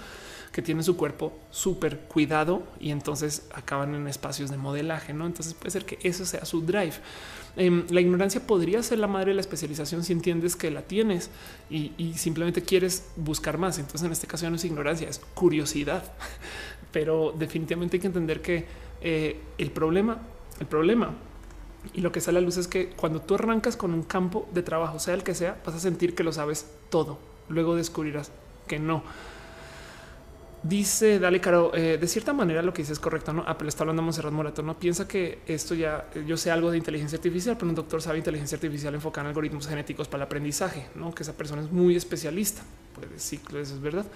que tienen su cuerpo súper cuidado y entonces acaban en espacios de modelaje. No, entonces puede ser que eso sea su drive. Em, la ignorancia podría ser la madre de la especialización si entiendes que la tienes y, simplemente quieres buscar más. Entonces, en este caso ya no es ignorancia, es curiosidad. Pero definitivamente hay que entender que eh, el problema, el problema y lo que sale a luz es que cuando tú arrancas con un campo de trabajo, sea el que sea, vas a sentir que lo sabes todo. Luego descubrirás que no. Dice Dale Caro, eh, de cierta manera lo que dice es correcto, ¿no? Apple está hablando de Monserrat Morato, ¿no? Piensa que esto ya, yo sé algo de inteligencia artificial, pero un doctor sabe inteligencia artificial enfocada en algoritmos genéticos para el aprendizaje, ¿no? Que esa persona es muy especialista. Puede sí, eso es verdad.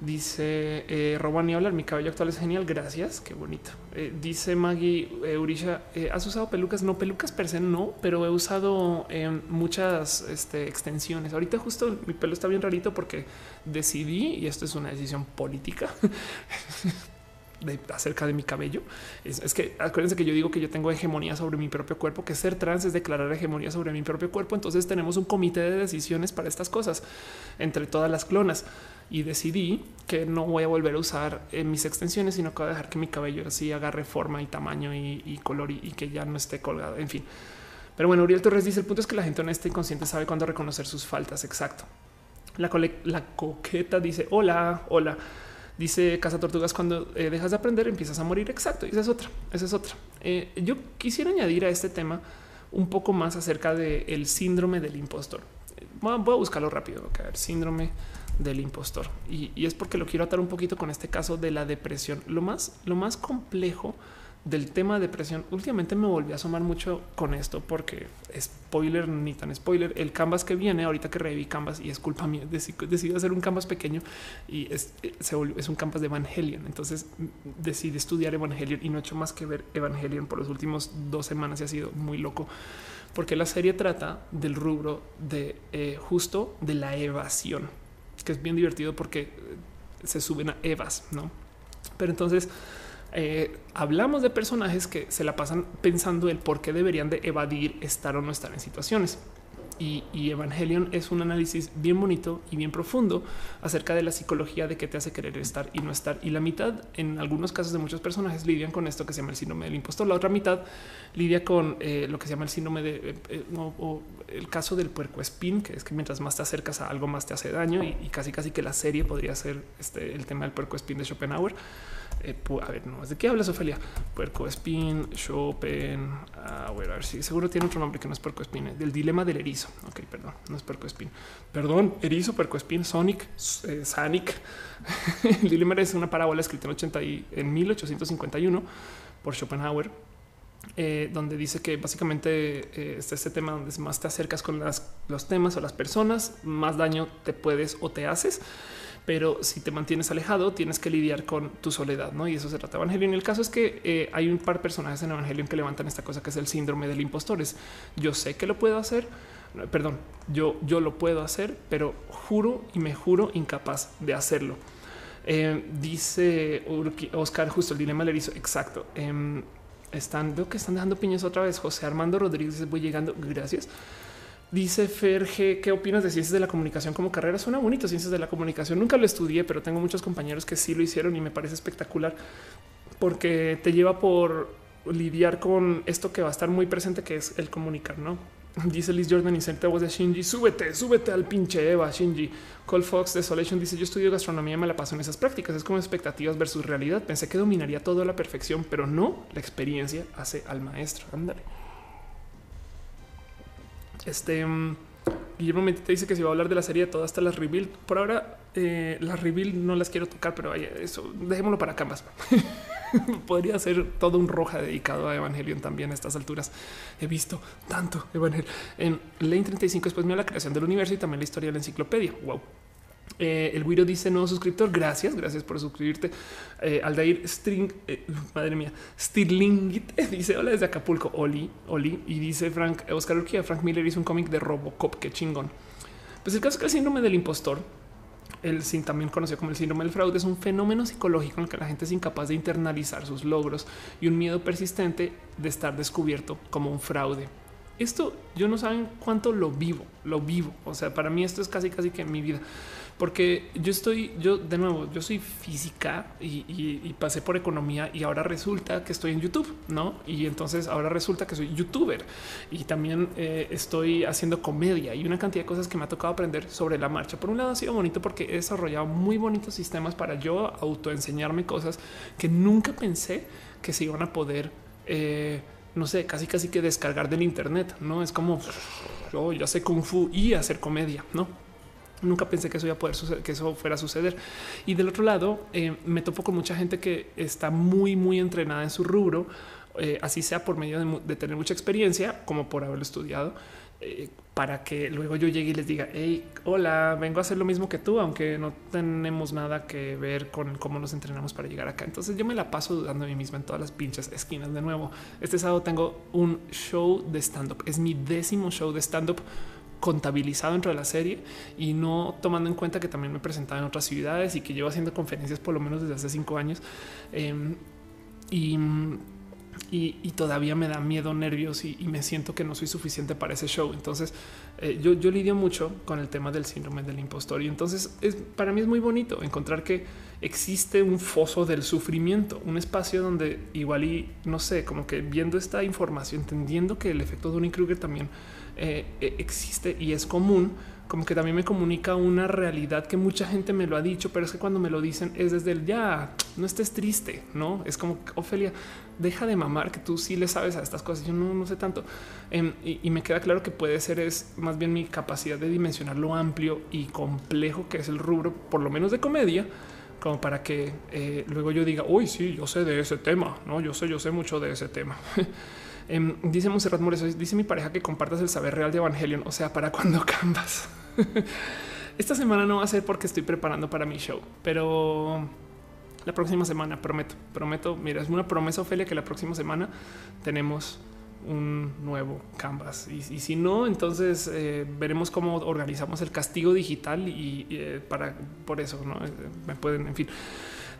Dice eh, Robani hablar, mi cabello actual es genial, gracias, qué bonito. Eh, dice Maggie eh, Urisha, eh, ¿has usado pelucas? No, pelucas per se no, pero he usado muchas este, extensiones. Ahorita justo mi pelo está bien rarito porque decidí, y esto es una decisión política, de, acerca de mi cabello. Es, que acuérdense que yo digo que yo tengo hegemonía sobre mi propio cuerpo, que ser trans es declarar hegemonía sobre mi propio cuerpo. Entonces tenemos un comité de decisiones para estas cosas entre todas las clonas y decidí que no voy a volver a usar eh, mis extensiones, sino que voy a dejar que mi cabello así agarre forma y tamaño y, color y, que ya no esté colgado. En fin. Pero bueno, Uriel Torres dice el punto es que la gente honesta y consciente sabe cuándo reconocer sus faltas. Exacto. La, coqueta dice hola, hola. Dice Casa Tortugas, cuando eh, dejas de aprender empiezas a morir. Exacto. Y esa es otra. Esa es otra. Eh, yo quisiera añadir a este tema un poco más acerca del síndrome del impostor. Voy a, buscarlo rápido. Ver, síndrome del impostor. Y, es porque lo quiero atar un poquito con este caso de la depresión. Lo más, lo más complejo del tema de depresión, últimamente me volví a asomar mucho con esto porque spoiler ni tan spoiler. El canvas que viene ahorita que reví canvas y es culpa mía, decidí hacer un canvas pequeño y es, se volvió, es un canvas de Evangelion. Entonces decidí estudiar Evangelion y no he hecho más que ver Evangelion por los últimos dos semanas y ha sido muy loco porque la serie trata del rubro de eh, justo de la evasión, que es bien divertido porque se suben a evas, no? Pero entonces eh, hablamos de personajes que se la pasan pensando el por qué deberían de evadir estar o no estar en situaciones. Y, Evangelion es un análisis bien bonito y bien profundo acerca de la psicología de qué te hace querer estar y no estar. Y la mitad, en algunos casos de muchos personajes, lidian con esto que se llama el síndrome del impostor. La otra mitad lidia con eh, lo que se llama el síndrome de eh, o, el caso del puerco espín, que es que mientras más te acercas a algo, más te hace daño. Y, casi, casi que la serie podría ser este, el tema del puerco espín de Schopenhauer. Eh, a ver, no, ¿de qué hablas, Ofelia? Puerco Espín, Chopin. a ver, si seguro tiene otro nombre que no es Puerco Espín, eh, del dilema del erizo. Ok, perdón, no es Puerco Espín. Perdón, erizo, Puerco Espín, Sonic, eh, Sonic. el dilema es una parábola escrita en, 80 y, en 1851 por Schopenhauer. donde dice que básicamente está este tema donde más te acercas con los temas o las personas, más daño te puedes o te haces pero si te mantienes alejado, tienes que lidiar con tu soledad, ¿no? Y eso se trata de Evangelion. Y el caso es que eh, hay un par de personajes en Evangelion que levantan esta cosa que es el síndrome del impostor. yo sé que lo puedo hacer, perdón, yo, yo lo puedo hacer, pero juro y me juro incapaz de hacerlo. Eh, dice Oscar, justo el dilema le hizo exacto. Em, están, veo que están dejando piñas otra vez. José Armando Rodríguez, voy llegando. Gracias. Dice Ferge, ¿qué opinas de ciencias de la comunicación como carrera? Suena bonito ciencias de la comunicación. Nunca lo estudié, pero tengo muchos compañeros que sí lo hicieron y me parece espectacular porque te lleva por lidiar con esto que va a estar muy presente, que es el comunicar, ¿no? Dice Liz Jordan y voz de Shinji, súbete, súbete al pinche Eva, Shinji. Cole Fox Desolation dice, yo estudio gastronomía me la paso en esas prácticas. Es como expectativas versus realidad. Pensé que dominaría todo a la perfección, pero no, la experiencia hace al maestro. Ándale. Este mm, Guillermo Mentita dice que si va a hablar de la serie de todas hasta las reveal. Por ahora, eh, las reveal no las quiero tocar, pero eso dejémoslo para Canvas. Podría ser todo un roja dedicado a Evangelion también a estas alturas. He visto tanto Evangelion en Lane 35. Después me la creación del universo y también la historia de la enciclopedia. Wow. Eh, el Wiro dice nuevo suscriptor. Gracias, gracias por suscribirte. Eh, Aldair String, eh, madre mía, Stirling dice hola desde Acapulco. Oli, Oli. Y dice Frank Oscar Urquía. Frank Miller hizo un cómic de Robocop. Qué chingón. Pues el caso es que el síndrome del impostor, el también conocido como el síndrome del fraude, es un fenómeno psicológico en el que la gente es incapaz de internalizar sus logros y un miedo persistente de estar descubierto como un fraude. Esto yo no saben cuánto lo vivo, lo vivo. O sea, para mí esto es casi, casi que mi vida porque yo estoy, yo de nuevo, yo soy física y, pasé por economía y ahora resulta que estoy en YouTube, ¿no? Y entonces ahora resulta que soy youtuber y también eh, estoy haciendo comedia y una cantidad de cosas que me ha tocado aprender sobre la marcha. Por un lado ha sido bonito porque he desarrollado muy bonitos sistemas para yo autoenseñarme cosas que nunca pensé que se iban a poder... Eh, no sé, casi casi que descargar del internet, no es como yo ya sé kung fu y hacer comedia, no? Nunca pensé que eso iba a poder suceder, que eso fuera a suceder. Y del otro lado, eh, me topo con mucha gente que está muy, muy entrenada en su rubro, eh, así sea por medio de, tener mucha experiencia, como por haberlo estudiado, eh, para que luego yo llegue y les diga, hey, hola, vengo a hacer lo mismo que tú, aunque no tenemos nada que ver con cómo nos entrenamos para llegar acá. Entonces yo me la paso dudando a mí misma en todas las pinches esquinas. De nuevo, este sábado tengo un show de stand up. Es mi décimo show de stand up contabilizado dentro de la serie y no tomando en cuenta que también me presentaba en otras ciudades y que llevo haciendo conferencias por lo menos desde hace cinco años. Em, y, todavía me da miedo, nervios y, me siento que no soy suficiente para ese show. Entonces eh, yo, yo lidio mucho con el tema del síndrome del impostor y entonces es, para mí es muy bonito encontrar que existe un foso del sufrimiento, un espacio donde igual y no sé, como que viendo esta información, entendiendo que el efecto de un Kruger también eh, eh, existe y es común, como que también me comunica una realidad que mucha gente me lo ha dicho, pero es que cuando me lo dicen es desde ya no estés triste, no es como Ofelia, deja de mamar que tú sí le sabes a estas cosas. Yo no, no sé tanto em, y, me queda claro que puede ser es más bien mi capacidad de dimensionar lo amplio y complejo que es el rubro, por lo menos de comedia, como para que eh, luego yo diga, uy, sí, yo sé de ese tema, no, yo sé, yo sé mucho de ese tema. Em, dice Monserrat Mores, dice mi pareja que compartas el saber real de Evangelion, o sea, para cuando cambas. Esta semana no va a ser porque estoy preparando para mi show, pero la próxima semana prometo, prometo. Mira, es una promesa, Ophelia, que la próxima semana tenemos un nuevo canvas y, si no, entonces eh, veremos cómo organizamos el castigo digital y, eh, para por eso no eh, me pueden, en fin.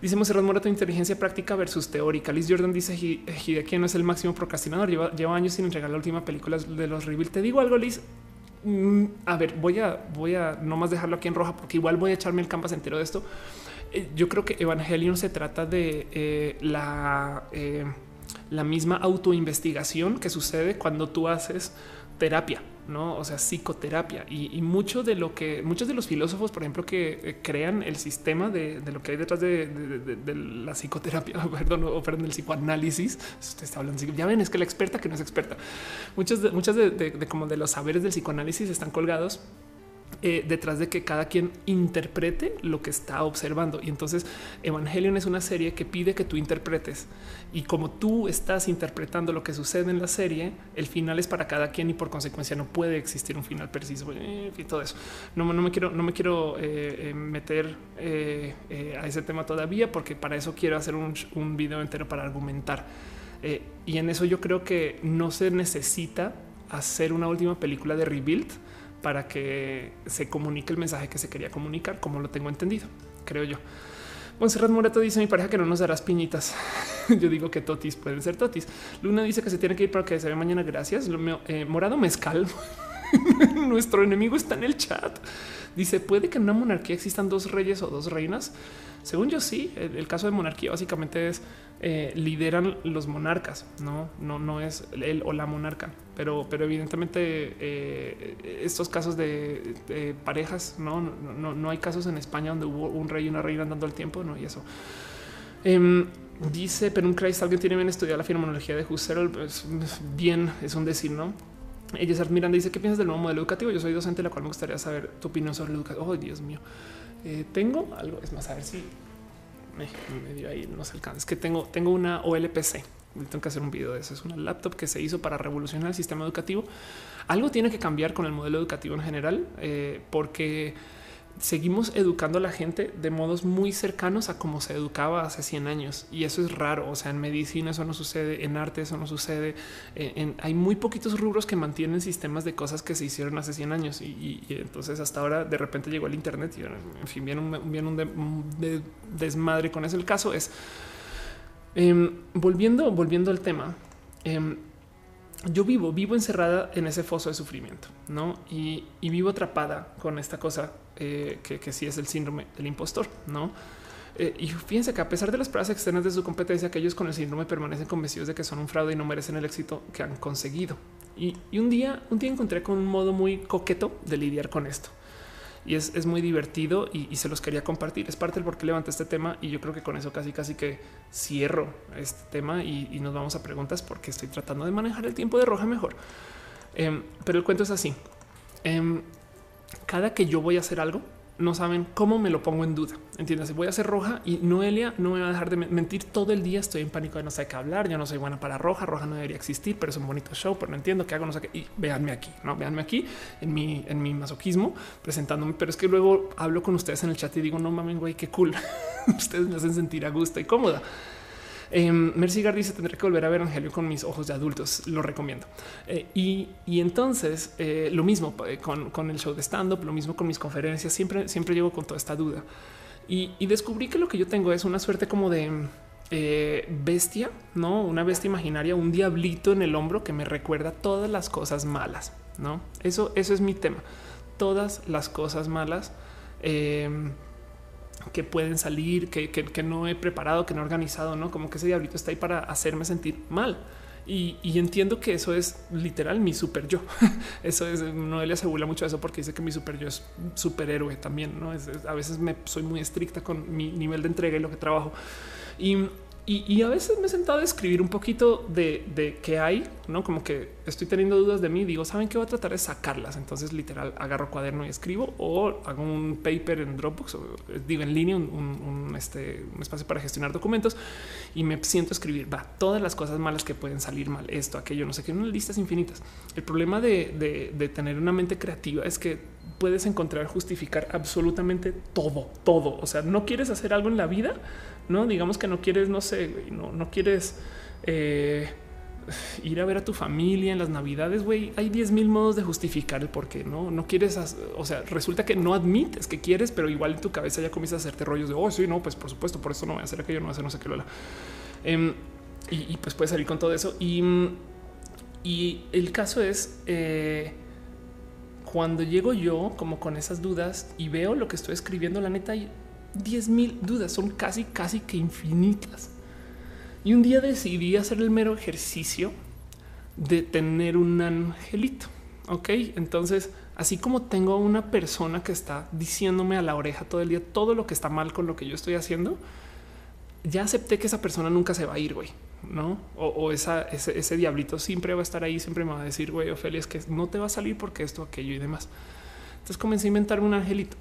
Dice Monserrat Mora, tu inteligencia práctica versus teórica. Liz Jordan dice Hideki no es el máximo procrastinador. Lleva, lleva años sin entregar la última película de los reveal. Te digo algo, Liz. Mm, a ver, voy a, voy a no más dejarlo aquí en roja porque igual voy a echarme el canvas entero de esto. yo creo que Evangelion se trata de la la misma autoinvestigación que sucede cuando tú haces terapia, no? O sea, psicoterapia y, mucho de lo que muchos de los filósofos, por ejemplo, que eh, crean el sistema de, lo que hay detrás de, la psicoterapia, perdón, o perdón, del psicoanálisis. Usted está hablando, ya ven, es que la experta que no es experta. Muchas, muchas de, como de los saberes del psicoanálisis están colgados eh, detrás de que cada quien interprete lo que está observando. Y entonces Evangelion es una serie que pide que tú interpretes. Y como tú estás interpretando lo que sucede en la serie, el final es para cada quien y por consecuencia no puede existir un final preciso y todo eso. No, no me quiero, no me quiero eh, eh, meter a ese tema todavía porque para eso quiero hacer un, un video entero para argumentar. y en eso yo creo que no se necesita hacer una última película de Rebuild para que se comunique el mensaje que se quería comunicar, como lo tengo entendido, creo yo. Monserrat Moreto dice mi pareja que no nos darás piñitas. yo digo que totis pueden ser totis. Luna dice que se tiene que ir para que se vea mañana. Gracias. Eh, Morado Mezcal. Nuestro enemigo está en el chat. Dice, ¿puede que en una monarquía existan dos reyes o dos reinas? Según yo sí, el caso de monarquía básicamente es eh, lideran los monarcas, no, no, no es él o la monarca, pero, pero evidentemente eh, estos casos de, parejas, no, no, no, hay casos en España donde hubo un rey y una reina andando al tiempo, no, y eso. Em, dice, pero un Christ, alguien tiene bien estudiado la fenomenología de Husserl, pues, bien, es un decir, no? Ella Miranda dice, ¿qué piensas del nuevo modelo educativo? Yo soy docente, la cual me gustaría saber tu opinión sobre la educación. Oh, Dios mío. Eh, tengo algo, es más, a ver si medio ahí no se alcanza. Es que tengo, tengo una OLPC. Tengo que hacer un video de eso. Es una laptop que se hizo para revolucionar el sistema educativo. Algo tiene que cambiar con el modelo educativo en general, eh, porque seguimos educando a la gente de modos muy cercanos a como se educaba hace 100 años. Y eso es raro. O sea, en medicina eso no sucede, en arte eso no sucede. Eh, hay muy poquitos rubros que mantienen sistemas de cosas que se hicieron hace 100 años. Y, entonces hasta ahora de repente llegó el Internet y en fin, viene un, desmadre con eso. El caso es, em, volviendo, volviendo al tema, em, yo vivo, vivo encerrada en ese foso de sufrimiento, ¿no? Y, vivo atrapada con esta cosa eh, que, que, sí es el síndrome del impostor, ¿no? Eh, y fíjense que a pesar de las pruebas externas de su competencia, aquellos con el síndrome permanecen convencidos de que son un fraude y no merecen el éxito que han conseguido. Y, y un día, un día encontré con un modo muy coqueto de lidiar con esto y es, muy divertido y, se los quería compartir. Es parte del por qué levanté este tema y yo creo que con eso casi casi que cierro este tema y, nos vamos a preguntas porque estoy tratando de manejar el tiempo de roja mejor. Em, pero el cuento es así. Em, cada que yo voy a hacer algo, no saben cómo me lo pongo en duda. Entiendes? Voy a ser roja y Noelia no me va a dejar de mentir todo el día. Estoy en pánico de no sé qué hablar. Yo no soy buena para roja. Roja no debería existir, pero es un bonito show. Pero no entiendo qué hago. No sé qué. Y véanme aquí, no véanme aquí en mi, en mi masoquismo presentándome. Pero es que luego hablo con ustedes en el chat y digo, no mames, güey, qué cool. ustedes me hacen sentir a gusto y cómoda. Eh, Mercy Gar dice tendré que volver a ver Angelio con mis ojos de adultos. Lo recomiendo. Eh, y, entonces eh, lo mismo eh, con, el show de stand up, lo mismo con mis conferencias. Siempre, siempre llego con toda esta duda y, descubrí que lo que yo tengo es una suerte como de bestia, no una bestia imaginaria, un diablito en el hombro que me recuerda todas las cosas malas. No, eso, eso es mi tema. Todas las cosas malas que pueden salir, que, no he preparado, que no he organizado, no como que ese diablito está ahí para hacerme sentir mal. Y, entiendo que eso es literal mi super yo. Eso es, Noelia se burla mucho eso porque dice que mi super yo es superhéroe también. No es, a veces me soy muy estricta con mi nivel de entrega y lo que trabajo. Y, y, a veces me he sentado a escribir un poquito de, de qué hay, no como que estoy teniendo dudas de mí. Digo, saben que voy a tratar de sacarlas. Entonces, literal, agarro cuaderno y escribo o hago un paper en Dropbox o digo en línea, un, este, un espacio para gestionar documentos y me siento a escribir va todas las cosas malas que pueden salir mal, esto, aquello, no sé qué, unas listas infinitas. El problema de, de tener una mente creativa es que puedes encontrar justificar absolutamente todo, todo. O sea, no quieres hacer algo en la vida, no digamos que no quieres, no sé, no, no quieres eh, ir a ver a tu familia en las navidades. Güey, hay 10 mil modos de justificar el por qué no, no quieres. O sea, resulta que no admites que quieres, pero igual en tu cabeza ya comienzas a hacerte rollos de oh, sí, no, pues por supuesto, por eso no voy a hacer aquello, no voy a hacer no sé qué. Lola. Em, y, pues puedes salir con todo eso. Y, y el caso es eh, cuando llego yo como con esas dudas y veo lo que estoy escribiendo, la neta, 10 mil dudas, son casi, casi que infinitas. Y un día decidí hacer el mero ejercicio de tener un angelito. Ok, entonces, así como tengo una persona que está diciéndome a la oreja todo el día todo lo que está mal con lo que yo estoy haciendo, ya acepté que esa persona nunca se va a ir, güey, no? O, ese, diablito siempre va a estar ahí, siempre me va a decir, güey, Ofelia, es que no te va a salir porque esto, aquello y demás. Entonces comencé a inventar un angelito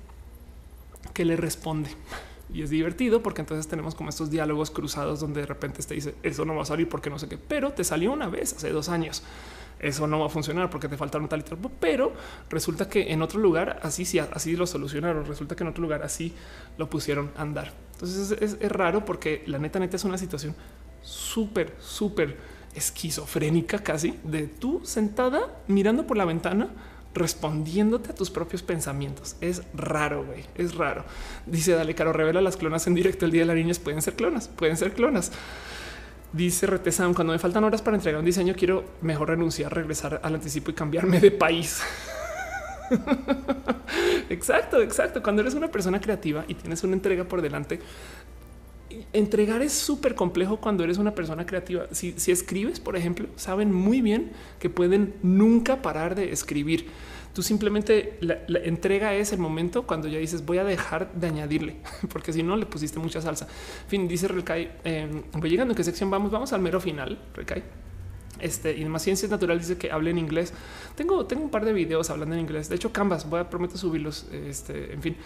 que le responde. Y es divertido porque entonces tenemos como estos diálogos cruzados donde de repente te dice eso no va a salir porque no sé qué, pero te salió una vez hace dos años. Eso no va a funcionar porque te falta un tal y tal, pero resulta que en otro lugar así sí, así lo solucionaron. Resulta que en otro lugar así lo pusieron a andar. Entonces es, es raro porque la neta, neta es una situación súper, súper esquizofrénica casi de tú sentada mirando por la ventana respondiéndote a tus propios pensamientos. Es raro, güey, es raro. Dice Dale Caro, revela las clonas en directo el día de la niña. Pueden ser clonas, pueden ser clonas. Dice Retesam, cuando me faltan horas para entregar un diseño, quiero mejor renunciar, regresar al anticipo y cambiarme de país. exacto, exacto. Cuando eres una persona creativa y tienes una entrega por delante, entregar es súper complejo cuando eres una persona creativa. Si, escribes, por ejemplo, saben muy bien que pueden nunca parar de escribir. Tú simplemente la, entrega es el momento cuando ya dices voy a dejar de añadirle, porque si no le pusiste mucha salsa. En fin, dice Recai, eh, voy llegando a qué sección vamos, vamos al mero final, Recai. Este y demás ciencias naturales dice que hable en inglés. Tengo, tengo un par de videos hablando en inglés. De hecho, Canvas, voy a prometo subirlos. Este, en fin.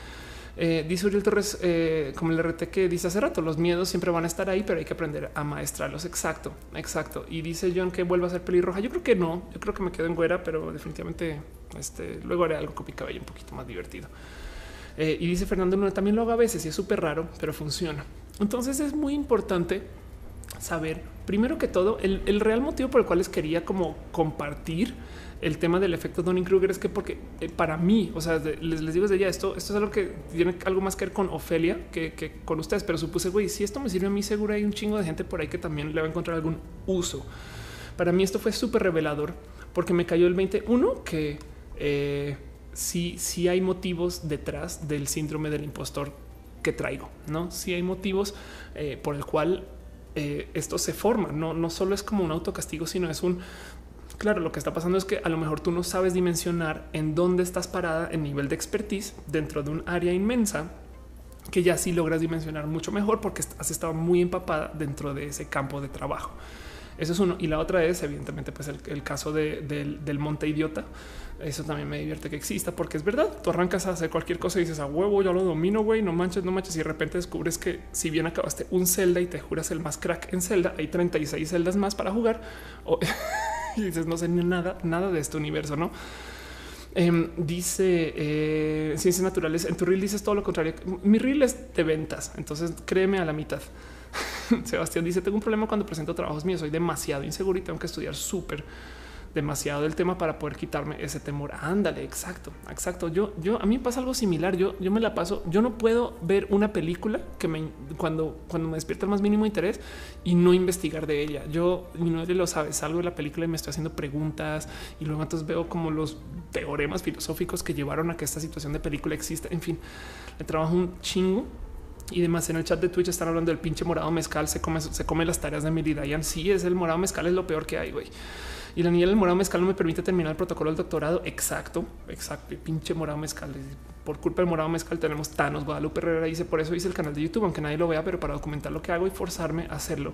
Eh, dice Uriel Torres, eh, como el RT que dice hace rato, los miedos siempre van a estar ahí, pero hay que aprender a maestrarlos. Exacto, exacto. Y dice John que vuelva a ser pelirroja. Yo creo que no, yo creo que me quedo en güera, pero definitivamente este, luego haré algo con mi cabello un poquito más divertido. Eh, y dice Fernando no también lo hago a veces y es súper raro, pero funciona. Entonces es muy importante saber, primero que todo, el, el real motivo por el cual les quería como compartir el tema del efecto Donning Kruger es que porque eh, para mí, o sea, les, digo desde ya esto, esto es algo que tiene algo más que ver con Ofelia que, con ustedes, pero supuse, güey, si esto me sirve a mí, seguro hay un chingo de gente por ahí que también le va a encontrar algún uso. Para mí esto fue súper revelador porque me cayó el 21 que eh, sí, sí hay motivos detrás del síndrome del impostor que traigo, no? Sí hay motivos eh, por el cual esto se forma. No, no solo es como un autocastigo, sino es un Claro, lo que está pasando es que a lo mejor tú no sabes dimensionar en dónde estás parada en nivel de expertise dentro de un área inmensa que ya sí logras dimensionar mucho mejor porque has estado muy empapada dentro de ese campo de trabajo. Eso es uno. Y la otra es, evidentemente, pues el, caso del monte idiota. Eso también me divierte que exista porque es verdad. Tú arrancas a hacer cualquier cosa y dices a huevo, yo lo domino, güey, no manches, no manches. Y de repente descubres que si bien acabaste un celda y te juras el más crack en celda, hay 36 celdas más para jugar. y dices, no sé nada, nada de este universo, no? Em, dice eh, ciencias naturales. En tu reel dices todo lo contrario. Mi reel es de ventas, entonces créeme a la mitad. Sebastián dice: Tengo un problema cuando presento trabajos míos. Soy demasiado inseguro y tengo que estudiar súper demasiado del tema para poder quitarme ese temor. Ándale, exacto, exacto. Yo, yo, a mí pasa algo similar. Yo, yo me la paso. Yo no puedo ver una película que me cuando, cuando me despierta el más mínimo interés y no investigar de ella. Yo, mi madre lo sabe, salgo de la película y me estoy haciendo preguntas y luego entonces veo como los teoremas filosóficos que llevaron a que esta situación de película exista. En fin, le trabajo un chingo y demás. En el chat de Twitch están hablando del pinche morado mezcal. Se come, se come las tareas de Meridian. Sí, es el morado mezcal, es lo peor que hay, güey. Y la niña del morado mezcal no me permite terminar el protocolo del doctorado. Exacto, exacto. Pinche morado mezcal. Por culpa del morado mezcal tenemos Thanos. Guadalupe Herrera dice por eso hice el canal de YouTube, aunque nadie lo vea, pero para documentar lo que hago y forzarme a hacerlo,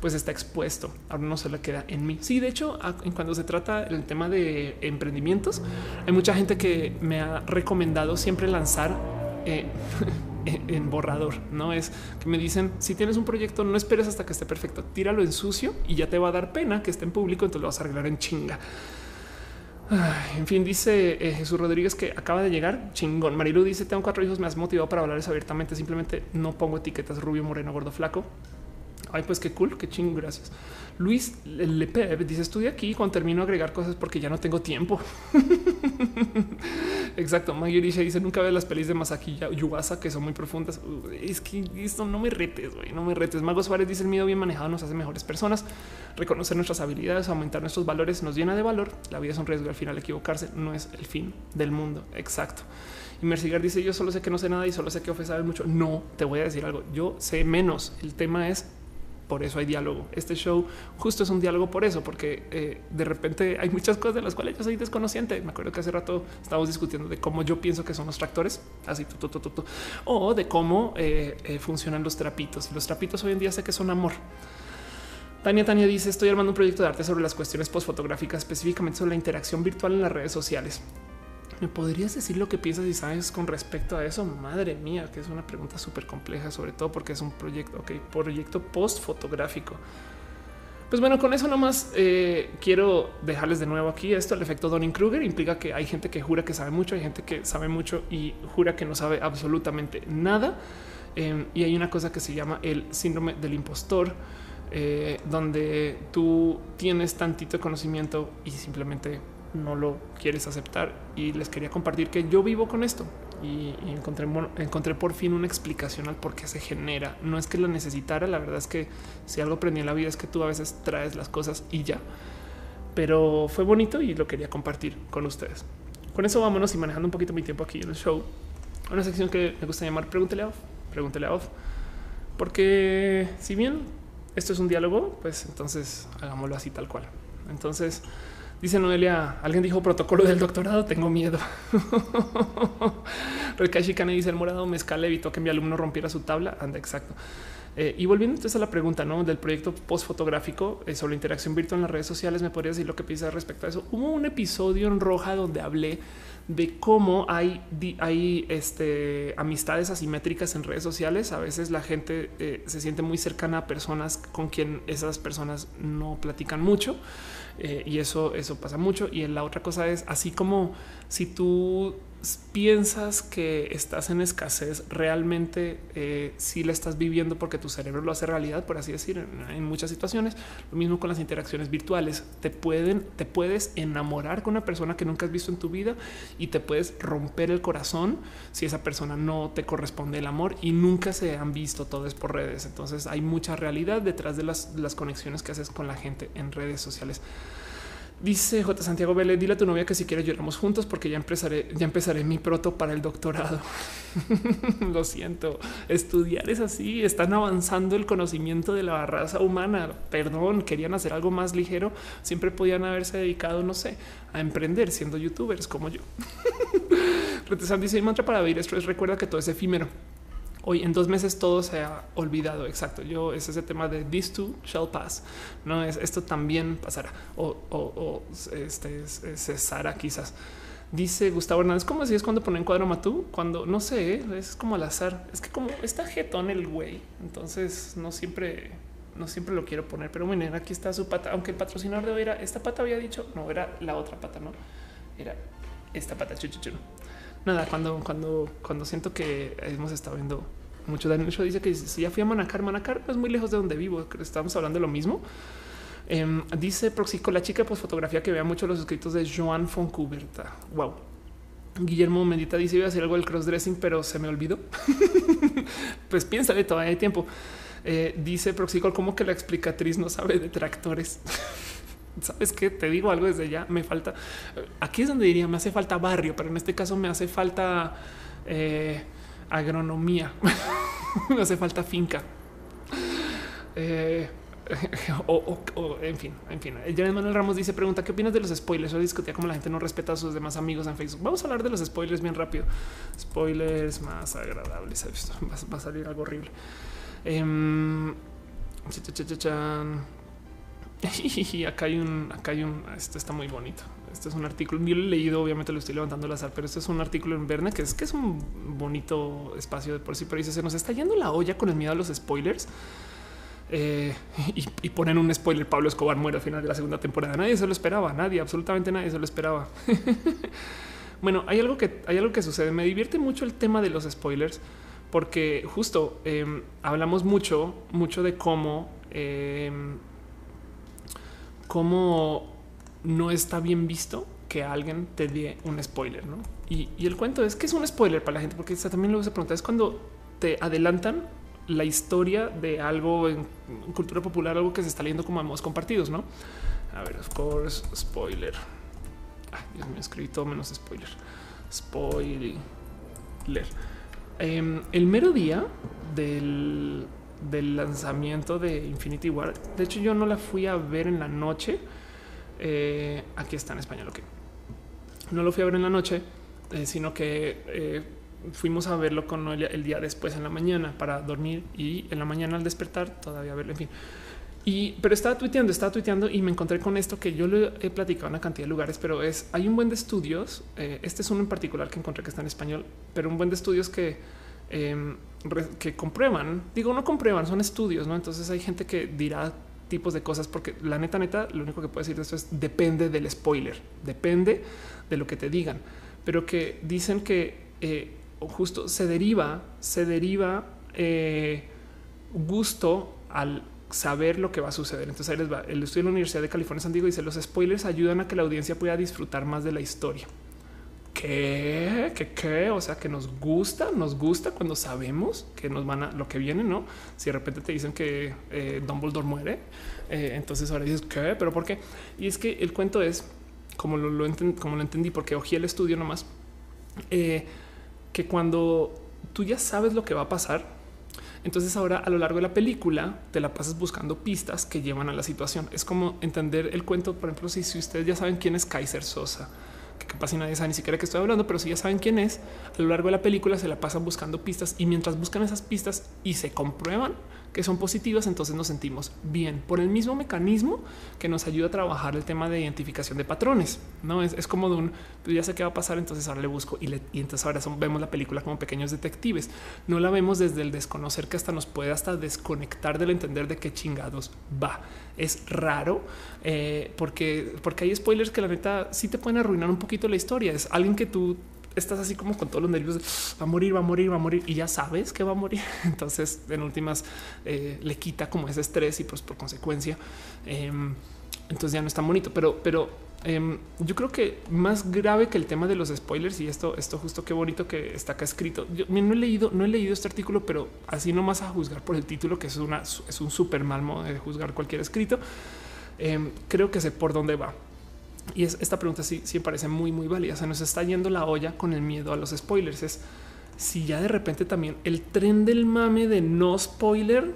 pues está expuesto. Ahora no se le queda en mí. Sí, de hecho, en cuando se trata del tema de emprendimientos, hay mucha gente que me ha recomendado siempre lanzar eh, en borrador. No es que me dicen si tienes un proyecto, no esperes hasta que esté perfecto, tíralo en sucio y ya te va a dar pena que esté en público. Entonces lo vas a arreglar en chinga. en fin, dice eh, Jesús Rodríguez que acaba de llegar. Chingón. Marilu dice: Tengo cuatro hijos, me has motivado para hablar eso abiertamente. Simplemente no pongo etiquetas rubio, moreno, gordo, flaco. Ay, pues qué cool, qué chingón. Gracias. Luis Lepe dice estudia aquí cuando termino agregar cosas porque ya no tengo tiempo. Exacto. Mayurisha dice nunca ve las pelis de Masaki Yuasa que son muy profundas. Es que esto no me retes, güey, no me retes. Mago Suárez dice el miedo bien manejado nos hace mejores personas. Reconocer nuestras habilidades, aumentar nuestros valores nos llena de valor. La vida es un riesgo al final equivocarse no es el fin del mundo. Exacto. Y Mercigar dice yo solo sé que no sé nada y solo sé que Ofe mucho. No, te voy a decir algo. Yo sé menos. El tema es por eso hay diálogo. Este show justo es un diálogo por eso, porque eh, de repente hay muchas cosas de las cuales yo soy desconociente. Me acuerdo que hace rato estábamos discutiendo de cómo yo pienso que son los tractores, así, tu, tu, tu, o de cómo eh, eh, funcionan los trapitos. Y los trapitos hoy en día sé que son amor. Tania Tania dice estoy armando un proyecto de arte sobre las cuestiones postfotográficas, específicamente sobre la interacción virtual en las redes sociales. ¿Me podrías decir lo que piensas y sabes con respecto a eso? Madre mía, que es una pregunta súper compleja, sobre todo porque es un proyecto, ok, proyecto post fotográfico. Pues bueno, con eso nomás eh, quiero dejarles de nuevo aquí esto. El efecto Donning Kruger implica que hay gente que jura que sabe mucho, hay gente que sabe mucho y jura que no sabe absolutamente nada. Em, y hay una cosa que se llama el síndrome del impostor, eh, donde tú tienes tantito conocimiento y simplemente no lo quieres aceptar y les quería compartir que yo vivo con esto y, encontré, encontré por fin una explicación al por qué se genera. No es que lo necesitara, la verdad es que si algo aprendí en la vida es que tú a veces traes las cosas y ya. Pero fue bonito y lo quería compartir con ustedes. Con eso vámonos y manejando un poquito mi tiempo aquí en el show. Una sección que me gusta llamar Pregúntele Off. Pregúntele a Off. Porque si bien esto es un diálogo, pues entonces hagámoslo así tal cual. Entonces, Dice Noelia, alguien dijo protocolo del doctorado, tengo miedo. Rekai Shikane dice el morado mezcal evitó que mi alumno rompiera su tabla. Anda, exacto. Eh, y volviendo entonces a la pregunta ¿no? del proyecto post fotográfico eh, sobre interacción virtual en las redes sociales, me podría decir lo que piensas respecto a eso. Hubo un episodio en Roja donde hablé de cómo hay, hay este, amistades asimétricas en redes sociales. A veces la gente eh, se siente muy cercana a personas con quien esas personas no platican mucho. Eh, y eso, eso pasa mucho. Y la otra cosa es así como si tú piensas que estás en escasez, realmente eh, si la estás viviendo porque tu cerebro lo hace realidad, por así decir, en, muchas situaciones. Lo mismo con las interacciones virtuales. Te pueden, te puedes enamorar con una persona que nunca has visto en tu vida y te puedes romper el corazón si esa persona no te corresponde el amor y nunca se han visto. Todo por redes. Entonces hay mucha realidad detrás de las, las conexiones que haces con la gente en redes sociales. Dice J. Santiago Vélez, dile a tu novia que si quieres lloramos juntos porque ya empezaré, ya empezaré mi proto para el doctorado. Lo siento, estudiar es así, están avanzando el conocimiento de la raza humana. Perdón, querían hacer algo más ligero, siempre podían haberse dedicado, no sé, a emprender siendo youtubers como yo. Retesan dice, mantra para vivir esto es recuerda que todo es efímero hoy en dos meses todo se ha olvidado. Exacto. Yo es ese tema de this too shall pass. No es esto también pasará o, o, o este cesará quizás. Dice Gustavo Hernández, ¿cómo así es cuando ponen cuadro matú? Cuando no sé, es como al azar. Es que como está jetón el güey, entonces no siempre, no siempre lo quiero poner. Pero bueno, aquí está su pata. Aunque el patrocinador de hoy era esta pata, había dicho no era la otra pata, no era esta pata. Chuchuchu. Cuando, cuando, cuando siento que hemos estado viendo mucho. Daniel Show dice que si ya fui a Manacar, Manacar no es muy lejos de donde vivo. Estamos hablando de lo mismo. Em, dice Proxico, la chica pues fotografía que vea mucho los escritos de Joan Foncuberta. Wow. Guillermo Mendita dice iba a hacer algo del crossdressing, pero se me olvidó. pues piénsale, todavía hay tiempo. Eh, dice Proxico, como que la explicatriz no sabe de tractores. Sabes que te digo algo desde ya. Me falta aquí es donde diría me hace falta barrio, pero en este caso me hace falta eh, agronomía. me hace falta finca. Eh, o, en fin, en fin. Janet Manuel Ramos dice: Pregunta qué opinas de los spoilers? Yo discutía cómo la gente no respeta a sus demás amigos en Facebook. Vamos a hablar de los spoilers bien rápido. Spoilers más agradables. Va, a salir algo horrible. Eh, acá hay un, acá hay un, esto está muy bonito. Este es un artículo, yo lo he leído, obviamente lo estoy levantando al azar, pero este es un artículo en Verne que es que es un bonito espacio de por sí, pero dice se nos está yendo la olla con el miedo a los spoilers. Eh, y, ponen un spoiler. Pablo Escobar muere al final de la segunda temporada. Nadie se lo esperaba, nadie, absolutamente nadie se lo esperaba. bueno, hay algo que hay algo que sucede. Me divierte mucho el tema de los spoilers porque justo em, hablamos mucho, mucho de cómo, em, cómo no está bien visto que alguien te dé un spoiler, ¿no? Y, el cuento es que es un spoiler para la gente, porque también luego se pregunta, es cuando te adelantan la historia de algo en cultura popular, algo que se está leyendo como hemos compartidos, ¿no? A ver, of course, spoiler. Ay, Dios mío, escribí todo menos spoiler. Spoiler. Em, el mero día del, lanzamiento de Infinity War, de hecho yo no la fui a ver en la noche. Eh, aquí está en español, ok. No lo fui a ver en la noche, eh, sino que eh, fuimos a verlo con Noelia el día después en la mañana para dormir y en la mañana al despertar todavía verlo, en fin. Y, pero estaba tuiteando, estaba tuiteando y me encontré con esto que yo lo he platicado en una cantidad de lugares, pero es hay un buen de estudios. Este es uno en particular que encontré que está en español, pero un buen de estudios que, em, que comprueban, digo, no comprueban, son estudios, no? Entonces hay gente que dirá tipos de cosas, porque la neta, neta, lo único que puedo decir de esto es depende del spoiler, depende de lo que te digan, pero que dicen que eh, justo se deriva, se deriva eh, gusto al saber lo que va a suceder. Entonces ahí les va. El estudio de la Universidad de California San Diego dice los spoilers ayudan a que la audiencia pueda disfrutar más de la historia. ¿Qué? ¿Qué? ¿Qué? O sea, que nos gusta, nos gusta cuando sabemos que nos van a lo que viene, ¿no? Si de repente te dicen que eh, Dumbledore muere, eh, entonces ahora dices, ¿qué? ¿Pero por qué? Y es que el cuento es, como lo, como lo entendí, porque ojé el estudio nomás, eh, que cuando tú ya sabes lo que va a pasar, entonces ahora a lo largo de la película te la pasas buscando pistas que llevan a la situación. Es como entender el cuento, por ejemplo, si, si ustedes ya saben quién es Kaiser Sosa, capaz nadie sabe ni siquiera que estoy hablando, pero si ya saben quién es, a lo largo de la película se la pasan buscando pistas y mientras buscan esas pistas y se comprueban, que son positivas, entonces nos sentimos bien por el mismo mecanismo que nos ayuda a trabajar el tema de identificación de patrones. No es, como de un pues ya sé qué va a pasar, entonces ahora le busco y, entonces ahora vemos la película como pequeños detectives. No la vemos desde el desconocer que hasta nos puede hasta desconectar del entender de qué chingados va. Es raro eh, porque, porque hay spoilers que la neta sí te pueden arruinar un poquito la historia. Es alguien que tú estás así como con todos los nervios, va a morir, va a morir, va a morir y ya sabes que va a morir. Entonces, en últimas, eh, le quita como ese estrés y pues por consecuencia, em, entonces ya no es tan bonito. Pero, pero em, yo creo que más grave que el tema de los spoilers y esto, esto justo qué bonito que está acá escrito. Yo no he leído, no he leído este artículo, pero así nomás a juzgar por el título, que es una, es un súper mal modo de juzgar cualquier escrito. Em, creo que sé por dónde va. Y es, esta pregunta sí, sí parece muy, muy válida. Se nos está yendo la olla con el miedo a los spoilers. Es si ya de repente también el tren del mame de no spoiler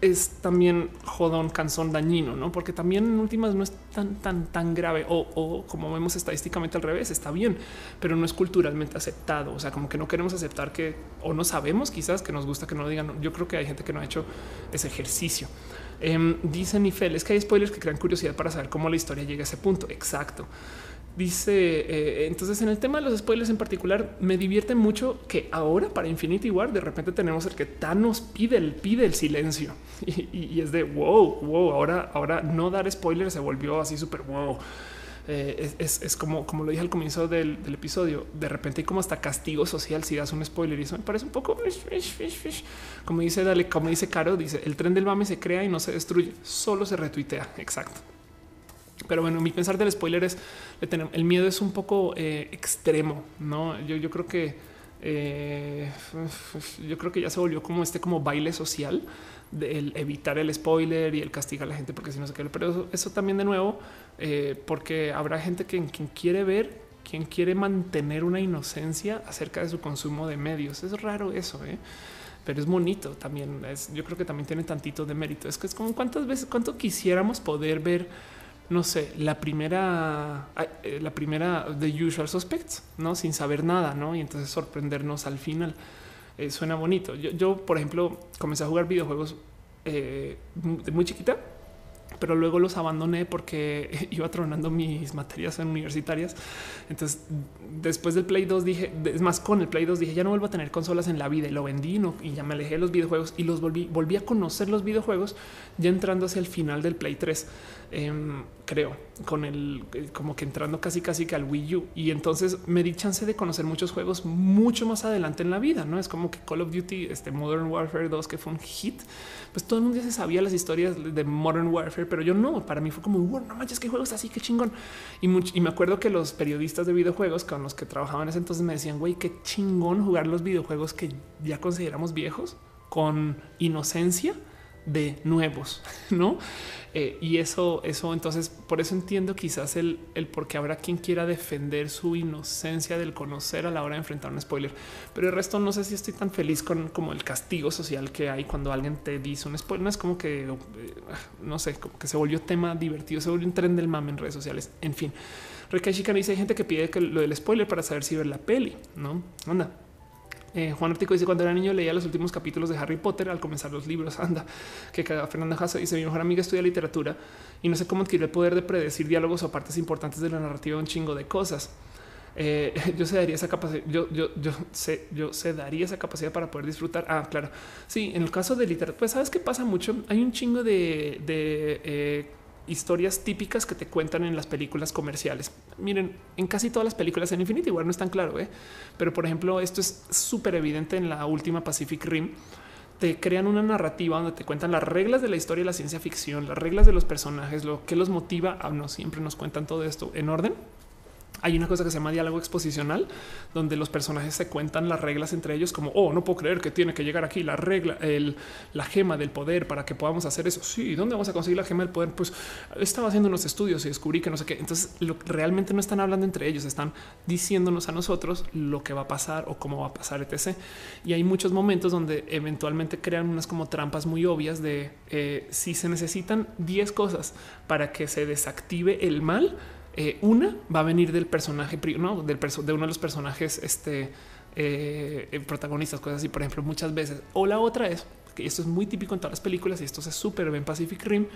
es también jodón, cansón, dañino, no? Porque también en últimas no es tan, tan, tan grave o, o, como vemos estadísticamente al revés, está bien, pero no es culturalmente aceptado. O sea, como que no queremos aceptar que o no sabemos quizás que nos gusta que no lo digan. Yo creo que hay gente que no ha hecho ese ejercicio. Eh, dice Nifel, es que hay spoilers que crean curiosidad para saber cómo la historia llega a ese punto. Exacto. Dice eh, entonces en el tema de los spoilers en particular me divierte mucho que ahora para Infinity War de repente tenemos el que Thanos pide el pide el silencio y, es de wow, wow. Ahora, ahora no dar spoilers se volvió así súper wow. Eh, es, como, como lo dije al comienzo del, episodio. De repente hay como hasta castigo social si das un spoiler y eso me parece un poco como dice, dale, como dice Caro, dice el tren del mame se crea y no se destruye, solo se retuitea. Exacto. Pero bueno, mi pensar del spoiler es el miedo es un poco eh, extremo. No, yo, yo creo que eh, yo creo que ya se volvió como este como baile social del evitar el spoiler y el castigar a la gente porque si no se quiere. Pero eso, también de nuevo, eh, porque habrá gente que quien quiere ver, quien quiere mantener una inocencia acerca de su consumo de medios. Es raro eso, ¿eh? pero es bonito también. Es, yo creo que también tiene tantito de mérito. Es que es como cuántas veces, cuánto quisiéramos poder ver, no sé, la primera, eh, la primera de Usual Suspects, no sin saber nada, no? Y entonces sorprendernos al final. Eh, suena bonito. Yo, yo, por ejemplo, comencé a jugar videojuegos eh, muy chiquita pero luego los abandoné porque iba tronando mis materias universitarias. Entonces, después del Play 2 dije, es más, con el Play 2 dije, ya no vuelvo a tener consolas en la vida y lo vendí no, y ya me alejé de los videojuegos y los volví, volví a conocer los videojuegos ya entrando hacia el final del Play 3. Em, creo, con el eh, como que entrando casi casi que al Wii U. Y entonces me di chance de conocer muchos juegos mucho más adelante en la vida. No es como que Call of Duty, este Modern Warfare 2, que fue un hit. Pues todo el mundo se sabía las historias de Modern Warfare, pero yo no. Para mí fue como, bueno, no manches, que juegos así, qué chingón. Y, y me acuerdo que los periodistas de videojuegos con los que trabajaban en ese entonces me decían, güey, qué chingón jugar los videojuegos que ya consideramos viejos con inocencia de nuevos, ¿no? Eh, y eso, eso, entonces, por eso entiendo quizás el, el por qué habrá quien quiera defender su inocencia del conocer a la hora de enfrentar un spoiler. Pero el resto no sé si estoy tan feliz con como el castigo social que hay cuando alguien te dice un spoiler. No es como que, eh, no sé, como que se volvió tema divertido, se volvió un tren del mame en redes sociales. En fin, Rekai Shikana dice hay gente que pide que lo del spoiler para saber si ver la peli, ¿no? Anda. Eh, Juan Artico dice cuando era niño leía los últimos capítulos de Harry Potter al comenzar los libros. Anda, que cada Fernanda Hasso dice mi mejor amiga estudia literatura y no sé cómo adquirir el poder de predecir diálogos o partes importantes de la narrativa, un chingo de cosas. Eh, yo se daría esa capacidad. Yo, yo, yo sé, yo se daría esa capacidad para poder disfrutar. Ah, claro. Sí, en el caso de literatura, pues sabes qué pasa mucho. Hay un chingo de, de eh, historias típicas que te cuentan en las películas comerciales. Miren, en casi todas las películas en Infinity War no es tan claro, ¿eh? pero por ejemplo, esto es súper evidente en la última Pacific Rim. Te crean una narrativa donde te cuentan las reglas de la historia y la ciencia ficción, las reglas de los personajes, lo que los motiva. Ah, no siempre nos cuentan todo esto en orden hay una cosa que se llama diálogo exposicional, donde los personajes se cuentan las reglas entre ellos, como oh, no puedo creer que tiene que llegar aquí la regla, la gema del poder para que podamos hacer eso. Sí, ¿dónde vamos a conseguir la gema del poder? Pues estaba haciendo unos estudios y descubrí que no sé qué. Entonces, lo, realmente no están hablando entre ellos, están diciéndonos a nosotros lo que va a pasar o cómo va a pasar, etc. Y hay muchos momentos donde eventualmente crean unas como trampas muy obvias de eh, si se necesitan 10 cosas para que se desactive el mal eh, una va a venir del personaje, no, del de uno de los personajes este, eh, eh, protagonistas, cosas así, por ejemplo, muchas veces. O la otra es que esto es muy típico en todas las películas y esto se súper en Pacific Rim.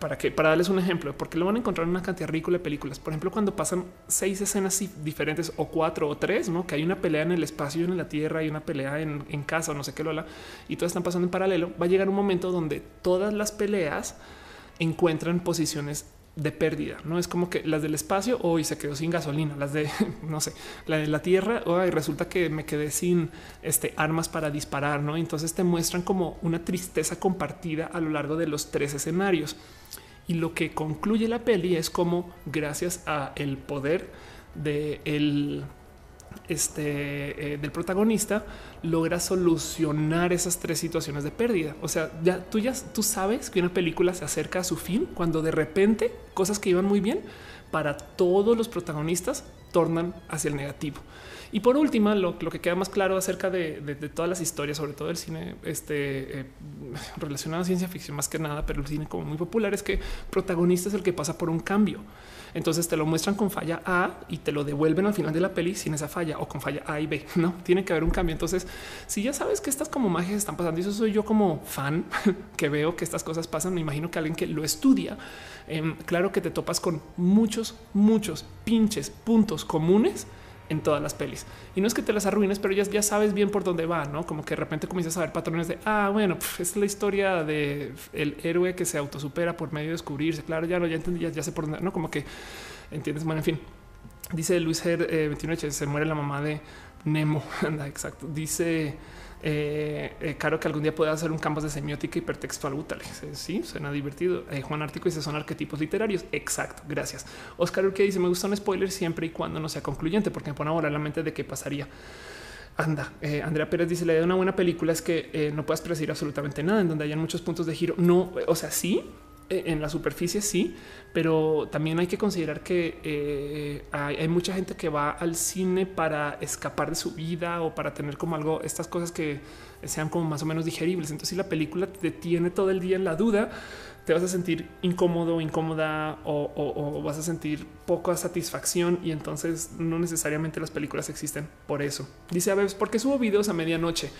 Para que para darles un ejemplo, porque lo van a encontrar en una cantidad ridícula de películas. Por ejemplo, cuando pasan seis escenas diferentes o cuatro o tres, no que hay una pelea en el espacio en la tierra y una pelea en, en casa o no sé qué, Lola, y todas están pasando en paralelo. Va a llegar un momento donde todas las peleas encuentran posiciones de pérdida. No es como que las del espacio hoy se quedó sin gasolina, las de no sé, la de la tierra hoy resulta que me quedé sin este, armas para disparar. No, entonces te muestran como una tristeza compartida a lo largo de los tres escenarios. Y lo que concluye la peli es como gracias a el poder de el este, eh, del protagonista logra solucionar esas tres situaciones de pérdida. O sea, ya tú ya tú sabes que una película se acerca a su fin cuando de repente cosas que iban muy bien para todos los protagonistas tornan hacia el negativo. Y por último, lo, que queda más claro acerca de, todas las historias, sobre todo el cine este, eh, relacionado a ciencia ficción más que nada, pero el cine como muy popular es que protagonista es el que pasa por un cambio. Entonces te lo muestran con falla A y te lo devuelven al final de la peli sin esa falla o con falla A y B. No tiene que haber un cambio. Entonces, si ya sabes que estas como magias están pasando, y eso soy yo como fan que veo que estas cosas pasan, me imagino que alguien que lo estudia, em, claro que te topas con muchos, muchos pinches puntos comunes en todas las pelis. Y no es que te las arruines, pero ya, ya sabes bien por dónde va, ¿no? Como que de repente comienzas a ver patrones de, ah, bueno, es la historia de el héroe que se autosupera por medio de descubrirse. Claro, ya no, ya entendí, ya, sé por dónde, ¿no? Como que entiendes, bueno, en fin. Dice Luis Her, eh, 21 se muere la mamá de Nemo. Anda, exacto. Dice eh, eh, claro que algún día pueda hacer un campus de semiótica hipertextual útil. Sí, suena divertido. Eh, Juan Artico dice son arquetipos literarios. Exacto. Gracias. Oscar Urque dice me gusta un spoiler siempre y cuando no sea concluyente, porque me pone a volar la mente de qué pasaría. Anda, Andrea Pérez dice: La idea de una buena película es que no puedas predecir absolutamente nada en donde hayan muchos puntos de giro. No, o sea, sí, eh, en la superficie, sí, pero también hay que considerar que eh, hay, mucha gente que va al cine para escapar de su vida o para tener como algo, estas cosas que sean como más o menos digeribles. Entonces, si la película te tiene todo el día en la duda, te vas a sentir incómodo, incómoda o, vas a sentir poca satisfacción y entonces no necesariamente las películas existen por eso. Dice a veces, ¿por qué subo videos a medianoche?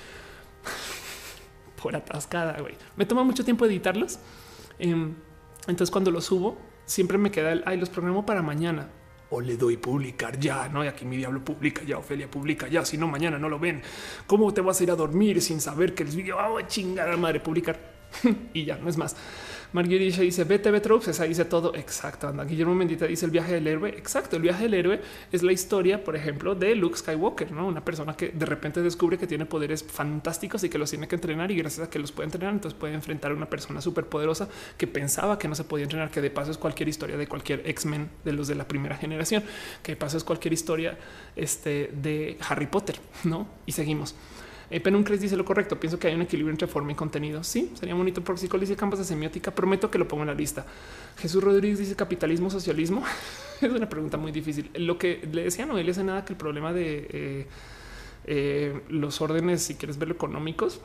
por atascada, güey. Me toma mucho tiempo editarlos. Em, entonces cuando los subo, siempre me queda el, ay, los programo para mañana. O le doy publicar ya, ¿no? Y aquí mi diablo publica ya, Ofelia publica ya, si no mañana no lo ven. ¿Cómo te vas a ir a dormir sin saber que el video, va a chingada madre, publicar? y ya, no es más. Marguerite dice BTV Tropes, ahí dice todo exacto. Anda. Guillermo Mendita dice el viaje del héroe. Exacto. El viaje del héroe es la historia, por ejemplo, de Luke Skywalker, no una persona que de repente descubre que tiene poderes fantásticos y que los tiene que entrenar. Y gracias a que los puede entrenar, entonces puede enfrentar a una persona súper poderosa que pensaba que no se podía entrenar, que de paso es cualquier historia de cualquier X-Men de los de la primera generación, que de paso es cualquier historia este, de Harry Potter, no? Y seguimos. Eh, Penuncres dice lo correcto. Pienso que hay un equilibrio entre forma y contenido. Sí, sería bonito. Por dice campos de semiótica. Prometo que lo pongo en la lista. Jesús Rodríguez dice capitalismo, socialismo. es una pregunta muy difícil. Lo que le decía no, él hace nada que el problema de eh, eh, los órdenes, si quieres verlo económicos,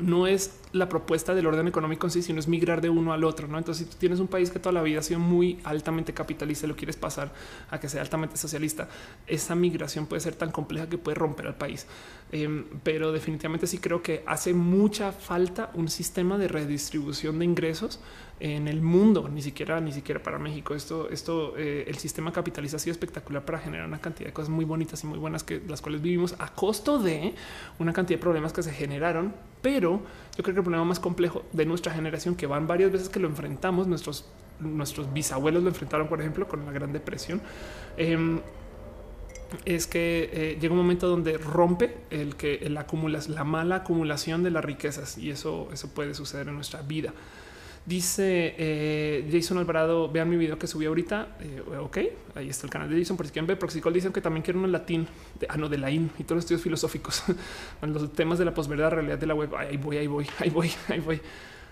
no es la propuesta del orden económico en sí, sino es migrar de uno al otro. ¿no? Entonces, si tú tienes un país que toda la vida ha sido muy altamente capitalista y lo quieres pasar a que sea altamente socialista, esa migración puede ser tan compleja que puede romper al país. Em, pero definitivamente sí creo que hace mucha falta un sistema de redistribución de ingresos en el mundo, ni siquiera, ni siquiera para México. Esto, esto, eh, el sistema capitalista ha sido espectacular para generar una cantidad de cosas muy bonitas y muy buenas que las cuales vivimos a costo de una cantidad de problemas que se generaron. Pero yo creo que el problema más complejo de nuestra generación, que van varias veces que lo enfrentamos, nuestros, nuestros bisabuelos lo enfrentaron, por ejemplo, con la Gran Depresión. Em, es que eh, llega un momento donde rompe el que el la mala acumulación de las riquezas y eso, eso puede suceder en nuestra vida. Dice eh, Jason Alvarado, vean mi video que subí ahorita. Eh, ok, ahí está el canal de Jason. Por si quieren ver, Proxicol dicen que también quieren un latín, de, ah, no, de la IN y todos los estudios filosóficos. los temas de la posverdad, realidad de la web. Ahí voy, ahí voy, ahí voy, ahí voy.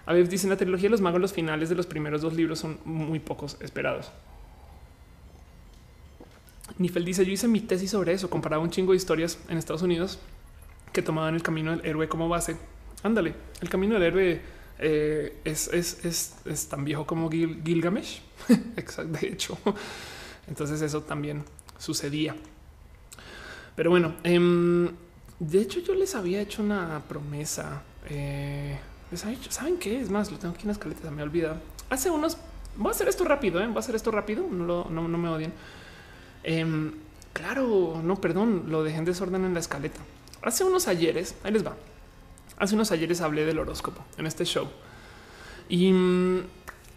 A ver, dicen la trilogía de los magos, los finales de los primeros dos libros son muy pocos esperados. Nifel dice: Yo hice mi tesis sobre eso, comparaba un chingo de historias en Estados Unidos que tomaban el camino del héroe como base. Ándale, el camino del héroe eh, es, es, es, es, tan viejo como Gilgamesh. Exacto, de hecho. Entonces eso también sucedía. Pero bueno, eh, de hecho yo les había hecho una promesa. Eh, ¿saben qué? Es más, lo tengo aquí en las caletas, me he olvidado. Hace unos... Voy a hacer esto rápido, ¿eh? voy a hacer esto rápido, no, lo, no, no me odien. Em, claro, no, perdón, lo dejé en desorden en la escaleta. Hace unos ayeres, ahí les va. Hace unos ayeres hablé del horóscopo en este show y mm,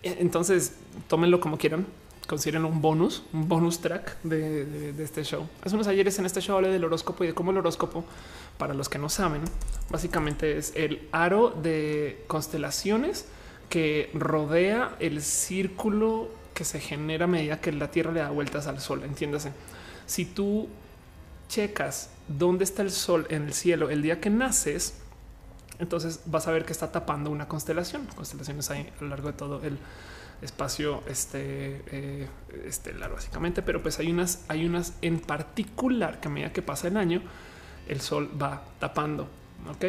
entonces tómenlo como quieran. Consideren un bonus, un bonus track de, este show. Hace unos ayeres en este show hablé del horóscopo y de cómo el horóscopo, para los que no saben, básicamente es el aro de constelaciones que rodea el círculo que se genera a medida que la Tierra le da vueltas al Sol. Entiéndase. Si tú checas dónde está el Sol en el cielo el día que naces, entonces vas a ver que está tapando una constelación. Constelaciones hay a lo largo de todo el espacio este, eh, estelar, básicamente, pero pues hay unas, hay unas en particular que a medida que pasa el año, el sol va tapando. Ok.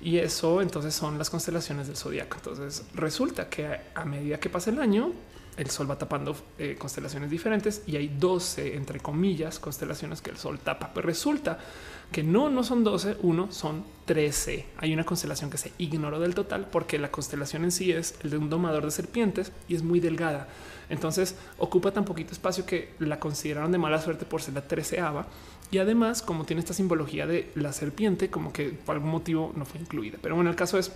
Y eso entonces son las constelaciones del zodiaco. Entonces resulta que a medida que pasa el año, el sol va tapando eh, constelaciones diferentes y hay 12, entre comillas, constelaciones que el sol tapa. Pues resulta que no, no son 12, uno son 13. Hay una constelación que se ignoró del total porque la constelación en sí es el de un domador de serpientes y es muy delgada. Entonces ocupa tan poquito espacio que la consideraron de mala suerte por ser la treceava. Y además, como tiene esta simbología de la serpiente, como que por algún motivo no fue incluida. Pero bueno, el caso es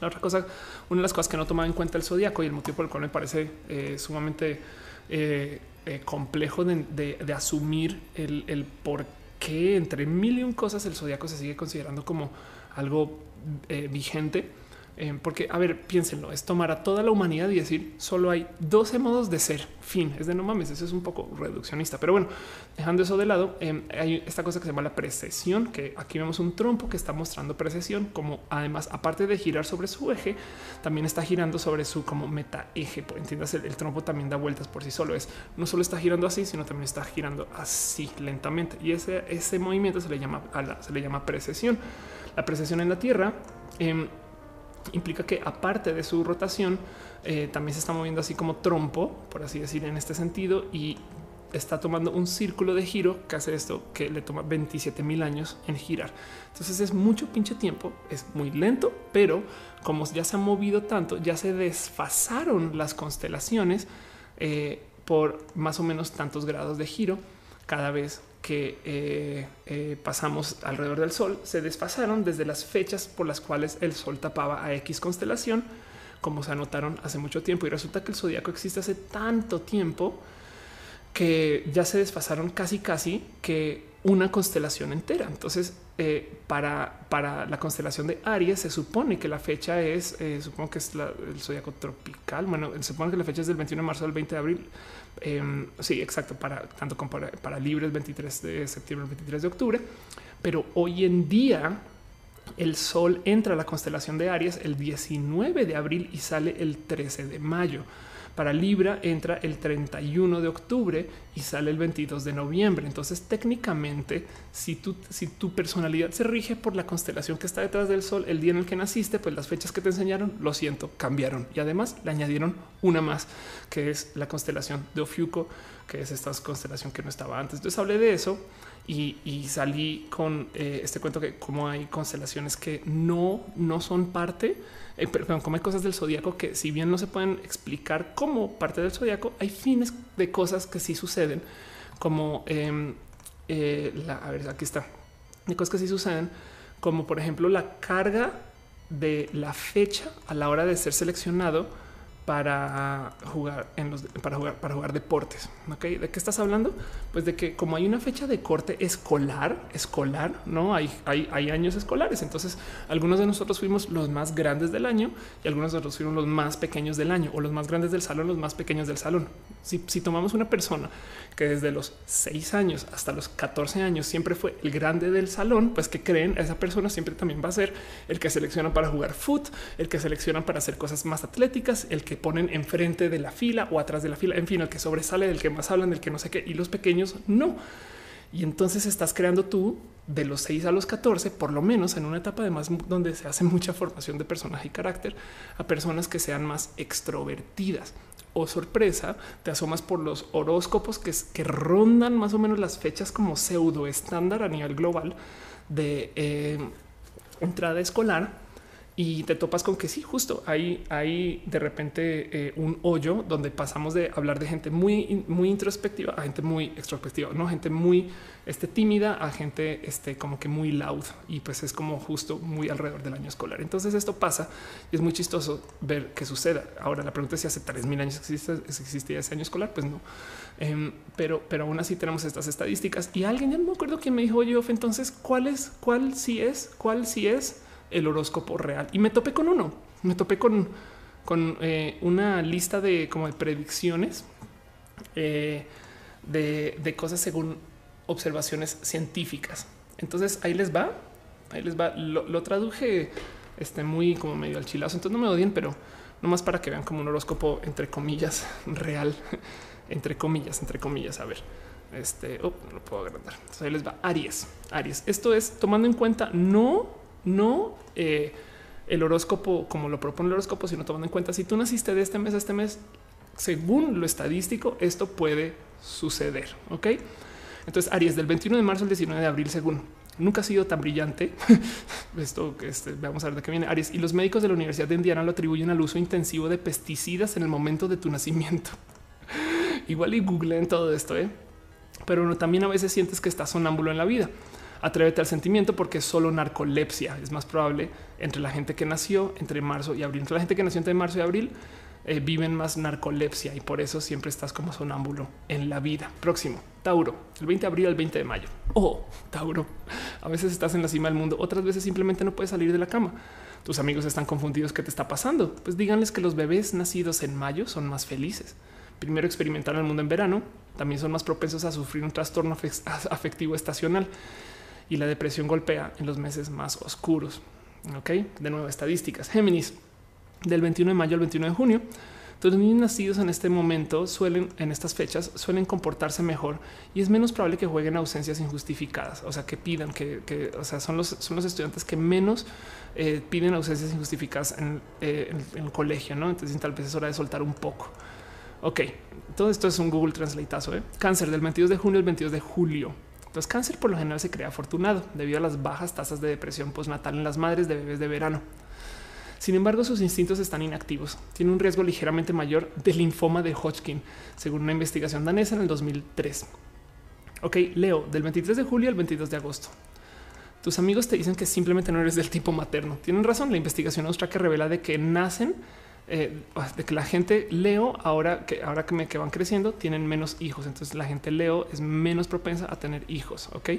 la otra cosa, una de las cosas que no tomaba en cuenta el zodiaco y el motivo por el cual me parece eh, sumamente eh, eh, complejo de, asumir el, por qué entre mil y un cosas el zodiaco se sigue considerando como algo vigente. Eh, porque, a ver, piénsenlo, es tomar a toda la humanidad y decir solo hay 12 modos de ser. Fin, es de no mames, eso es un poco reduccionista. Pero bueno, dejando eso de lado, eh, hay esta cosa que se llama la precesión, que aquí vemos un trompo que está mostrando precesión, como además, aparte de girar sobre su eje, también está girando sobre su como meta eje. Entiendas, el, trompo también da vueltas por sí solo. Es no solo está girando así, sino también está girando así lentamente. Y ese, ese movimiento se le llama, a la, se le llama precesión. La precesión en la Tierra. Eh, implica que aparte de su rotación, eh, también se está moviendo así como trompo, por así decir, en este sentido, y está tomando un círculo de giro que hace esto que le toma 27 mil años en girar. Entonces es mucho pinche tiempo, es muy lento, pero como ya se ha movido tanto, ya se desfasaron las constelaciones eh, por más o menos tantos grados de giro cada vez que eh, eh, pasamos alrededor del Sol se desfasaron desde las fechas por las cuales el Sol tapaba a X constelación, como se anotaron hace mucho tiempo. Y resulta que el zodiaco existe hace tanto tiempo que ya se desfasaron casi, casi que una constelación entera. Entonces, eh, para, para la constelación de Aries, se supone que la fecha es, supongo que es el zodiaco tropical. Bueno, se supone que la fecha es del 21 de marzo al 20 de abril Em, sí, exacto, para tanto como para, para libres 23 de septiembre, 23 de octubre. Pero hoy en día el sol entra a la constelación de Aries el 19 de abril y sale el 13 de mayo. Para Libra entra el 31 de octubre y sale el 22 de noviembre. Entonces, técnicamente, si tu, si tu personalidad se rige por la constelación que está detrás del Sol el día en el que naciste, pues las fechas que te enseñaron, lo siento, cambiaron. Y además le añadieron una más, que es la constelación de Ofiuco, que es esta constelación que no estaba antes. Entonces hablé de eso y, salí con eh, este cuento que como hay constelaciones que no, no son parte eh, perdón, como hay cosas del zodiaco que si bien no se pueden explicar como parte del zodiaco, hay fines de cosas que sí suceden, como em, eh, a ver, aquí está, de cosas que sí suceden, como por ejemplo la carga de la fecha a la hora de ser seleccionado para jugar en los para jugar para jugar deportes. ¿okay? ¿De qué estás hablando? Pues de que como hay una fecha de corte escolar, escolar, no hay, hay, hay años escolares. Entonces, algunos de nosotros fuimos los más grandes del año y algunos de nosotros fuimos los más pequeños del año o los más grandes del salón, los más pequeños del salón. Si, si tomamos una persona que desde los 6 años hasta los 14 años siempre fue el grande del salón, pues que creen esa persona siempre también va a ser el que selecciona para jugar foot, el que selecciona para hacer cosas más atléticas, el que ponen enfrente de la fila o atrás de la fila, en fin, el que sobresale, del que más hablan, del que no sé qué, y los pequeños no. Y entonces estás creando tú de los 6 a los 14, por lo menos en una etapa además donde se hace mucha formación de personaje y carácter a personas que sean más extrovertidas. O sorpresa, te asomas por los horóscopos que, que rondan más o menos las fechas como pseudo estándar a nivel global de eh, entrada escolar y te topas con que sí, justo hay, hay de repente eh, un hoyo donde pasamos de hablar de gente muy, muy introspectiva a gente muy extrospectiva, no gente muy este, tímida a gente este, como que muy loud y pues es como justo muy alrededor del año escolar. Entonces esto pasa y es muy chistoso ver que suceda. Ahora la pregunta es si hace tres mil años existe, existía ese año escolar, pues no. Em, pero, pero aún así tenemos estas estadísticas y alguien ya no me acuerdo quién me dijo, oye, entonces cuál es, cuál sí es, cuál sí es el horóscopo real y me topé con uno. Me topé con, con eh, una lista de como de predicciones eh, de, cosas según observaciones científicas. Entonces ahí les va, ahí les va. Lo, traduje este muy como medio al chilazo. Entonces no me odien, pero no más para que vean como un horóscopo entre comillas real, entre comillas, entre comillas. A ver, este oh, no lo puedo agrandar. Ahí les va Aries. Aries. Esto es tomando en cuenta no no eh, el horóscopo como lo propone el horóscopo, sino tomando en cuenta si tú naciste de este mes a este mes, según lo estadístico, esto puede suceder. Ok, entonces Aries del 21 de marzo al 19 de abril, según nunca ha sido tan brillante. Esto este, vamos a ver de qué viene Aries y los médicos de la Universidad de Indiana lo atribuyen al uso intensivo de pesticidas en el momento de tu nacimiento. Igual y googleen todo esto, ¿eh? pero también a veces sientes que estás sonámbulo en la vida atrévete al sentimiento porque es solo narcolepsia. Es más probable entre la gente que nació entre marzo y abril. Entre la gente que nació entre marzo y abril eh, viven más narcolepsia y por eso siempre estás como sonámbulo en la vida. Próximo, Tauro, el 20 de abril al 20 de mayo. Oh, Tauro, a veces estás en la cima del mundo, otras veces simplemente no puedes salir de la cama. Tus amigos están confundidos. ¿Qué te está pasando? Pues díganles que los bebés nacidos en mayo son más felices. Primero experimentaron el mundo en verano. También son más propensos a sufrir un trastorno afectivo estacional y la depresión golpea en los meses más oscuros. Ok, de nuevo estadísticas. Géminis del 21 de mayo al 21 de junio. Los niños nacidos en este momento suelen, en estas fechas, suelen comportarse mejor y es menos probable que jueguen ausencias injustificadas. O sea, que pidan que, o sea, son los, son los estudiantes que menos eh, piden ausencias injustificadas eh, en, el colegio. No, entonces tal vez es hora de soltar un poco. Ok, todo esto es un Google Translate. ¿eh? Cáncer del 22 de junio al 22 de julio. Entonces, cáncer por lo general se crea afortunado debido a las bajas tasas de depresión postnatal en las madres de bebés de verano. Sin embargo, sus instintos están inactivos. Tiene un riesgo ligeramente mayor de linfoma de Hodgkin, según una investigación danesa en el 2003. Ok, Leo, del 23 de julio al 22 de agosto. Tus amigos te dicen que simplemente no eres del tipo materno. Tienen razón. La investigación austral que revela de que nacen eh, de que la gente Leo ahora que ahora que que van creciendo tienen menos hijos. Entonces la gente Leo es menos propensa a tener hijos. Ok.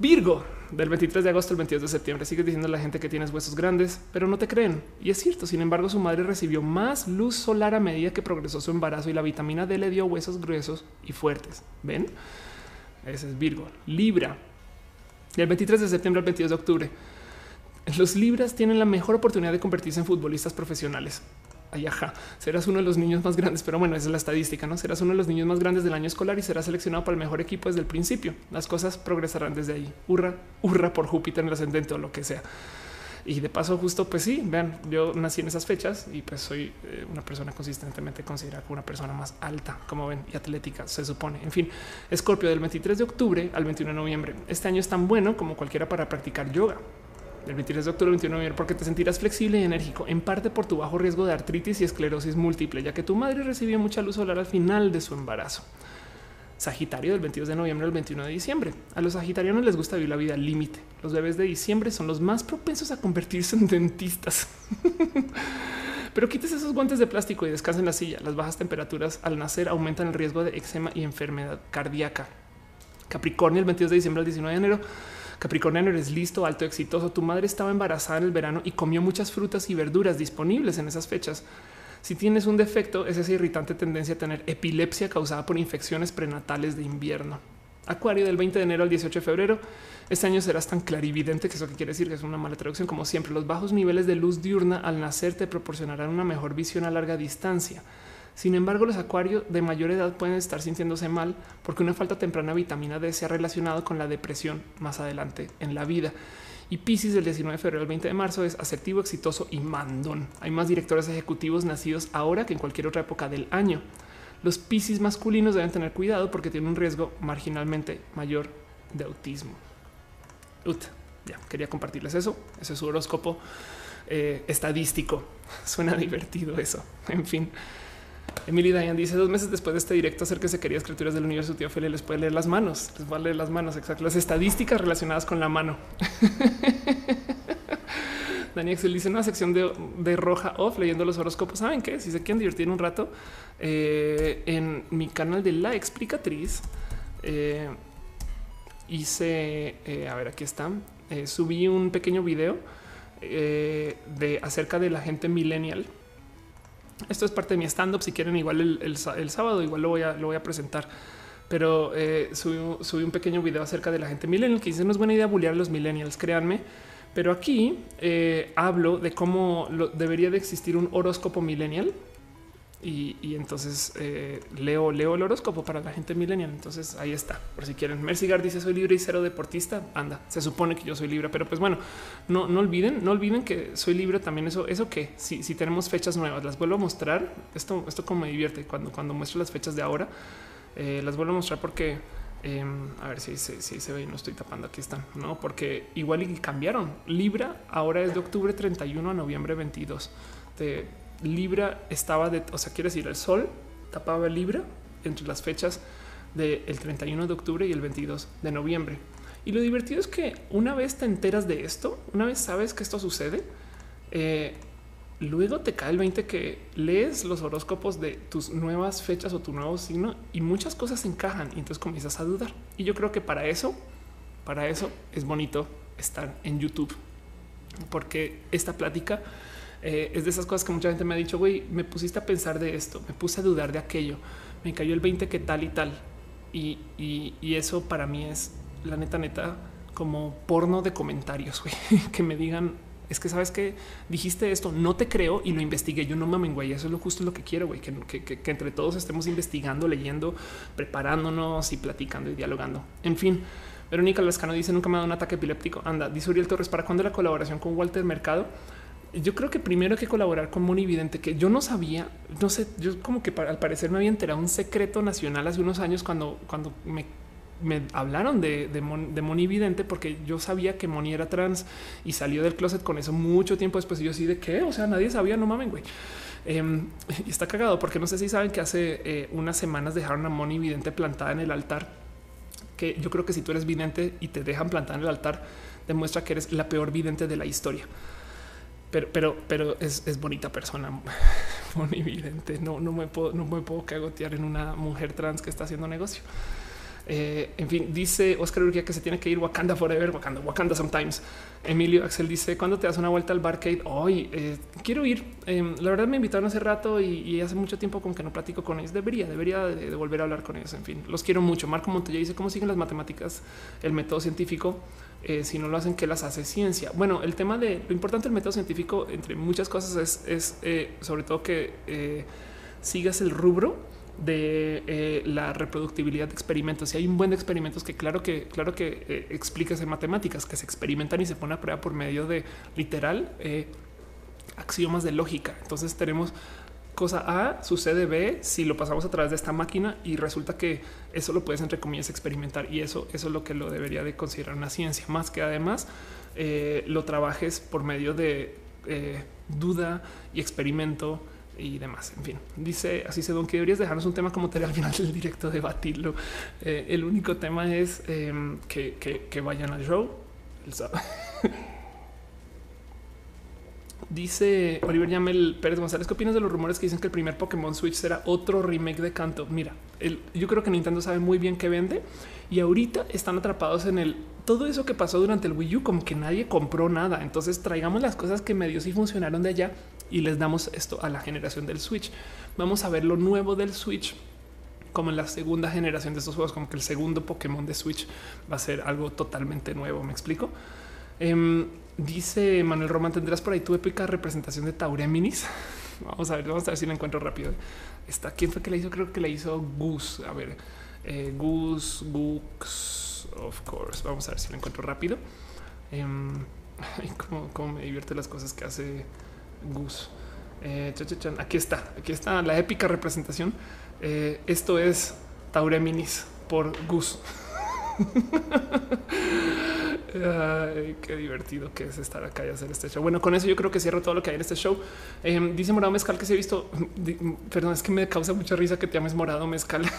Virgo del 23 de agosto al 22 de septiembre. Sigues diciendo a la gente que tienes huesos grandes, pero no te creen. Y es cierto. Sin embargo, su madre recibió más luz solar a medida que progresó su embarazo y la vitamina D le dio huesos gruesos y fuertes. Ven, ese es Virgo. Libra del 23 de septiembre al 22 de octubre. Los Libras tienen la mejor oportunidad de convertirse en futbolistas profesionales. Ay, ajá, serás uno de los niños más grandes, pero bueno, esa es la estadística, ¿no? Serás uno de los niños más grandes del año escolar y serás seleccionado para el mejor equipo desde el principio. Las cosas progresarán desde ahí. Hurra, hurra por Júpiter en el ascendente o lo que sea. Y de paso, justo, pues sí, vean, yo nací en esas fechas y pues soy eh, una persona consistentemente considerada como una persona más alta, como ven, y atlética, se supone. En fin, Escorpio del 23 de octubre al 21 de noviembre. Este año es tan bueno como cualquiera para practicar yoga el 23 de octubre, 21 de noviembre, porque te sentirás flexible y enérgico, en parte por tu bajo riesgo de artritis y esclerosis múltiple, ya que tu madre recibió mucha luz solar al final de su embarazo. Sagitario del 22 de noviembre al 21 de diciembre. A los sagitarianos les gusta vivir la vida al límite. Los bebés de diciembre son los más propensos a convertirse en dentistas. Pero quites esos guantes de plástico y descansa en la silla. Las bajas temperaturas al nacer aumentan el riesgo de eczema y enfermedad cardíaca. Capricornio el 22 de diciembre al 19 de enero Capricornio, eres listo, alto, exitoso. Tu madre estaba embarazada en el verano y comió muchas frutas y verduras disponibles en esas fechas. Si tienes un defecto, es esa irritante tendencia a tener epilepsia causada por infecciones prenatales de invierno. Acuario del 20 de enero al 18 de febrero. Este año serás tan clarividente que eso que quiere decir que es una mala traducción. Como siempre, los bajos niveles de luz diurna al nacer te proporcionarán una mejor visión a larga distancia. Sin embargo, los acuarios de mayor edad pueden estar sintiéndose mal porque una falta temprana de vitamina D se ha relacionado con la depresión más adelante en la vida. Y Pisces del 19 de febrero al 20 de marzo es asertivo, exitoso y mandón. Hay más directores ejecutivos nacidos ahora que en cualquier otra época del año. Los Pisces masculinos deben tener cuidado porque tienen un riesgo marginalmente mayor de autismo. ya quería compartirles eso. Ese es su horóscopo eh, estadístico. Suena divertido eso. En fin. Emily Dayan dice dos meses después de este directo acérquese queridas criaturas del universo, tío Feli les puede leer las manos, les va a leer las manos, exacto, las estadísticas relacionadas con la mano. Dani Excel dice una sección de, roja off leyendo los horóscopos. Saben qué? Si se quieren divertir un rato eh, en mi canal de la explicatriz, eh, hice eh, a ver, aquí está. subí un pequeño video de acerca de la gente millennial esto es parte de mi stand up. Si quieren, igual el, sábado, igual lo voy a, lo voy a presentar. Pero eh, subí, un pequeño video acerca de la gente millennial que dice no es buena idea bullear a los millennials, créanme. Pero aquí eh, hablo de cómo debería de existir un horóscopo millennial y, entonces eh, leo, leo el horóscopo para la gente millennial. Entonces ahí está. Por si quieren. Mercigar dice soy libre y cero deportista. Anda, se supone que yo soy libre, pero pues bueno, no, no olviden, no olviden que soy libre también. Eso, eso que si, si tenemos fechas nuevas, las vuelvo a mostrar. Esto, esto como me divierte cuando, cuando muestro las fechas de ahora, eh, las vuelvo a mostrar porque em, a ver si, si, si, se ve, no estoy tapando. Aquí están, no? Porque igual y cambiaron. Libra ahora es de octubre 31 a noviembre 22. De Libra estaba de, o sea, quiere decir, el sol tapaba Libra entre las fechas del 31 de octubre y el 22 de noviembre. Y lo divertido es que una vez te enteras de esto, una vez sabes que esto sucede, eh, luego te cae el 20 que lees los horóscopos de tus nuevas fechas o tu nuevo signo y muchas cosas encajan y entonces comienzas a dudar. Y yo creo que para eso, para eso es bonito estar en YouTube porque esta plática eh, es de esas cosas que mucha gente me ha dicho, güey, me pusiste a pensar de esto, me puse a dudar de aquello, me cayó el 20 que tal y tal. Y, y, eso para mí es la neta, neta, como porno de comentarios, güey, que me digan, es que sabes que dijiste esto, no te creo y lo investigué. Yo no mamen, güey. Eso es lo justo lo que quiero, güey, que, que, que, entre todos estemos investigando, leyendo, preparándonos y platicando y dialogando. En fin, Verónica Lascano dice nunca me ha dado un ataque epiléptico. Anda, dice Uriel Torres, ¿para cuándo la colaboración con Walter Mercado? Yo creo que primero hay que colaborar con Moni Vidente, que yo no sabía, no sé, yo como que al parecer me había enterado un secreto nacional hace unos años cuando, cuando me me hablaron de, de, Moni Vidente porque yo sabía que Moni era trans y salió del closet con eso mucho tiempo después. Y yo sí de qué? O sea, nadie sabía, no mamen, güey. Em, y está cagado porque no sé si saben que hace eh, unas semanas dejaron a Moni Vidente plantada en el altar. Que yo creo que si tú eres vidente y te dejan plantada en el altar, demuestra que eres la peor vidente de la historia. Pero, pero, pero es, es bonita persona, Moni Vidente. No, no me puedo, no me puedo cagotear en una mujer trans que está haciendo negocio. Eh, en fin, dice Oscar Urquía que se tiene que ir Wakanda Forever, Wakanda, Wakanda Sometimes. Emilio Axel dice cuando te das una vuelta al barcade. Hoy eh, quiero ir. Em, la verdad me invitaron hace rato y, hace mucho tiempo con que no platico con ellos. Debería, debería de, volver a hablar con ellos. En fin, los quiero mucho. Marco Montoya dice cómo siguen las matemáticas, el método científico. Eh, si no lo hacen, ¿qué las hace ciencia? Bueno, el tema de lo importante del método científico, entre muchas cosas, es sobre todo que sigas el rubro de eh, la reproductibilidad de experimentos. Y hay un buen de experimentos que claro que claro que eh, explicas en matemáticas que se experimentan y se pone a prueba por medio de literal eh, axiomas de lógica. Entonces tenemos cosa A sucede B si lo pasamos a través de esta máquina y resulta que eso lo puedes entre comillas experimentar y eso eso es lo que lo debería de considerar una ciencia más que además lo trabajes por medio de duda y experimento y demás. En fin, dice así se don que deberías dejarnos un tema como tarea al final del directo, debatirlo. Eh, el único tema es em, que, vayan al show. Dice Oliver Yamel Pérez González, ¿qué opinas de los rumores que dicen que el primer Pokémon Switch será otro remake de Canto? Mira, yo creo que Nintendo sabe muy bien qué vende y ahorita están atrapados en el todo eso que pasó durante el Wii U, como que nadie compró nada. Entonces traigamos las cosas que medio sí funcionaron de allá y les damos esto a la generación del Switch. Vamos a ver lo nuevo del Switch como en la segunda generación de estos juegos, como que el segundo Pokémon de Switch va a ser algo totalmente nuevo. Me explico. Em, dice Manuel Román, ¿tendrás por ahí tu épica representación de Taureminis? Vamos a ver, vamos a ver si la encuentro rápido. Está, ¿Quién fue que la hizo? Creo que la hizo Gus. A ver, eh, Gus, Gus, of course. Vamos a ver si la encuentro rápido. Eh, cómo, me divierte las cosas que hace Gus. Eh, aquí está, aquí está la épica representación. Eh, esto es Taureminis por Gus. qué divertido que es estar acá y hacer este show. Bueno, con eso yo creo que cierro todo lo que hay en este show. Em, dice Morado Mezcal que se ha visto. Perdón, es que me causa mucha risa que te llames Morado Mezcal.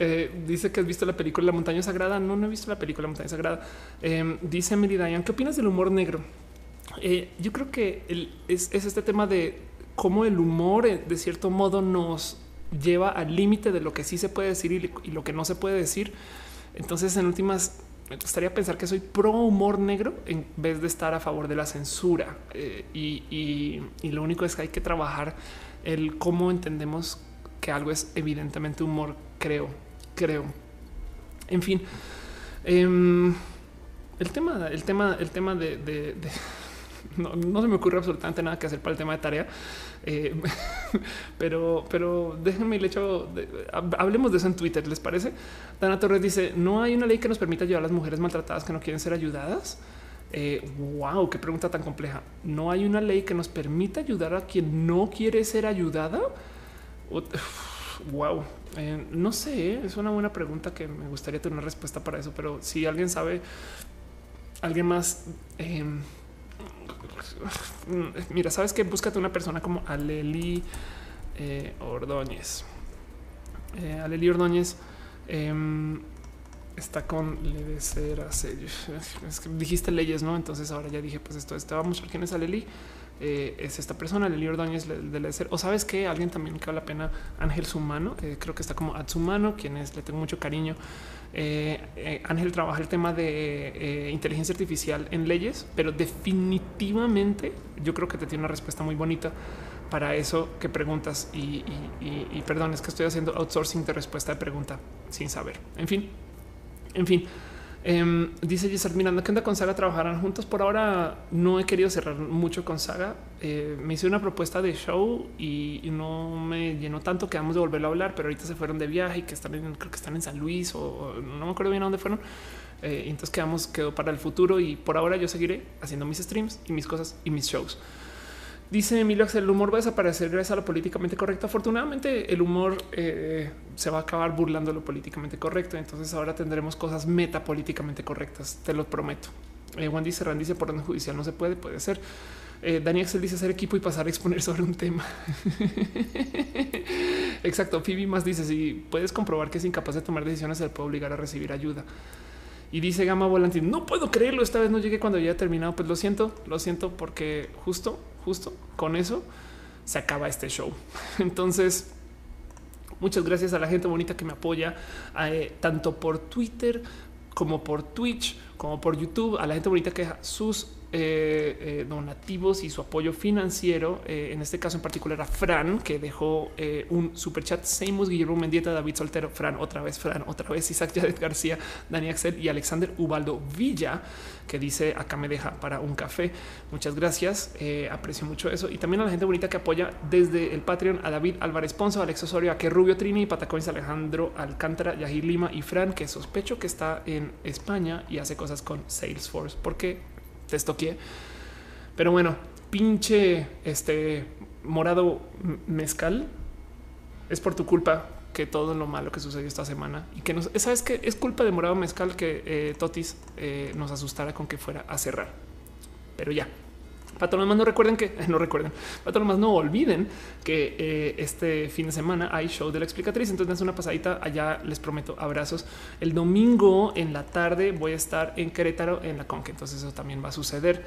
Eh, dice que has visto la película La Montaña Sagrada. No, no he visto la película La Montaña Sagrada. Em, dice Emily ¿qué opinas del humor negro? Eh, yo creo que es, este tema de cómo el humor, eh, de cierto modo, nos lleva al límite de lo que sí se puede decir y, y lo que no se puede decir. Entonces, en últimas, me gustaría pensar que soy pro humor negro en vez de estar a favor de la censura. Eh, y, lo único es que hay que trabajar el cómo entendemos que algo es evidentemente humor. Creo, creo. En fin, em, el tema, el tema, el tema de no, se me ocurre absolutamente nada que hacer para el tema de tarea. Eh, pero, pero déjenme el hecho de, hablemos de eso en Twitter. Les parece? Dana Torres dice: No hay una ley que nos permita ayudar a las mujeres maltratadas que no quieren ser ayudadas. wow, eh, qué pregunta tan compleja. No hay una ley que nos permita ayudar a quien no quiere ser ayudada. wow, eh, no sé, es una buena pregunta que me gustaría tener una respuesta para eso, pero si alguien sabe, alguien más em, mira, sabes que búscate una persona como Aleli eh, Ordóñez. Eh, Aleli Ordóñez em, está con le ser Es que dijiste leyes, no? Entonces ahora ya dije, pues esto, está. Vamos a quién es Aleli. eh, es esta persona, Lili Ordóñez de ser. O sabes que alguien también que vale la pena, Ángel Sumano, creo que está como Atsumano, quien es, le tengo mucho cariño. Eh, Ángel trabaja el tema de inteligencia artificial en leyes, pero definitivamente yo creo que te tiene una respuesta muy bonita para eso que preguntas. Y, y perdón, es que estoy haciendo outsourcing de respuesta de pregunta sin saber. En fin, en fin. Um, dice Giselle Miranda que anda con Saga trabajarán juntos. Por ahora no he querido cerrar mucho con Saga. Eh, me hice una propuesta de show y, no me llenó tanto que vamos de volverlo a hablar, pero ahorita se fueron de viaje y que están en, creo que están en San Luis o, no me acuerdo bien a dónde fueron. Eh, entonces quedamos, quedó para el futuro y por ahora yo seguiré haciendo mis streams y mis cosas y mis shows. Dice Emilio Axel, el humor va a desaparecer gracias a lo políticamente correcto. Afortunadamente, el humor eh, se va a acabar burlando lo políticamente correcto. Entonces ahora tendremos cosas metapolíticamente correctas, te lo prometo. Eh, Juan dice, dice, por orden judicial no se puede, puede ser. Eh, Dani Axel dice hacer equipo y pasar a exponer sobre un tema. Exacto. Phoebe más dice, si puedes comprobar que es incapaz de tomar decisiones, se puede obligar a recibir ayuda. Y dice Gama Volantín, no puedo creerlo, esta vez no llegué cuando ya he terminado. Pues lo siento, lo siento porque justo, justo con eso se acaba este show. Entonces, muchas gracias a la gente bonita que me apoya, eh, tanto por Twitter como por Twitch, como por YouTube, a la gente bonita que deja sus eh, eh, donativos y su apoyo financiero. Eh, en este caso en particular a Fran, que dejó un super chat. Seimus, Guillermo Mendieta, David Soltero, Fran, otra vez, Fran, otra vez, Isaac Yadet García, Dani Axel y Alexander Ubaldo Villa, que dice acá me deja para un café. Muchas gracias. aprecio mucho eso. Y también a la gente bonita que apoya desde el Patreon a David Álvarez Ponzo, Alex Osorio, a que Rubio Trini, Patacones, Alejandro Alcántara, Yahir Lima y Fran, que sospecho que está en España y hace cosas con Salesforce, porque te estoqué. Pero bueno, pinche este morado mezcal es por tu culpa que todo lo malo que sucedió esta semana y que nos sabes que es culpa de morado mezcal que eh, Totis eh, nos asustara con que fuera a cerrar. Pero ya, para más no recuerden que no recuerden, para más no olviden que eh, este fin de semana hay show de la explicatriz. Entonces, una pasadita allá. Les prometo abrazos. El domingo en la tarde voy a estar en Querétaro en la Conque. Entonces, eso también va a suceder.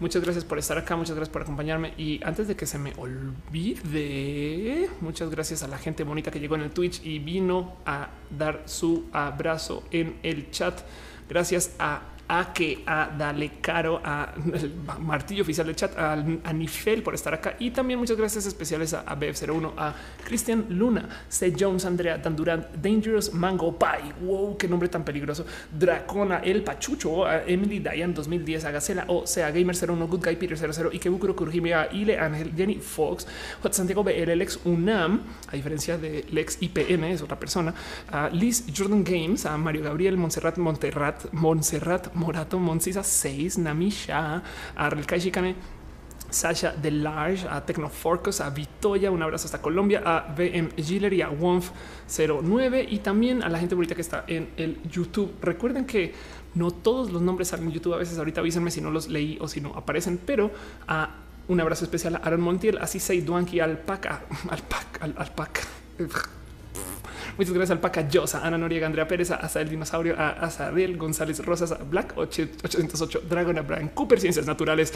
Muchas gracias por estar acá, muchas gracias por acompañarme. Y antes de que se me olvide, muchas gracias a la gente bonita que llegó en el Twitch y vino a dar su abrazo en el chat. Gracias a a que a Dale Caro, a martillo oficial del chat, a, Nifel por estar acá y también muchas gracias especiales a, BF01, a Cristian Luna, C. Jones, Andrea Dan Dangerous Mango Pie, wow, qué nombre tan peligroso, Dracona, El Pachucho, a Emily Diane 2010, a Gacela, o sea, Gamer 01, Good Guy Peter 00, Ikebukuro Kurjimia, Ile Ángel, Jenny Fox, J. Santiago BL, Lex UNAM, a diferencia de Lex IPN, es otra persona, a Liz Jordan Games, a Mario Gabriel, Montserrat, Monterrat, Montserrat, Morato, Monsisa 6, Namisha, a Relkai Shikane, Sasha de Large, a Tecnoforcos, a Vitoya, un abrazo hasta Colombia, a BM Giller y a Wonf 09 y también a la gente bonita que está en el YouTube. Recuerden que no todos los nombres salen en YouTube. A veces ahorita avísenme si no los leí o si no aparecen, pero a un abrazo especial a Aaron Montiel, así Sei Duanqui, Alpaca, Alpaca, Alpaca. Muchas gracias al Paca Yosa, Ana Noriega, Andrea Pérez, a el Dinosaurio, a Azariel González Rosas, a Black 808, Dragon, a Brian Cooper, Ciencias Naturales,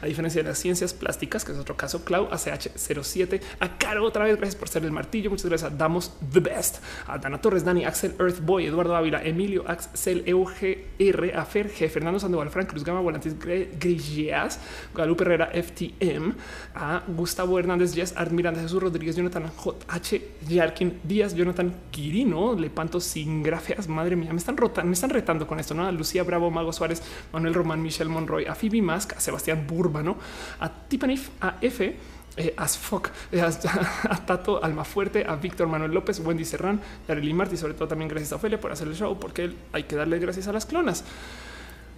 a diferencia de las ciencias plásticas, que es otro caso, Clau, ACH07, a Caro otra vez, gracias por ser el martillo, muchas gracias Damos The Best, a Dana Torres, Dani, Axel, Earth Boy, Eduardo Ávila, Emilio, Axel, EUGR, a Fer, G, Fernando Sandoval, Frank Cruz Gama, Volantis Grilleas, Guadalupe Herrera, FTM, a Gustavo Hernández, Jess, Art Jesús Rodríguez, Jonathan JH, Yarkin Díaz, Jonathan Quirino, Lepanto sin grafias. Madre mía, me están rotando, me están retando con esto, ¿no? A Lucía Bravo, Mago Suárez, Manuel Román, Michelle Monroy, a Phoebe Mask, a Sebastián Burbano, a Tiffany, a F, eh, as fuck, eh, a, Tato Almafuerte, a Víctor Manuel López, Wendy Serrán, Yareli Martí, sobre todo también gracias a Ofelia por hacer el show, porque hay que darle gracias a las clonas.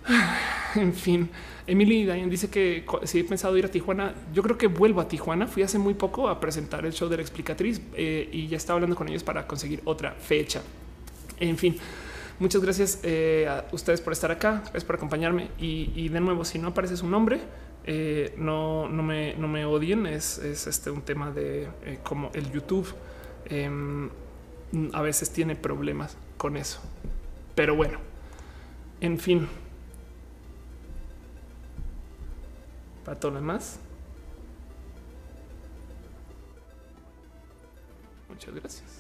En fin, Emily Diane dice que si he pensado ir a Tijuana, yo creo que vuelvo a Tijuana. Fui hace muy poco a presentar el show de la explicatriz eh, y ya estaba hablando con ellos para conseguir otra fecha. En fin, muchas gracias eh, a ustedes por estar acá, gracias por acompañarme y, de nuevo, si no aparece su nombre, eh, no, no, me, no me odien. Es, este un tema de como el YouTube em, a veces tiene problemas con eso, pero bueno, en fin. para todo lo demás. Muchas gracias.